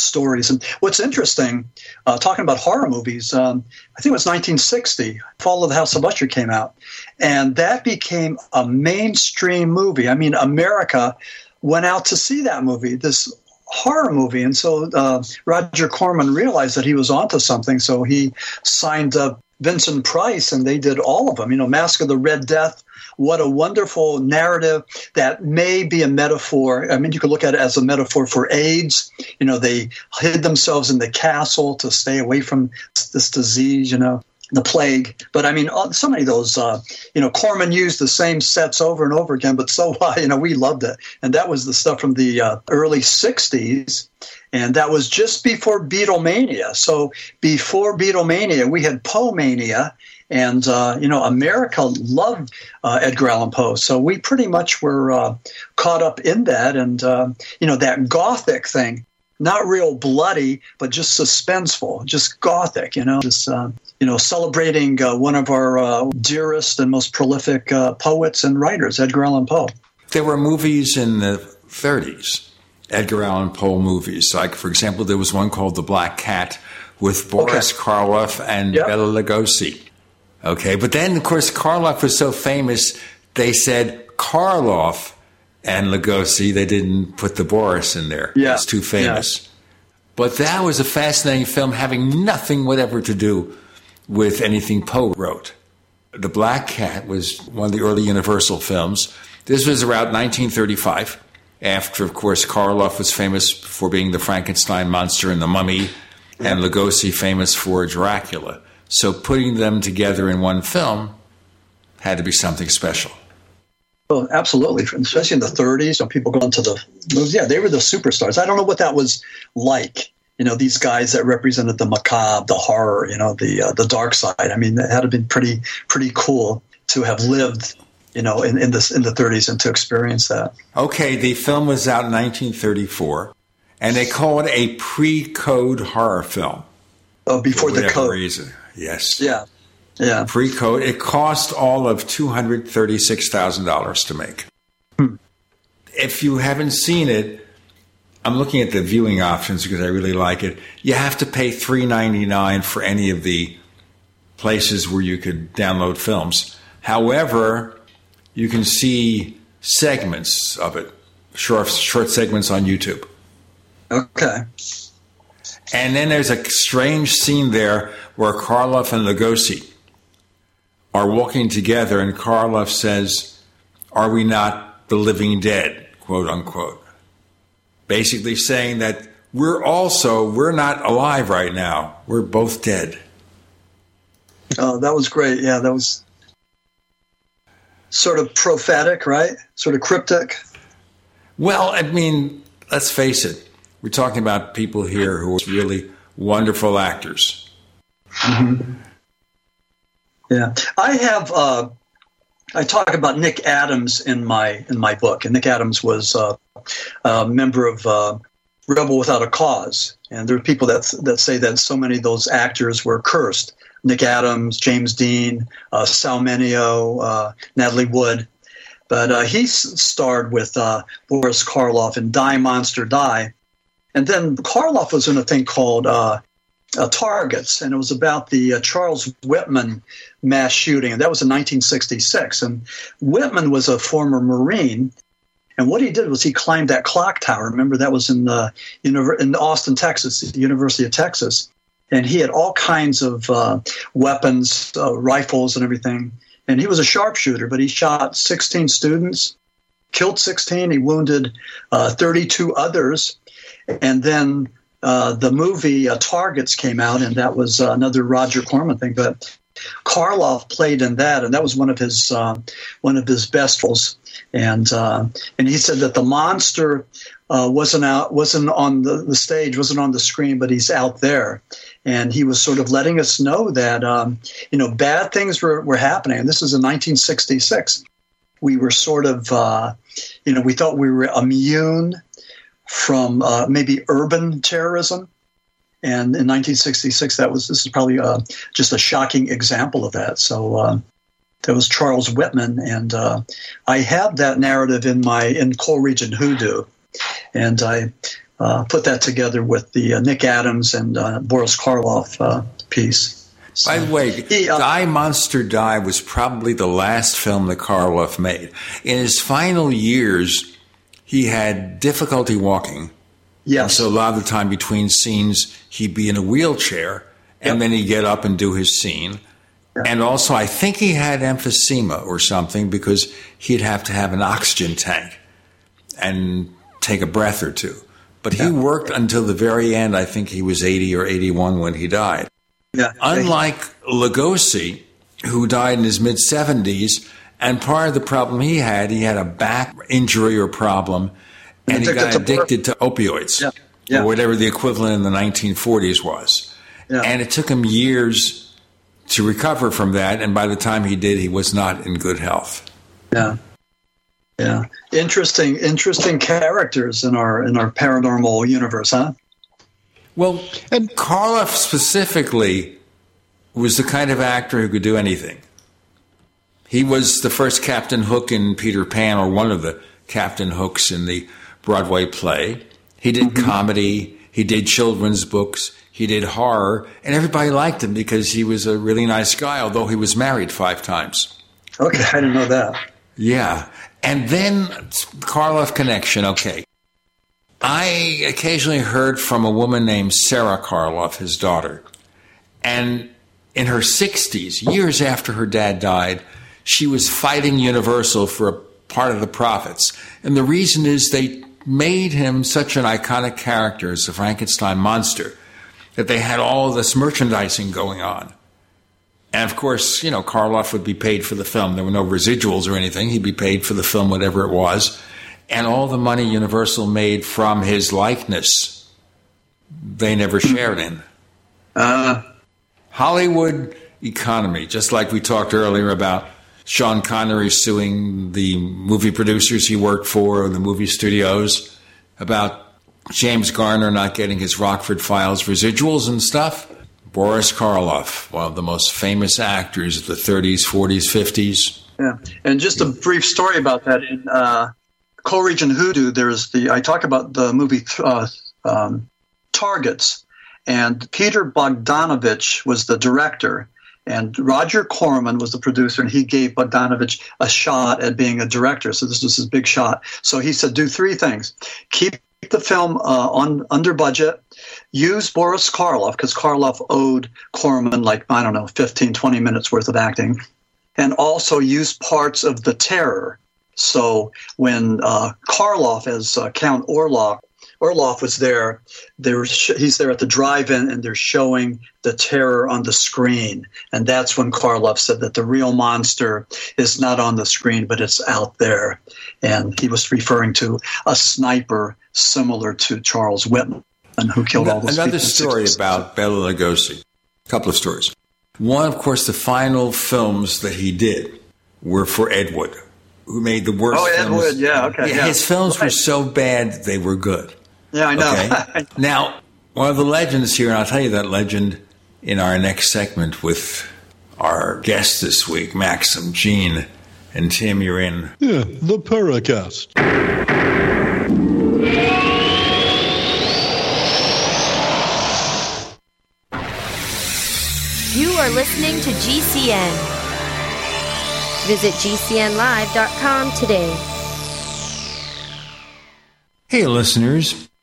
stories. And what's interesting, uh, talking about horror movies, um, I think it was 1960, Fall of the House of Usher came out. And that became a mainstream movie. I mean, America went out to see that movie, this horror movie. And so uh, Roger Corman realized that he was onto something. So he signed up Vincent Price and they did all of them. You know, Mask of the Red Death. What a wonderful narrative that may be a metaphor. I mean, you could look at it as a metaphor for AIDS. You know, they hid themselves in the castle to stay away from this disease, you know, the plague. But I mean, uh, so many of those, uh, you know, Corman used the same sets over and over again, but so, uh, you know, we loved it. And that was the stuff from the uh, early 60s. And that was just before Beatlemania. So before Beatlemania, we had Poe Mania. And, uh, you know, America loved uh, Edgar Allan Poe. So we pretty much were uh, caught up in that. And, uh, you know, that gothic thing, not real bloody, but just suspenseful, just gothic, you know, just, uh, you know, celebrating uh, one of our uh, dearest and most prolific uh, poets and writers, Edgar Allan Poe. There were movies in the 30s, Edgar Allan Poe movies. Like, for example, there was one called The Black Cat with Boris Karloff and Bela Lugosi. Okay, but then, of course, Karloff was so famous, they said Karloff and Lugosi, they didn't put the Boris in there. Yeah. It's too famous. But that was a fascinating film having nothing whatever to do with anything Poe wrote. The Black Cat was one of the early Universal films. This was around 1935, after, of course, Karloff was famous for being the Frankenstein monster and the mummy, and Lugosi famous for Dracula. So putting them together in one film had to be something special. Well, absolutely, especially in the 30s, when people going to the movies. Yeah, they were the superstars. I don't know what that was like. You know, these guys that represented the macabre, the horror, you know, the uh, the dark side. I mean, it had to been pretty pretty cool to have lived, you know, in, in this in the 30s and to experience that. Okay, the film was out in 1934, and they call it a pre-code horror film. Oh, before For the whatever code. reason. Yes. Yeah. Yeah. Pre-code. It cost all of two hundred thirty-six thousand dollars to make. Hmm. if you haven't seen it, I'm looking at the viewing options because I really like it. You have to pay $3.99 for any of the places where you could download films. However, you can see segments of it, short short segments on YouTube. Okay. And then there's a strange scene there where Karloff and Lugosi are walking together, and Karloff says, Are we not the living dead? quote unquote. Basically saying that we're also, we're not alive right now. We're both dead. Oh, that was great. Yeah, that was sort of prophetic, right? Sort of cryptic. Well, I mean, let's face it. We're talking about people here who are really wonderful actors. Mm-hmm. Yeah, I have. Uh, I talk about Nick Adams in my in my book, and Nick Adams was uh, a member of uh, Rebel Without a Cause, and there are people that that say that so many of those actors were cursed. Nick Adams, James Dean, uh, Sal Mineo, uh, Natalie Wood, but uh, he starred with uh, Boris Karloff in Die Monster Die, and then Karloff was in a thing called uh, targets, and it was about the uh, Charles Whitman mass shooting, and that was in 1966. And Whitman was a former Marine, and what he did was he climbed that clock tower. Remember that was in the in Austin, Texas, the University of Texas, and he had all kinds of uh, weapons, uh, rifles, and everything. And he was a sharpshooter, but he shot 16 students, killed 16. He wounded uh, 32 others, and then uh, the movie uh, Targets came out, and that was uh, another Roger Corman thing. But Karloff played in that, and that was one of his uh, one of his best roles. And uh, and he said that the monster wasn't out, wasn't on the, the stage, wasn't on the screen, but he's out there. And he was sort of letting us know that um, you know bad things were, were happening. And this is in 1966. We were sort of you know we thought we were immune from uh, maybe urban terrorism. And in 1966, that was this is probably uh, just a shocking example of that. So uh, that was Charles Whitman, and uh, I have that narrative in my in Coal Region Hoodoo, and I uh, put that together with the uh, Nick Adams and Boris Karloff piece. So, By the way, he, Die Monster Die was probably the last film that Karloff made. In his final years, he had difficulty walking. Yes. so a lot of the time between scenes, he'd be in a wheelchair and yep. then he'd get up and do his scene. And also, I think he had emphysema or something because he'd have to have an oxygen tank and take a breath or two. But he worked until the very end. I think he was 80 or 81 when he died. Yeah. Unlike Lugosi, who died in his mid 70s, and part of the problem he had, he had a back injury or problem, and he got addicted to opioids, yeah. Yeah. or whatever the equivalent in the 1940s was. Yeah. And it took him years to recover from that, and by the time he did, he was not in good health. Yeah. Yeah. Interesting interesting characters in our in our paranormal universe, huh? Well, and Karloff specifically was the kind of actor who could do anything. He was the first Captain Hook in Peter Pan, or one of the Captain Hooks in the Broadway play. He did mm-hmm. comedy, he did children's books, he did horror, and everybody liked him because he was a really nice guy, although he was married five times. Okay, I didn't know that. Yeah. And then Karloff connection, okay. I occasionally heard from a woman named Sarah Karloff, his daughter. And in her 60s, years after her dad died, she was fighting Universal for a part of the profits. And the reason is they made him such an iconic character as the Frankenstein monster that they had all this merchandising going on. And of course, you know, Karloff would be paid for the film. There were no residuals or anything. He'd be paid for the film, whatever it was. And all the money Universal made from his likeness, they never shared in. Uh, Hollywood economy, just like we talked earlier about Sean Connery suing the movie producers he worked for, or the movie studios, about James Garner not getting his Rockford Files residuals and stuff. Boris Karloff, one of the most famous actors of the 30s, 40s, 50s. Yeah, and just a brief story about that. In uh, Coal Region Hoodoo, there's the I talk about the movie uh, um, Targets, and Peter Bogdanovich was the director, and Roger Corman was the producer, and he gave Bogdanovich a shot at being a director. So this was his big shot. So he said, do three things: keep the film uh, on under budget, use Boris Karloff because Karloff owed Corman like I don't know 15, 20 minutes worth of acting, and also use parts of the Terror. So when uh, Karloff as uh, Count Orlok Orloff was there. Sh- he's there at the drive-in, and they're showing the terror on the screen. And that's when Karloff said that the real monster is not on the screen, but it's out there. And he was referring to a sniper similar to Charles Whitman, who killed all those Another story about Bela Lugosi. A couple of stories. One, of course, the final films that he did were for Ed Wood, who made the worst Oh, Ed films. Wood, yeah, okay, yeah. His films were so bad they were good. Yeah, I know. Okay. now, one of the legends here, and I'll tell you that legend in our next segment with our guest this week, Maxim Gene. And Tim, you're in. Yeah, the Paracast. You are listening to GCN. Visit GCNlive.com today. Hey, listeners,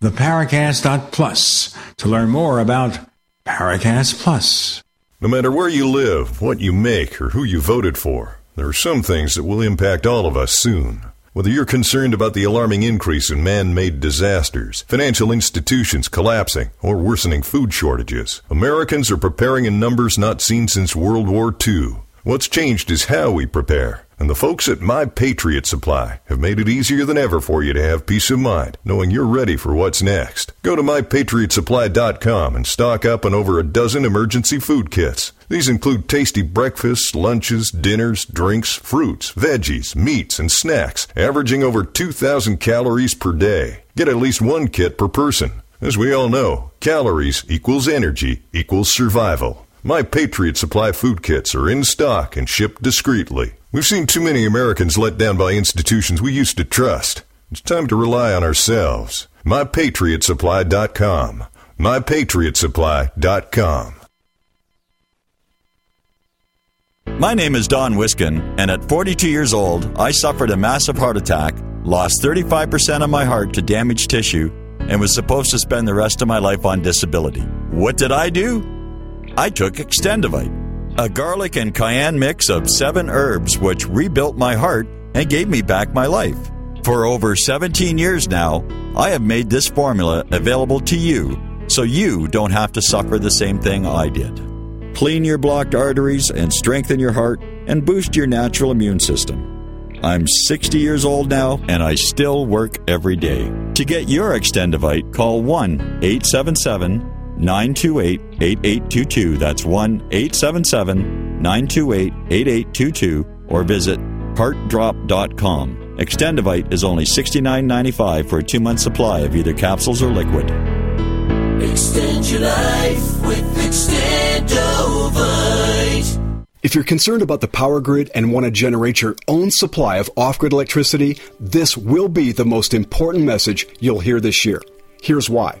theparacast.plus to learn more about Paracast Plus. No matter where you live, what you make, or who you voted for, there are some things that will impact all of us soon. Whether you're concerned about the alarming increase in man made disasters, financial institutions collapsing, or worsening food shortages, Americans are preparing in numbers not seen since World War II. What's changed is how we prepare. And the folks at My Patriot Supply have made it easier than ever for you to have peace of mind, knowing you're ready for what's next. Go to MyPatriotSupply.com and stock up on over a dozen emergency food kits. These include tasty breakfasts, lunches, dinners, drinks, fruits, veggies, meats, and snacks, averaging over 2,000 calories per day. Get at least one kit per person. As we all know, calories equals energy equals survival. My Patriot Supply food kits are in stock and shipped discreetly. We've seen too many Americans let down by institutions we used to trust. It's time to rely on ourselves. MyPatriotSupply.com. MyPatriotSupply.com. My name is Don Wiskin, and at 42 years old, I suffered a massive heart attack, lost 35% of my heart to damaged tissue, and was supposed to spend the rest of my life on disability. What did I do? I took Extendovite, a garlic and cayenne mix of seven herbs which rebuilt my heart and gave me back my life. For over 17 years now, I have made this formula available to you so you don't have to suffer the same thing I did. Clean your blocked arteries and strengthen your heart and boost your natural immune system. I'm 60 years old now and I still work every day. To get your Extendovite, call 1 877 928 8822. That's 1 877 928 8822 or visit heartdrop.com. Extendovite is only $69.95 for a two month supply of either capsules or liquid. Extend your life with Extendovite. If you're concerned about the power grid and want to generate your own supply of off grid electricity, this will be the most important message you'll hear this year. Here's why.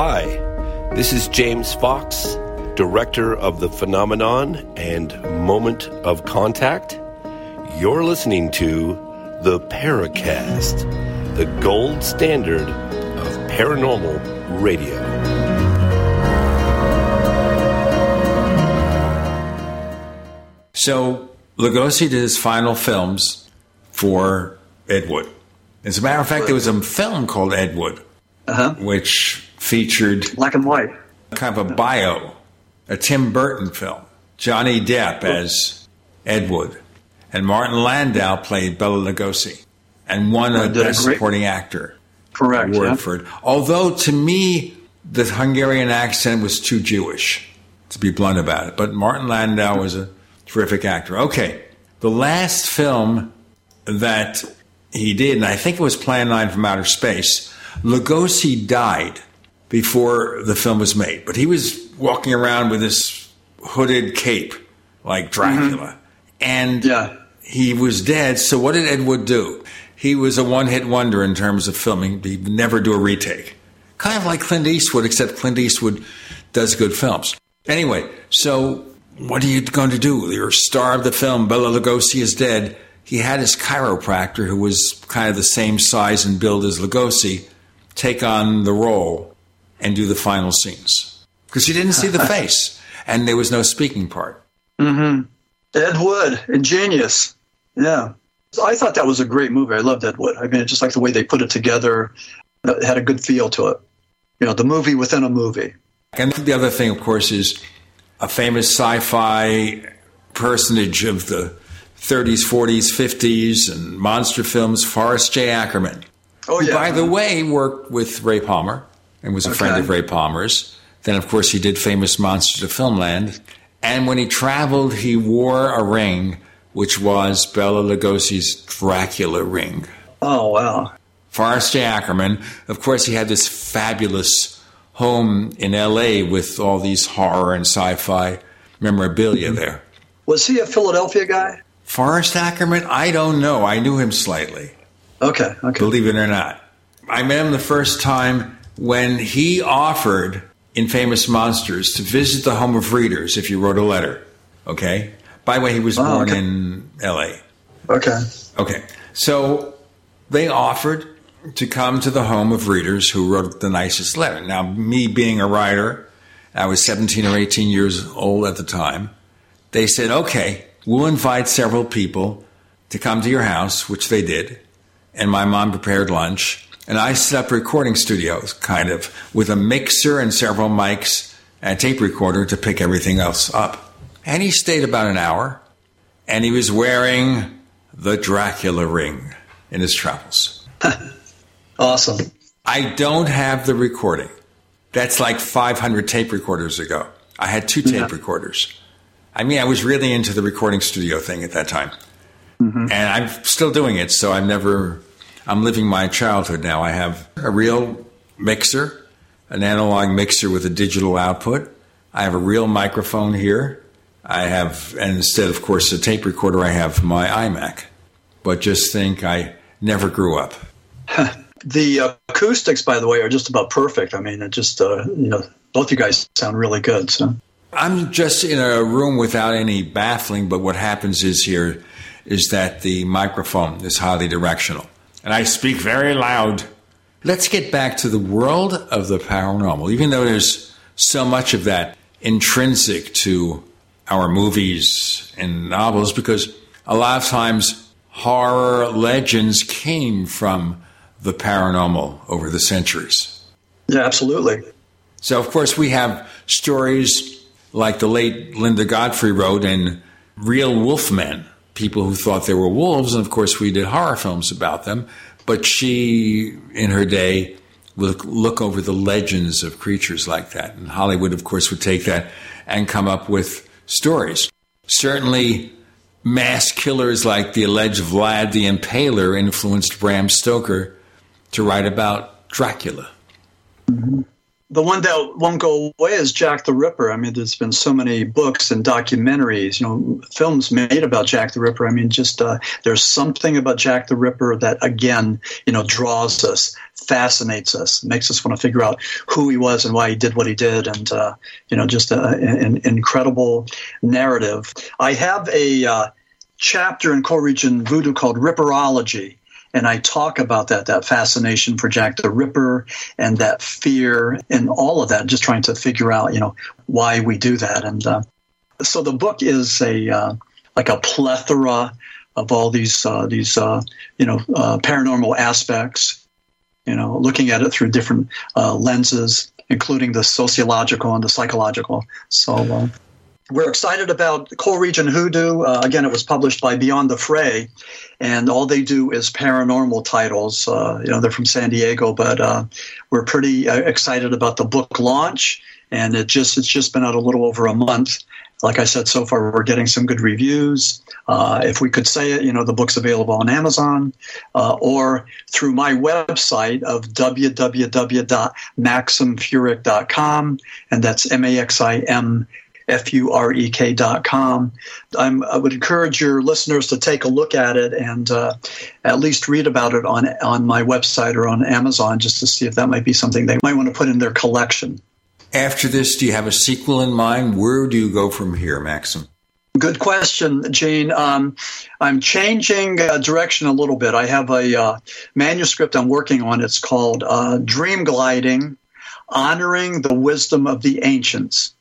Hi, this is James Fox, director of The Phenomenon and Moment of Contact. You're listening to the Paracast, the gold standard of paranormal radio. So Lugosi did his final films for Ed Wood. As a matter of fact, there was a film called Ed Wood, uh-huh. which featured black and white, kind of a bio, a Tim Burton film. Johnny Depp as Ed Wood, and Martin Landau played Bela Lugosi, and won a Best Supporting Actor Correct. award yeah. for it. Although to me, the Hungarian accent was too Jewish, to be blunt about it. But Martin Landau was a terrific actor. Okay, the last film that he did, and I think it was Plan 9 from Outer Space, Lugosi died before the film was made. But he was walking around with this hooded cape like Dracula. Mm-hmm. And he was dead. So what did Ed Wood do? He was a one hit wonder in terms of filming. He'd never do a retake. Kind of like Clint Eastwood, except Clint Eastwood does good films. Anyway, so what are you going to do? You're a star of the film. Bela Lugosi is dead. He had his chiropractor, who was kind of the same size and build as Lugosi, take on the role and do the final scenes because you didn't see the face and there was no speaking part. Mm-hmm. Ed Wood, ingenious. Yeah. I thought that was a great movie. I loved Ed Wood. I mean, just like the way they put it together, it had a good feel to it. You know, the movie within a movie. And the other thing, of course, is a famous sci fi personage of the 30s, 40s, 50s, and monster films, Forrest J. Ackerman. Oh, who, yeah. by the way, worked with Ray Palmer and was a friend of Ray Palmer's. Then, of course, he did famous Monsters of Filmland. And when he traveled, he wore a ring, which was Bela Lugosi's Dracula ring. Oh, wow. Forrest J. Ackerman. Of course, he had this fabulous home in L.A. with all these horror and sci-fi memorabilia mm-hmm. there. Was he a Philadelphia guy? Forrest Ackerman? I don't know. I knew him slightly. Okay, okay. Believe it or not. I met him the first time when he offered in Famous Monsters to visit the home of readers if you wrote a letter. Okay? By the way, he was born okay. in L.A. Okay. Okay. So they offered to come to the home of readers who wrote the nicest letter. Now, me being a writer, I was 17 or 18 years old at the time. They said, okay, we'll invite several people to come to your house, which they did. And my mom prepared lunch. And I set up recording studios, kind of, with a mixer and several mics and a tape recorder to pick everything else up. And he stayed about an hour and he was wearing the Dracula ring in his travels. awesome. I don't have the recording. That's like 500 tape recorders ago. I had two tape recorders. I mean, I was really into the recording studio thing at that time. Mm-hmm. And I'm still doing it, so I'm never, I'm living my childhood now. I have a real mixer, an analog mixer with a digital output. I have a real microphone here. I have, and instead, of course, a tape recorder, I have my iMac. But just think, I never grew up. The acoustics, by the way, are just about perfect. I mean, it just, uh, you know, both you guys sound really good. So, I'm just in a room without any baffling, but what happens is here is that the microphone is highly directional. And I speak very loud. Let's get back to the world of the paranormal, even though there's so much of that intrinsic to our movies and novels, because a lot of times horror legends came from the paranormal over the centuries. yeah, absolutely. So, of course, we have stories like the late Linda Godfrey wrote in real wolfmen, people who thought they were wolves. And of course, we did horror films about them. But she, in her day, would look over the legends of creatures like that. And Hollywood, of course, would take that and come up with stories. Certainly, mass killers like the alleged Vlad the Impaler influenced Bram Stoker to write about Dracula. Mm-hmm the one that won't go away is Jack the Ripper. I mean, there's been so many books and documentaries, you know, films made about Jack the Ripper. I mean, just uh, there's something about Jack the Ripper that, again, you know, draws us, fascinates us, makes us want to figure out who he was and why he did what he did, and uh, you know, just a, an incredible narrative. I have a uh, chapter in Coal Region Hoodoo called Ripperology and I talk about that, that fascination for Jack the Ripper and that fear and all of that, just trying to figure out, you know, why we do that. And uh, so the book is a uh, like a plethora of all these uh, these uh, you know uh, paranormal aspects. You know, looking at it through different uh, lenses, including the sociological and the psychological. So we're excited about Coal Region Hoodoo. Uh, again, it was published by Beyond the Fray, and all they do is paranormal titles. Uh, you know, they're from San Diego, but uh, we're pretty uh, excited about the book launch, and it just it's just been out a little over a month. Like I said, so far we're getting some good reviews. Uh, if we could say it, you know, the book's available on Amazon uh, or through my website of www.maximfurek.com, and that's M A X I M F-U-R-E-K dot com. I'm, I would encourage your listeners to take a look at it and uh, at least read about it on, on my website or on Amazon just to see if that might be something they might want to put in their collection. After this, do you have a sequel in mind? Where do you go from here, Maxim? Good question, Gene. Um, I'm changing uh, direction a little bit. I have a uh, manuscript I'm working on. It's called uh, Dream Gliding Honoring the Wisdom of the Ancients.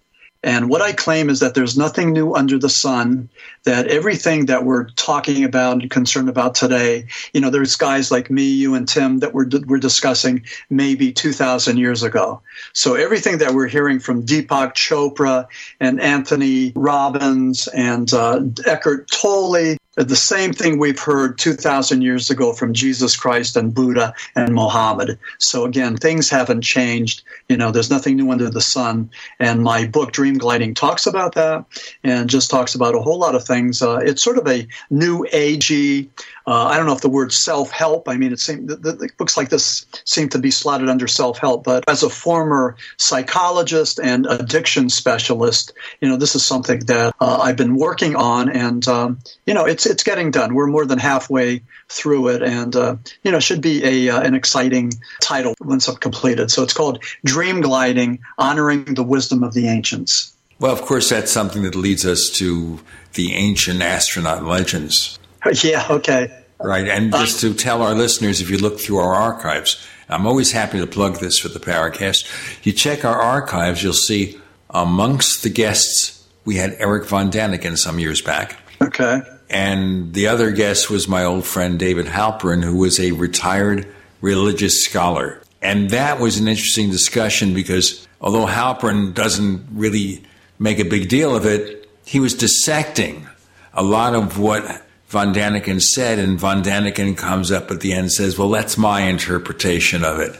And what I claim is that there's nothing new under the sun, that everything that we're talking about and concerned about today, you know, there's guys like me, you, and Tim that we're, we're discussing maybe 2,000 years ago. So everything that we're hearing from Deepak Chopra and Anthony Robbins and uh, Eckhart Tolle the same thing we've heard 2,000 years ago from Jesus Christ and Buddha and Mohammed. So again, things haven't changed. You know, there's nothing new under the sun. And my book, Dream Gliding, talks about that and just talks about a whole lot of things. Uh, it's sort of a new agey, uh, I don't know if the word self help, I mean, it seems, the, the, books like this seem to be slotted under self help, but as a former psychologist and addiction specialist, you know, this is something that uh, I've been working on and, um, you know, it's, it's getting done. We're more than halfway through it and, uh, you know, should be a, uh, an exciting title once it's completed. So it's called Dream Gliding, Honoring the Wisdom of the Ancients. Well, of course, that's something that leads us to the ancient astronaut legends. Yeah, okay. Right. And uh, just to tell our listeners, if you look through our archives, I'm always happy to plug this for the Paracast. You check our archives, you'll see amongst the guests, we had Eric von Daniken some years back. Okay. And the other guest was my old friend David Halperin, who was a retired religious scholar. And that was an interesting discussion because although Halperin doesn't really make a big deal of it, he was dissecting a lot of what Von Daniken said, and Von Daniken comes up at the end and says, Well, that's my interpretation of it.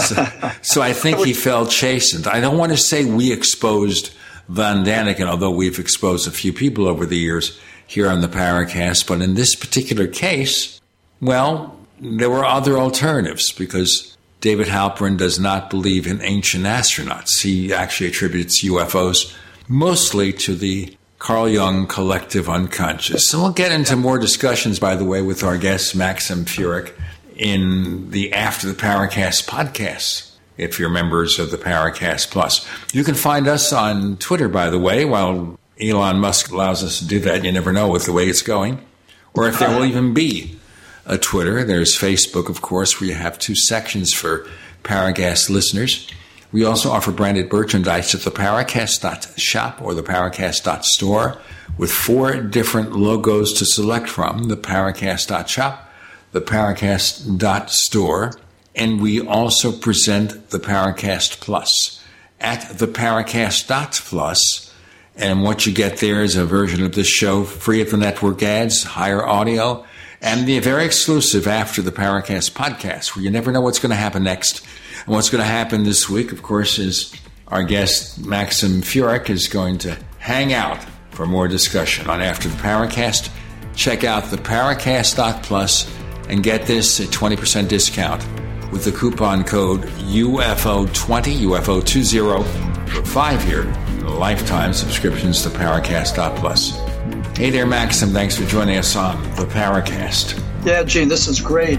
so, so, I think he felt chastened. I don't want to say we exposed Von Daniken, although we've exposed a few people over the years here on the Paracast, but in this particular case, well, there were other alternatives because David Halperin does not believe in ancient astronauts. He actually attributes UFOs mostly to the Carl Jung Collective Unconscious. So we'll get into more discussions, by the way, with our guest Maxim Furek in the After the Paracast podcast. If you're members of the Paracast Plus, you can find us on Twitter, by the way. While Elon Musk allows us to do that, you never know with the way it's going, or if there will even be a Twitter. There's Facebook, of course, where you have two sections for Paracast listeners. We also offer branded merchandise at the Paracast.shop or the Paracast.store with four different logos to select from the Paracast.shop, the Paracast.store, and we also present the Paracast Plus at the Paracast.plus And what you get there is a version of this show free of the network ads, higher audio, and the very exclusive After the Paracast podcast, where you never know what's going to happen next. And what's going to happen this week, of course, is our guest Maxim Furek is going to hang out for more discussion on After the Paracast. Check out the Paracast.plus and get this at 20% discount with the coupon code UFO20, UFO20 for five year lifetime subscriptions to Paracast.plus. Hey there, Maxim. Thanks for joining us on the Paracast. Yeah, Gene, this is great.